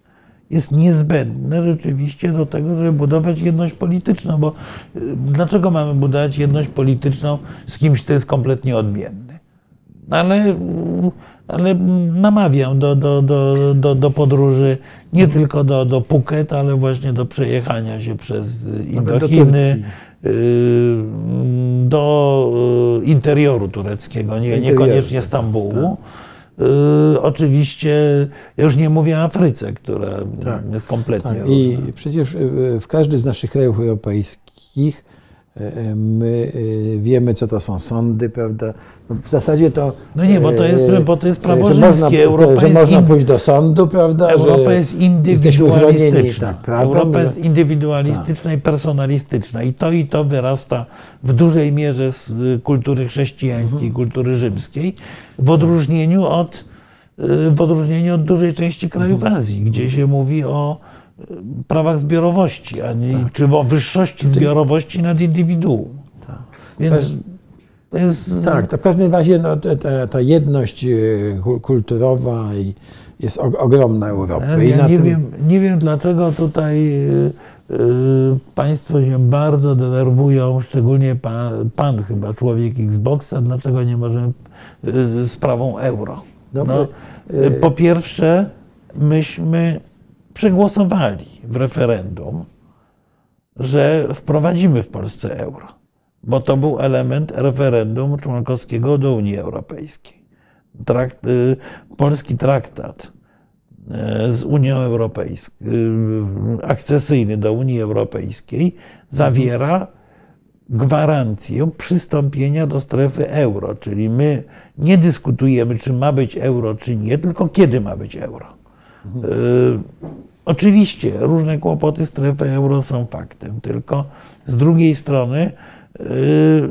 jest niezbędne rzeczywiście do tego, żeby budować jedność polityczną. Bo y, dlaczego mamy budować jedność polityczną z kimś, kto jest kompletnie odmienny? Ale ale namawiam do, do, do, do, do podróży nie tylko do, do Phuket, ale właśnie do przejechania się przez Indochiny, do, y, do interioru tureckiego, nie, niekoniecznie Stambułu. Tak. Y, oczywiście, ja już nie mówię o Afryce, która tak, jest kompletnie tak. I przecież w każdym z naszych krajów europejskich my e, wiemy, co to są sądy, prawda? No w zasadzie to. No nie, bo to jest, bo to jest prawo rzymskie. Można, Europa że można pójść do sądu, prawda? Europa jest indywidualistyczna. tak, prawem, Europa jest indywidualistyczna i personalistyczna. I to i to wyrasta w dużej mierze z y, kultury chrześcijańskiej, kultury rzymskiej, w odróżnieniu od, y, w odróżnieniu od dużej części krajów Azji, gdzie się mówi o prawach zbiorowości, a nie, czy o wyższości zbiorowości nad indywiduum. Więc to jest... Tak, to w każdym razie no, ta- ta, jedność kul- kulturowa jest ogromna Europy. Ja na nie, tym- wiem, nie wiem, dlaczego tutaj y, y, Państwo się bardzo denerwują, szczególnie pan, pan chyba, człowiek Xboxa, dlaczego nie możemy y, sprawą euro. No, No, y, y, po pierwsze, myśmy przegłosowali w referendum, że wprowadzimy w Polsce euro, bo to był element referendum członkowskiego do Unii Europejskiej. Trakt, y, polski traktat y, z Unią Europejską, y, akcesyjny do Unii Europejskiej, zawiera gwarancję przystąpienia do strefy euro, czyli my nie dyskutujemy, czy ma być euro, czy nie, tylko kiedy ma być euro. Y, Oczywiście różne kłopoty strefy euro są faktem, tylko z drugiej strony y,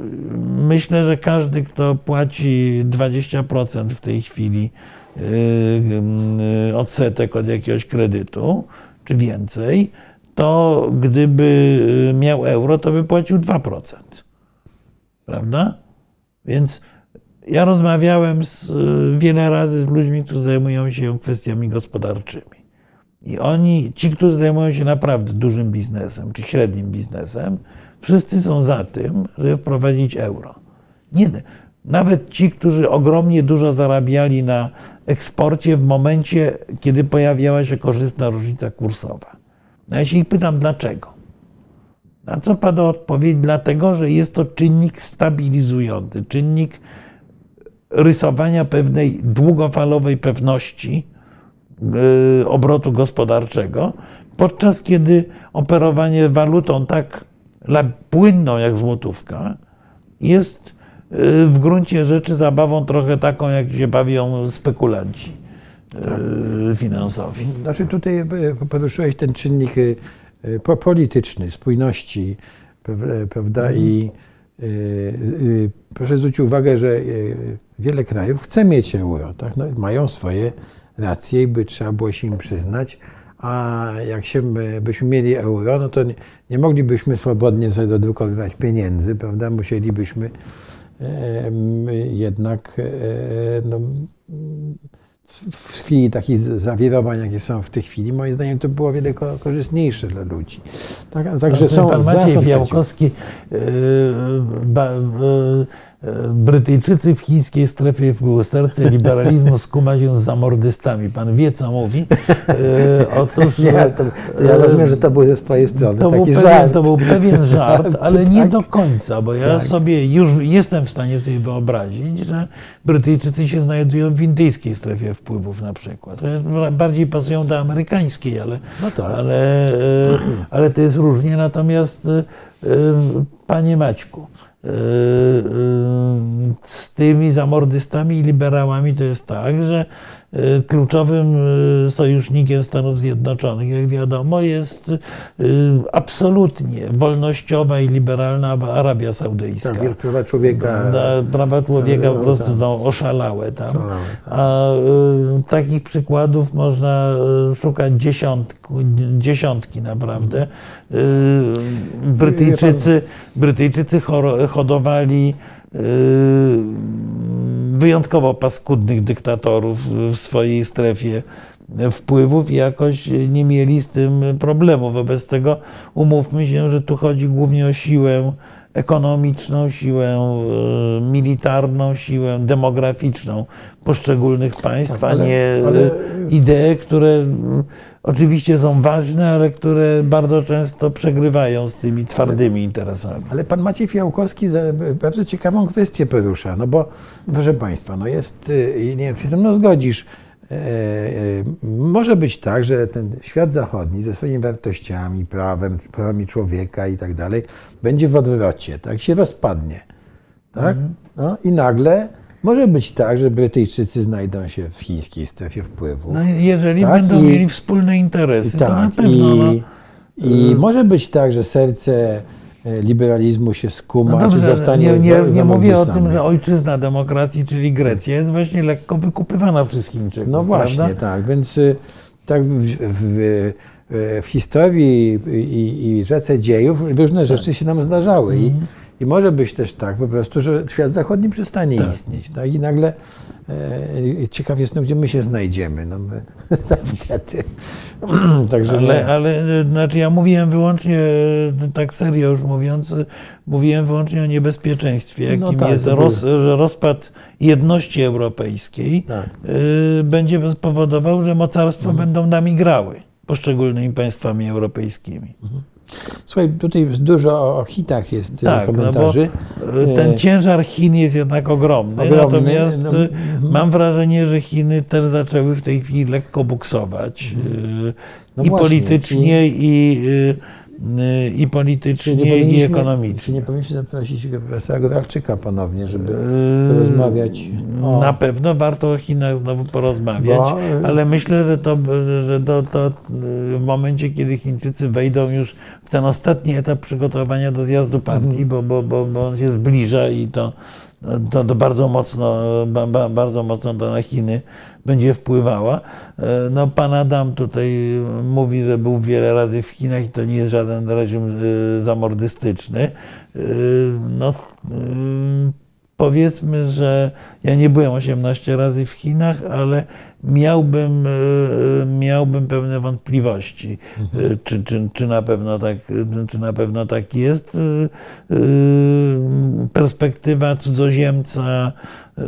myślę, że każdy, kto płaci 20% w tej chwili y, odsetek od jakiegoś kredytu, czy więcej, to gdyby miał euro, to by płacił 2%. Prawda? Więc ja rozmawiałem z, wiele razy z ludźmi, którzy zajmują się kwestiami gospodarczymi. I oni, ci, którzy zajmują się naprawdę dużym biznesem czy średnim biznesem, wszyscy są za tym, żeby wprowadzić euro. Nie, nawet ci, którzy ogromnie dużo zarabiali na eksporcie w momencie, kiedy pojawiała się korzystna różnica kursowa. No ja się ich pytam, dlaczego? Na co pada odpowiedź? Dlatego, że jest to czynnik stabilizujący, czynnik rysowania pewnej długofalowej pewności y, obrotu gospodarczego, podczas kiedy operowanie walutą tak płynną jak złotówka jest y, w gruncie rzeczy zabawą trochę taką, jak się bawią spekulanci y, finansowi. Znaczy tutaj poruszyłeś ten czynnik po- polityczny, spójności, praw- prawda? I e, e, proszę zwrócić uwagę, że e, wiele krajów chce mieć euro, tak? No, mają swoje racje i by trzeba było się im przyznać. A jak się e, byśmy mieli euro, no to nie, nie moglibyśmy swobodnie sobie dodrukowywać pieniędzy, prawda? Musielibyśmy e, jednak e, no, w chwili takich zawirowań, jakie są w tej chwili, moim zdaniem to było wiele ko- korzystniejsze dla ludzi. Tak, także są pan Maciej. Fiałkowski, yy, ba, yy, Brytyjczycy w chińskiej strefie wpływu serce liberalizmu skuma się z zamordystami. Pan wie, co mówi. Yy, otóż, Nie, to, to ja rozumiem, że to był ze swojej strony to był, pewien, żart. to był pewien żart, ale nie Tak. do końca, bo ja Tak. sobie już jestem w stanie sobie wyobrazić, że Brytyjczycy się znajdują w indyjskiej strefie wpływów na przykład. Bardziej pasują do amerykańskiej, ale, No tak. ale, e, ale to jest różnie. Natomiast e, e, panie Maćku, e, e, z tymi zamordystami i liberałami to jest tak, że kluczowym e, sojusznikiem Stanów Zjednoczonych, jak wiadomo, jest e, absolutnie wolnościowa i liberalna Arabia Saudyjska. Wielkie prawa człowieka. Prawa człowieka po prostu no, oszalałe tam. Oszalałe, tak. A takich przykładów można szukać dziesiątku, dziesiątki naprawdę. Brytyjczycy, Brytyjczycy hodowali wyjątkowo paskudnych dyktatorów w swojej strefie wpływów i jakoś nie mieli z tym problemu. Wobec tego umówmy się, że tu chodzi głównie o siłę ekonomiczną, siłę e, militarną, siłę demograficzną poszczególnych państw, Tak, a ale- nie ale- idee, które oczywiście są ważne, ale które bardzo często przegrywają z tymi twardymi interesami. Ale pan Maciej Fiałkowski bardzo ciekawą kwestię porusza, no bo proszę Państwa, no jest, y, nie wiem, czy się ze mną zgodzisz, e, e, może być tak, że ten świat zachodni ze swoimi wartościami, prawem, prawami człowieka i tak dalej, będzie w odwrocie, tak się rozpadnie. Tak? No, I nagle może być tak, że Brytyjczycy znajdą się w chińskiej strefie wpływu. No, jeżeli Tak, będą i- mieli wspólne interesy, to na tak, pewno. i, no. i może być tak, że serce e, liberalizmu się skuma, No czy dobrze, zostanie nie, nie, nie mówię o tym, że ojczyzna demokracji, czyli Grecja, jest właśnie lekko wykupywana przez Chińczyków. No właśnie, prawda? tak. Więc y, tak w, w, w, historii i, i rzece dziejów różne Tak. rzeczy się nam zdarzały. Mhm. I, może być też tak po prostu, że świat zachodni przestanie istnieć. Tak? I nagle e, ciekaw jestem, gdzie my się znajdziemy. No my, tak. Także Ale, no, ale e, znaczy ja mówiłem wyłącznie, e, tak serio już mówiąc, e, mówiłem wyłącznie o niebezpieczeństwie, No jakim tak, jest roz, rozpad jedności europejskiej, Tak. e, będzie powodował, że mocarstwa Mhm. będą nami grały poszczególnymi państwami europejskimi. Słuchaj, tutaj dużo o, hitach jest e, Tak, no komentarzy. e, ten E, ciężar Chin jest jednak ogromny, Ogromny, natomiast no, e, mam wrażenie, że Chiny też zaczęły w tej chwili lekko buksować e, No i właśnie, politycznie, i, e, i Czy politycznie, nie, i ekonomicznie. czy nie powinniśmy zaprosić profesora Goralczyka ponownie, żeby Eee, porozmawiać o... Na pewno warto o Chinach znowu porozmawiać, Bo, ale myślę, że to, że to, to w momencie, kiedy Chińczycy wejdą już w ten ostatni etap przygotowania do zjazdu partii, bo, bo, bo, bo on się zbliża i to, to, to bardzo, mocno, ba, ba, bardzo mocno to na Chiny będzie wpływała. E, No, pan Adam tutaj mówi, że był wiele razy w Chinach i to nie jest żaden reżim e, zamordystyczny. E, No, e, powiedzmy, że ja nie byłem 18 razy w Chinach, ale miałbym, e, miałbym pewne wątpliwości, e, czy, czy, czy, na pewno tak, czy na pewno tak jest. E, e, Perspektywa cudzoziemca e,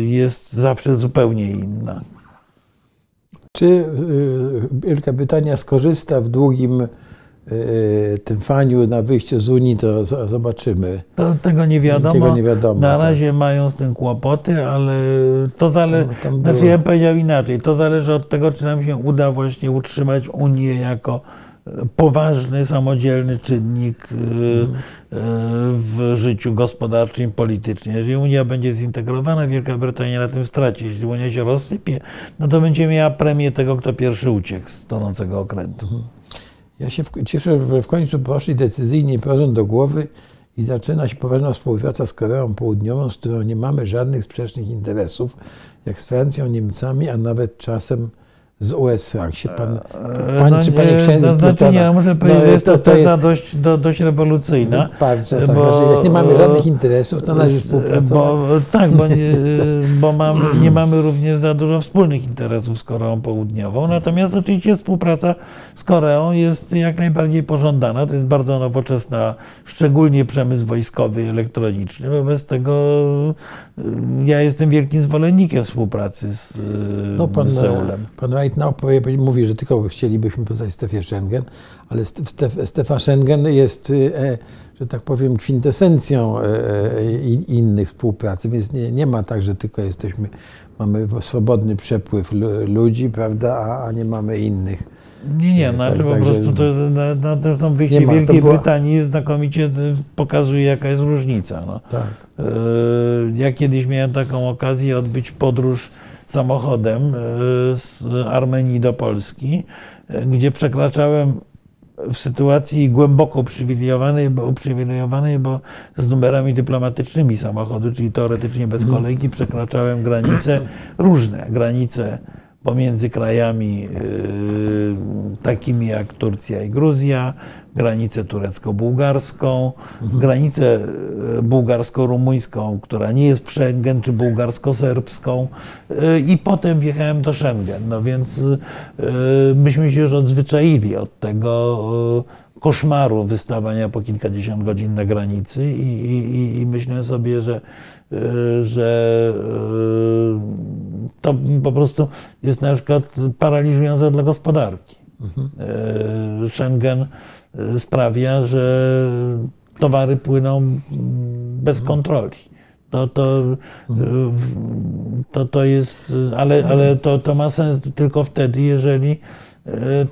jest zawsze zupełnie inna. Czy Wielka Brytania skorzysta w długim y, trwaniu na wyjściu z Unii, to zobaczymy. To, tego nie wiadomo. Tego nie wiadomo, Na tak. razie mają z tym kłopoty, ale to zależy. No, Znaczy, ja bym powiedział inaczej. To zależy od tego, czy nam się uda właśnie utrzymać Unię jako e, poważny, samodzielny czynnik e, Mhm. e, w życiu gospodarczym i politycznym. Jeżeli Unia będzie zintegrowana, Wielka Brytania na tym straci. Jeśli Unia się rozsypie, no to będzie miała premię tego, kto pierwszy uciekł z tonącego okrętu. Ja się cieszę, że w końcu poszli decyzyjnie prozą do głowy i zaczyna się poważna współpraca z Koreą Południową, z którą nie mamy żadnych sprzecznych interesów, jak z Francją, Niemcami, a nawet czasem z USA. Się pan, pan no czy panie nie, księdzu to znaczy, nie, ja muszę powiedzieć, że jest to, teza jest dość, do, dość rewolucyjna. bardzo, tak, bo- znaczy, jak nie mamy żadnych interesów, to należy współpracować. Bo, tak, bo, nie, bo mam, nie mamy również za dużo wspólnych interesów z Koreą Południową. Natomiast oczywiście współpraca z Koreą jest jak najbardziej pożądana. To jest bardzo nowoczesna, szczególnie przemysł wojskowy i elektroniczny. Wobec tego y, ja jestem wielkim zwolennikiem współpracy z, No, pan, z Seulem. pan Reitnau powie, mówi, że tylko chcielibyśmy pozostać w strefie Schengen, ale strefa Schengen jest, e, że tak powiem, kwintesencją e, i- innych współpracy, więc nie, nie ma tak, że tylko jesteśmy, mamy swobodny przepływ lu- ludzi, prawda, a, nie mamy innych. Nie, nie, Tak, znaczy po prostu to, na, na, zresztą wyjście ma, Wielkiej była- Brytanii znakomicie y, pokazuje, jaka jest różnica. No. Tak. E, Ja kiedyś miałem taką okazję odbyć podróż samochodem e, z Armenii do Polski, e, gdzie przekraczałem w sytuacji głęboko uprzywilejowanej, bo, uprzywilejowanej, bo z numerami dyplomatycznymi samochodu, czyli teoretycznie bez kolejki, przekraczałem granice różne, granice pomiędzy krajami y, takimi jak Turcja i Gruzja, granicę turecko-bułgarską, granicę y, bułgarsko-rumuńską, która nie jest w Schengen, czy bułgarsko-serbską y, i potem wjechałem do Schengen. No więc myśmy się już odzwyczaili od tego koszmaru wystawania po kilkadziesiąt godzin na granicy i, i, i- myślę sobie, że, że y, to po prostu jest na przykład paraliżujące dla gospodarki. Y, Schengen y, sprawia, że towary płyną bez kontroli. To, to, to, to jest, ale, ale to, to ma sens tylko wtedy, jeżeli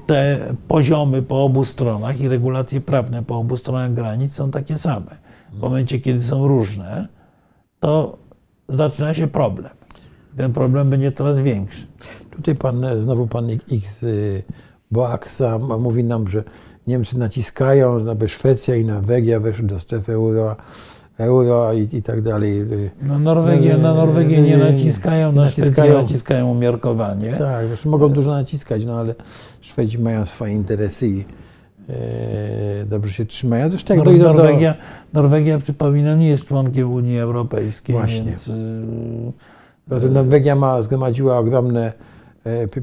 te poziomy po obu stronach i regulacje prawne po obu stronach granic są takie same. W momencie, kiedy są różne, to zaczyna się problem. Ten problem będzie coraz większy. Tutaj pan, znowu pan X Boaksa mówi nam, że Niemcy naciskają, aby Szwecja i Norwegia weszły do strefy euro, euro i, i tak dalej. No Norwegia, na Norwegię nie naciskają, na Szwecję naciskają umiarkowanie. Tak, mogą dużo naciskać, no ale Szwedzi mają swoje interesy i dobrze się trzymają. Zresztą jak Nor dojdą Norwegia, do... Norwegia, przypominam, nie jest członkiem Unii Europejskiej. Właśnie. Więc, yy, Norwegia ma, zgromadziła ogromne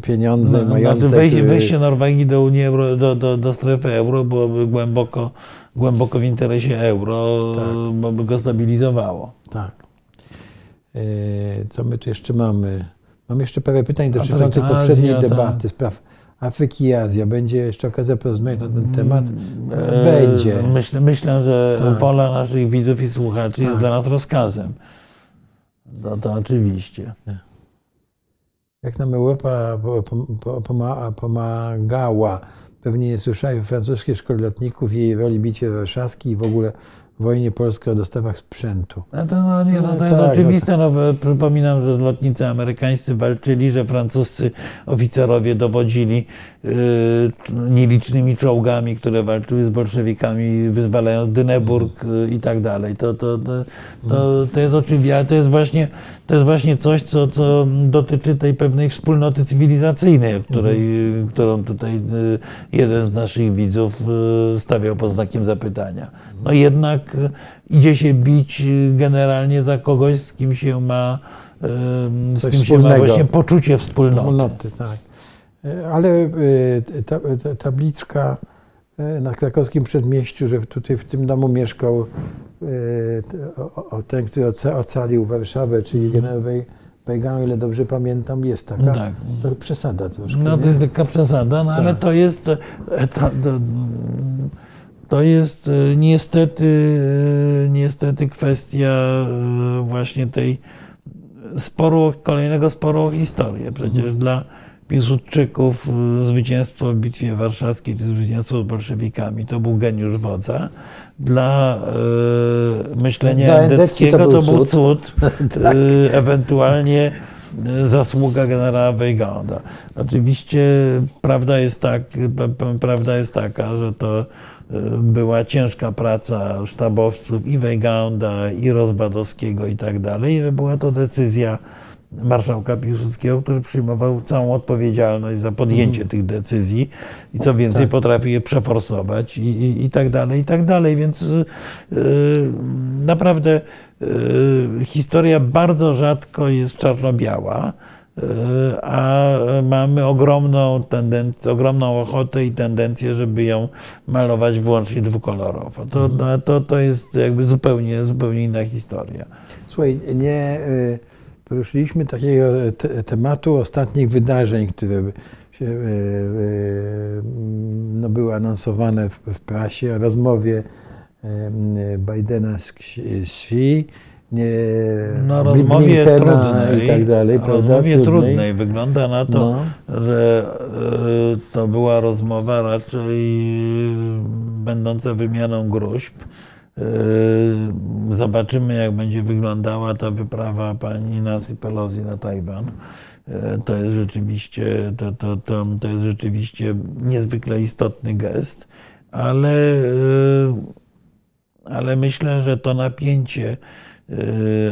pieniądze, no, majątek. Znaczy wejście, wejście Norwegii do, Unii Euro, do, do, do strefy euro byłoby głęboko, głęboko w interesie euro, tak. bo by go stabilizowało. Tak. Co my tu jeszcze mamy? Mam jeszcze parę pytań dotyczących poprzedniej tak. debaty, spraw Afryki i Azja. Będzie jeszcze okazja porozmawiać na ten temat? Będzie. Myślę, myślę że tak. wola naszych widzów i słuchaczy tak. jest dla nas rozkazem. No to oczywiście. Jak nam Europa pomagała, pewnie nie słyszałem francuskiej szkoły lotników i jej roli bitwie warszawskiej i w ogóle wojnie polskiej o dostawach sprzętu. No to, no, nie, no, to no, jest tak, oczywiste. No, przypominam, że lotnicy amerykańscy walczyli, że francuscy oficerowie dowodzili yy, nielicznymi czołgami, które walczyły z bolszewikami, wyzwalając Dyneburg yy, i tak dalej. To, to, to, to, to jest oczywiste, to jest właśnie, to jest właśnie coś, co, co dotyczy tej pewnej wspólnoty cywilizacyjnej, której, mhm. którą tutaj yy, jeden z naszych widzów stawiał pod znakiem zapytania. No jednak idzie się bić generalnie za kogoś, z kim się ma, z kim się ma właśnie poczucie wspólnoty. wspólnoty tak. Ale ta, ta, tabliczka na krakowskim przedmieściu, że tutaj w tym domu mieszkał ten, który ocalił Warszawę, czyli generał Weigand, o ile dobrze pamiętam, jest taka tak. to przesada troszkę. No to jest taka przesada, no tak. ale to jest to, to, to jest e, niestety, e, niestety kwestia e, właśnie tej sporu, kolejnego sporu o historię. Przecież mhm. dla Piłsudczyków zwycięstwo w Bitwie Warszawskiej, zwycięstwo z bolszewikami, to był geniusz wodza. Dla e, myślenia dla endeckiego to, to, był cud, tak. e, ewentualnie zasługa generała Weiganda. Oczywiście prawda jest, tak, prawda jest taka, że to była ciężka praca sztabowców i Weiganda, i Rozbadowskiego i tak dalej, że była to decyzja marszałka Piłsudskiego, który przyjmował całą odpowiedzialność za podjęcie mm. tych decyzji i co więcej tak. potrafił je przeforsować i, i, i, tak dalej, i tak dalej. Więc yy, naprawdę yy, historia bardzo rzadko jest czarno-biała. A mamy ogromną tendencję, ogromną ochotę i tendencję, żeby ją malować wyłącznie dwukolorowo. To, mhm. to, to jest jakby zupełnie, zupełnie inna historia. Słuchaj, nie y, poruszyliśmy takiego te, tematu ostatnich wydarzeń, które się, y, y, no, były anonsowane w, w prasie o rozmowie Bidena z Xi nie, no, rozmowie trudnej, i tak dalej. Rozmowie trudnej. trudnej. Wygląda na to, no. że e, to była rozmowa raczej będąca wymianą gruźb. E, zobaczymy, jak będzie wyglądała ta wyprawa pani Nancy Pelosi na Tajwan. E, to jest rzeczywiście, to, to, to, to jest rzeczywiście niezwykle istotny gest, ale, ale myślę, że to napięcie E,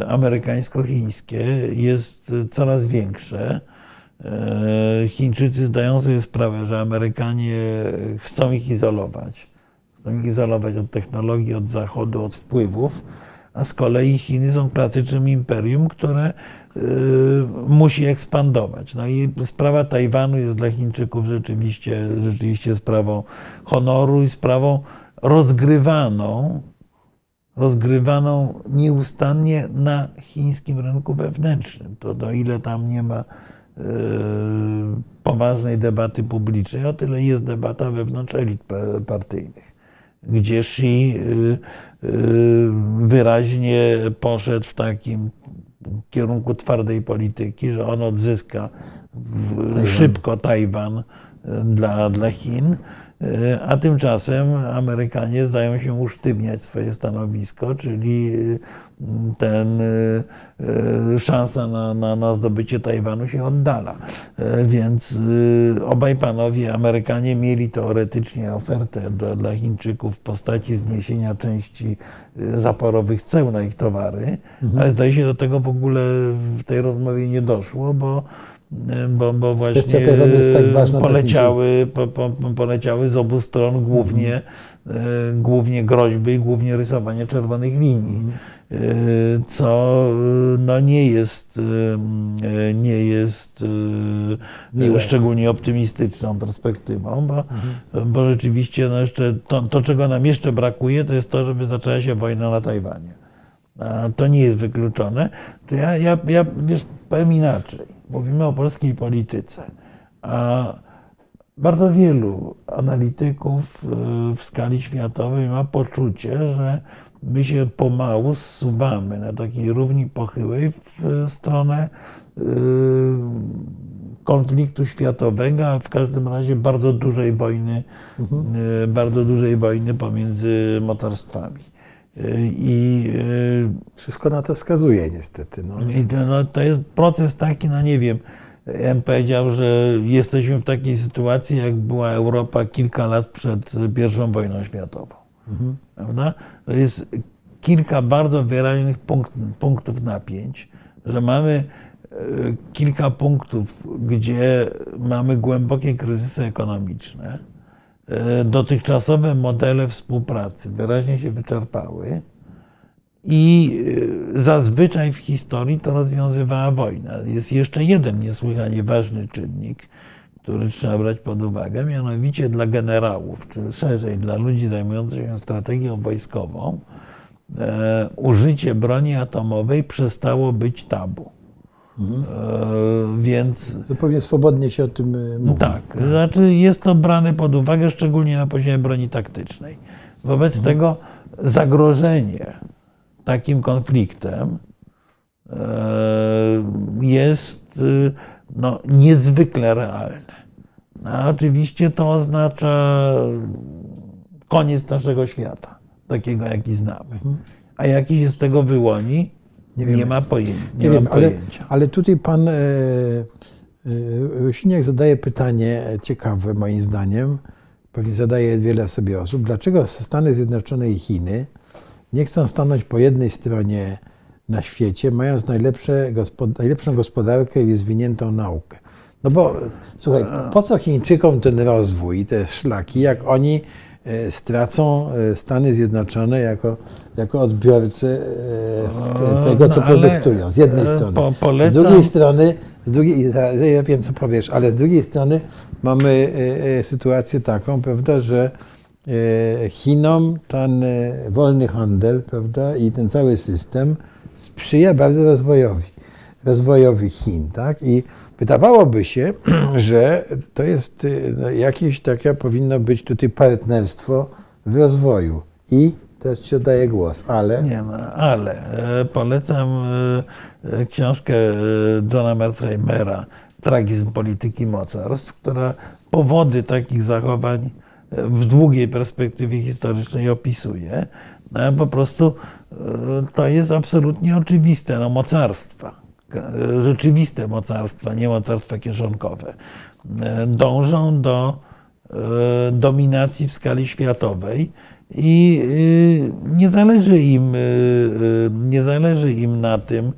amerykańsko-chińskie jest coraz większe. E, Chińczycy zdają sobie sprawę, że Amerykanie chcą ich izolować. Chcą ich izolować od technologii, od zachodu, od wpływów, a z kolei Chiny są klasycznym imperium, które e, musi ekspandować. No i sprawa Tajwanu jest dla Chińczyków rzeczywiście, rzeczywiście sprawą honoru i sprawą rozgrywaną rozgrywaną nieustannie na chińskim rynku wewnętrznym. To o ile tam nie ma e, poważnej debaty publicznej, o tyle jest debata wewnątrz elit partyjnych. gdzie Xi y, wyraźnie poszedł w takim kierunku twardej polityki, że on odzyska w, szybko Tajwan dla, dla Chin. A tymczasem Amerykanie zdają się usztywniać swoje stanowisko, czyli ten szansa na, na, na zdobycie Tajwanu się oddala. Więc obaj panowie Amerykanie mieli teoretycznie ofertę do, dla Chińczyków w postaci zniesienia części zaporowych ceł na ich towary, mhm. ale zdaje się do tego w ogóle w tej rozmowie nie doszło, bo bo, bo właśnie tak poleciały, po, po, poleciały z obu stron głównie, mhm. głównie groźby i głównie rysowanie czerwonych linii, mhm. co no nie jest, nie jest Miłe. szczególnie optymistyczną perspektywą, bo, mhm. bo rzeczywiście no jeszcze to, to, czego nam jeszcze brakuje, to jest to, żeby zaczęła się wojna na Tajwanie. A to nie jest wykluczone. To ja, ja, ja wiesz, powiem inaczej mówimy o polskiej polityce, a bardzo wielu analityków y, w skali światowej ma poczucie, że my się pomału zsuwamy na takiej równi pochyłej w stronę y, konfliktu światowego, a w każdym razie bardzo dużej wojny, mhm. Y, bardzo dużej wojny pomiędzy mocarstwami. I wszystko na to wskazuje niestety. No. To, no, to jest proces taki, no nie wiem, ja bym powiedział, że jesteśmy w takiej sytuacji, jak była Europa kilka lat przed I wojną światową. Mhm. Prawda? To jest kilka bardzo wyraźnych punkt, punktów napięć, że mamy e, kilka punktów, gdzie mamy głębokie kryzysy ekonomiczne E, dotychczasowe modele współpracy wyraźnie się wyczerpały i e, zazwyczaj w historii to rozwiązywała wojna. Jest jeszcze jeden niesłychanie ważny czynnik, który trzeba brać pod uwagę, mianowicie dla generałów, czy szerzej dla ludzi zajmujących się strategią wojskową, e, użycie broni atomowej przestało być tabu. Mhm. Więc. Zupełnie swobodnie się o tym e, mówi. Tak, tak, znaczy jest to brane pod uwagę, szczególnie na poziomie broni taktycznej. Wobec mhm. tego zagrożenie takim konfliktem e, jest no, niezwykle realne. A oczywiście to oznacza koniec naszego świata, takiego jaki znamy. Mhm. A jaki się z tego wyłoni, nie, nie ma pojęcia. Nie, nie wiem, ale, ale, tutaj pan e, e, zadaje pytanie ciekawe moim zdaniem, pewnie zadaje wiele sobie osób. Dlaczego Stany Zjednoczone i Chiny nie chcą stanąć po jednej stronie na świecie, mając najlepsze, najlepszą gospodarkę i zwiniętą naukę? No bo słuchaj, po co Chińczykom ten rozwój, te szlaki, jak oni E, stracą e, Stany Zjednoczone jako, jako odbiorcy e, tego, co no, produktują, z jednej strony. Po, polecam. Z drugiej strony, z drugiej, ja wiem, co powiesz, ale z drugiej strony mamy sytuację taką, prawda, że Chinom ten wolny handel, prawda, i ten cały system sprzyja bardzo rozwojowi, rozwojowi Chin, tak, i Wydawałoby się, że to jest y, no, jakieś takie, powinno być tutaj partnerstwo w rozwoju. I teraz ci oddaję głos, ale. Nie ma, ale e, polecam e, e, książkę Johna Merzheimera Tragizm polityki mocarstw, która powody takich zachowań w długiej perspektywie historycznej opisuje. No, po prostu to jest absolutnie oczywiste. No, mocarstwa rzeczywiste mocarstwa, nie mocarstwa kieszonkowe, e, dążą do e, dominacji w skali światowej i e, nie zależy im, nie zależy im na tym,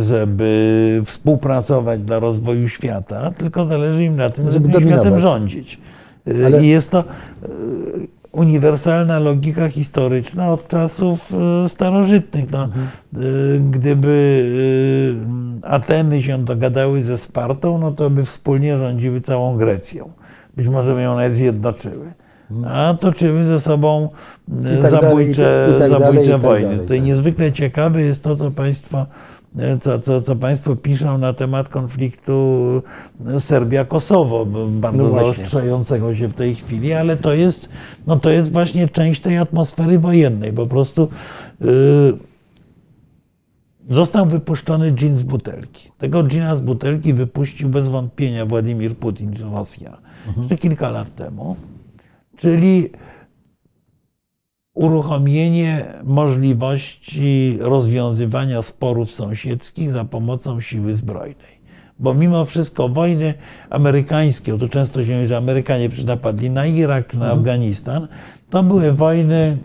żeby współpracować dla rozwoju świata, tylko zależy im na tym, żeby, żeby światem rządzić. Ale... I jest to uniwersalna logika historyczna od czasów e, starożytnych. No, mhm. E, gdyby e, Ateny się dogadały ze Spartą, no to by wspólnie rządziły całą Grecją. Być może by ją nawet zjednoczyły. Mhm. A toczyły ze sobą tak zabójcze, dalej, tak, i tak zabójcze dalej, wojny. Tutaj niezwykle ciekawe jest to, co Państwo co, co, co Państwo piszą na temat konfliktu Serbia-Kosowo, bardzo No zaostrzającego się w tej chwili, ale to jest, no to jest właśnie część tej atmosfery wojennej. Po prostu yy, został wypuszczony dżin z butelki. Tego dżina z butelki wypuścił bez wątpienia Władimir Putin, czy Rosja, jeszcze kilka lat temu. Czyli uruchomienie możliwości rozwiązywania sporów sąsiedzkich za pomocą siły zbrojnej. Bo mimo wszystko wojny amerykańskie, to często się mówi, że Amerykanie napadli na Irak na Afganistan, to były wojny,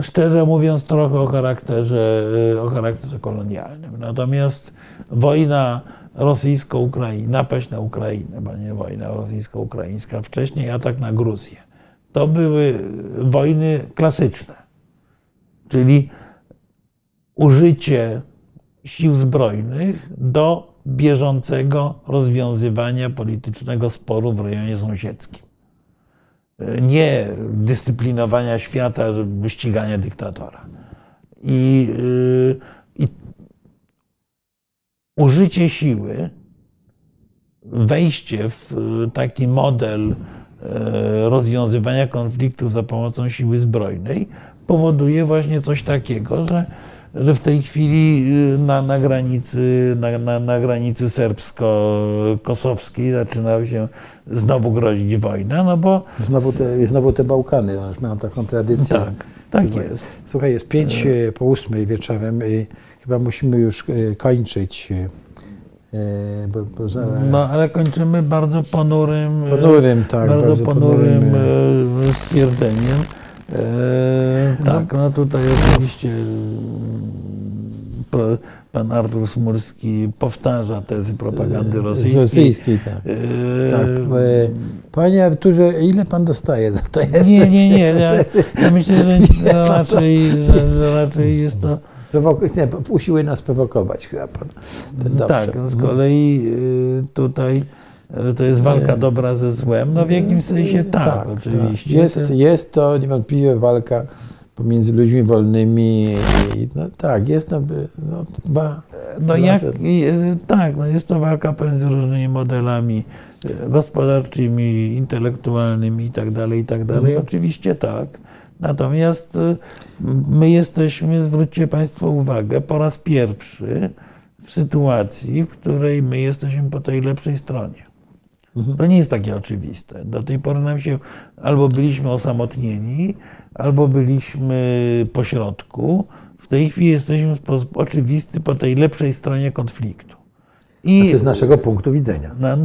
szczerze mówiąc, trochę o charakterze, o charakterze kolonialnym. Natomiast wojna rosyjsko-ukraińska, napaść na Ukrainę, bo nie wojna rosyjsko-ukraińska, wcześniej atak na Gruzję to były wojny klasyczne, czyli użycie sił zbrojnych do bieżącego rozwiązywania politycznego sporu w rejonie sąsiedzkim. Nie dyscyplinowania świata, ścigania dyktatora. I, i użycie siły, wejście w taki model rozwiązywania konfliktów za pomocą siły zbrojnej powoduje właśnie coś takiego, że, że w tej chwili na, na granicy, na, na, na granicy serbsko-kosowskiej zaczyna się znowu grozić wojna, no bo... Znowu te, znowu te Bałkany, już mają taką tradycję. Tak, tak jest. Słuchaj, jest pięć po ósmej wieczorem i chyba musimy już kończyć. Bo, bo za... No, ale kończymy bardzo ponurym, ponurym, tak, bardzo, bardzo ponurym, ponurym stwierdzeniem. E, tak, no tutaj oczywiście pan Artur Smurski powtarza tezy propagandy rosyjskiej. Rosyjskiej, tak. E, tak. Panie Arturze, ile pan dostaje za to? Nie, nie, nie. Ja, ja myślę, że, że, raczej, że, że raczej jest to nie, usiłuje nas prowokować chyba pan. tak, z kolei tutaj to jest walka dobra ze złem. No w jakimś sensie tak, tak oczywiście. Tak. Jest, jest to niewątpliwie walka pomiędzy ludźmi wolnymi. I, no, tak, jest to no, dwa. No jak, tak, no jest to walka pomiędzy różnymi modelami gospodarczymi, intelektualnymi i tak dalej, i tak dalej. Mhm. Oczywiście tak. Natomiast my jesteśmy, zwróćcie Państwo uwagę, po raz pierwszy w sytuacji, w której my jesteśmy po tej lepszej stronie. Mhm. To nie jest takie oczywiste. Do tej pory nam się albo byliśmy osamotnieni, albo byliśmy po środku. W tej chwili jesteśmy w sposób oczywisty po tej lepszej stronie konfliktu. I znaczy z naszego punktu widzenia. Na,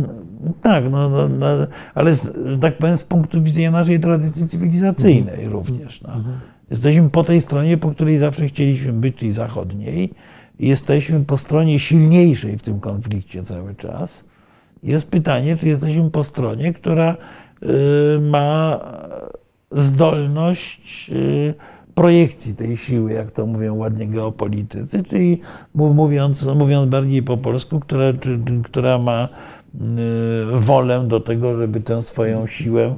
tak, no, no, no, ale z, tak powiem z punktu widzenia naszej tradycji cywilizacyjnej mhm. również. No. Mhm. Jesteśmy po tej stronie, po której zawsze chcieliśmy być, czyli zachodniej. Jesteśmy po stronie silniejszej w tym konflikcie cały czas. Jest pytanie, czy jesteśmy po stronie, która y, ma zdolność y, projekcji tej siły, jak to mówią ładnie geopolitycy, czyli mówiąc, mówiąc bardziej po polsku, która, która ma y, wolę do tego, żeby tę swoją siłę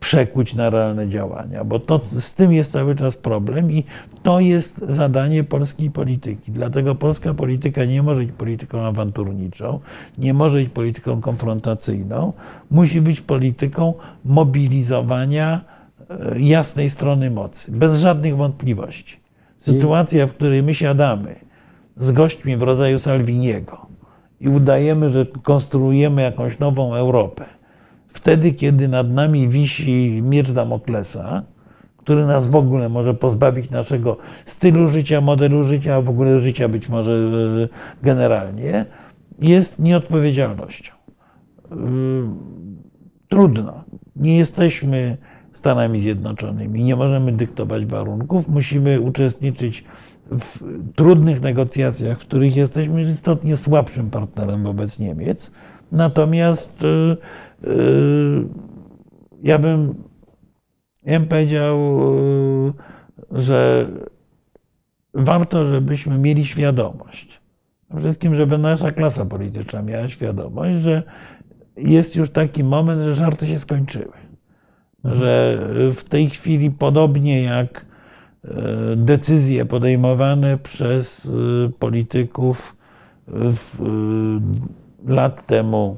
przekuć na realne działania, bo to, z tym jest cały czas problem i to jest zadanie polskiej polityki. Dlatego polska polityka nie może być polityką awanturniczą, nie może być polityką konfrontacyjną, musi być polityką mobilizowania jasnej strony mocy, bez żadnych wątpliwości. Sytuacja, w której my siadamy z gośćmi w rodzaju Salviniego i udajemy, że konstruujemy jakąś nową Europę, wtedy, kiedy nad nami wisi miecz Damoklesa, który nas w ogóle może pozbawić naszego stylu życia, modelu życia, a w ogóle życia być może e, generalnie, jest nieodpowiedzialnością. E, trudno. Nie jesteśmy Stanami Zjednoczonymi, nie możemy dyktować warunków, musimy uczestniczyć w trudnych negocjacjach, w których jesteśmy istotnie słabszym partnerem wobec Niemiec. Natomiast e, Yy, ja bym, ja bym powiedział, yy, że warto, żebyśmy mieli świadomość, przede wszystkim, żeby nasza klasa polityczna miała świadomość, że jest już taki moment, że żarty się skończyły. Mhm. Że w tej chwili, podobnie jak e, decyzje podejmowane przez e, polityków e, lat temu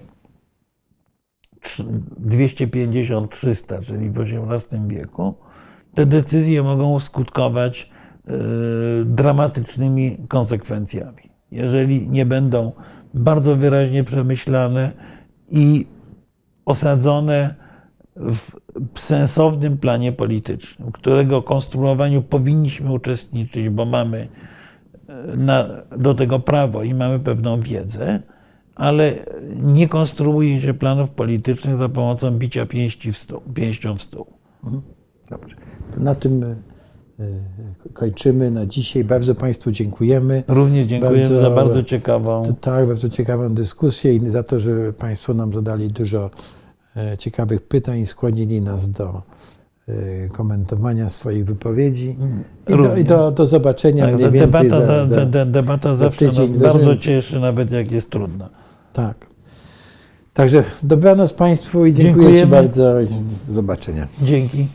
250-300, czyli w XVIII wieku, te decyzje mogą skutkować dramatycznymi konsekwencjami. Jeżeli nie będą bardzo wyraźnie przemyślane i osadzone w sensownym planie politycznym, którego konstruowaniu powinniśmy uczestniczyć, bo mamy e, na, do tego prawo i mamy pewną wiedzę, ale nie konstruuje się planów politycznych za pomocą bicia pięści w stół, pięścią w stół. Dobrze. To na tym e, e, kończymy na dzisiaj. Bardzo Państwu dziękujemy. Również dziękuję Bardzo- za bardzo ciekawą. Tak, bardzo ciekawą dyskusję i za to, że Państwo nam zadali dużo ciekawych pytań i skłonili nas do e, komentowania swoich wypowiedzi. I, do, Również. i do, do zobaczenia Tak, debata, za, za, za, de- debata zawsze nas bardzo cieszy, nawet jak jest trudna. Tak. Także dobranoc Państwu i dziękuję Ci Dziękujemy. bardzo. i Do zobaczenia. Dzięki.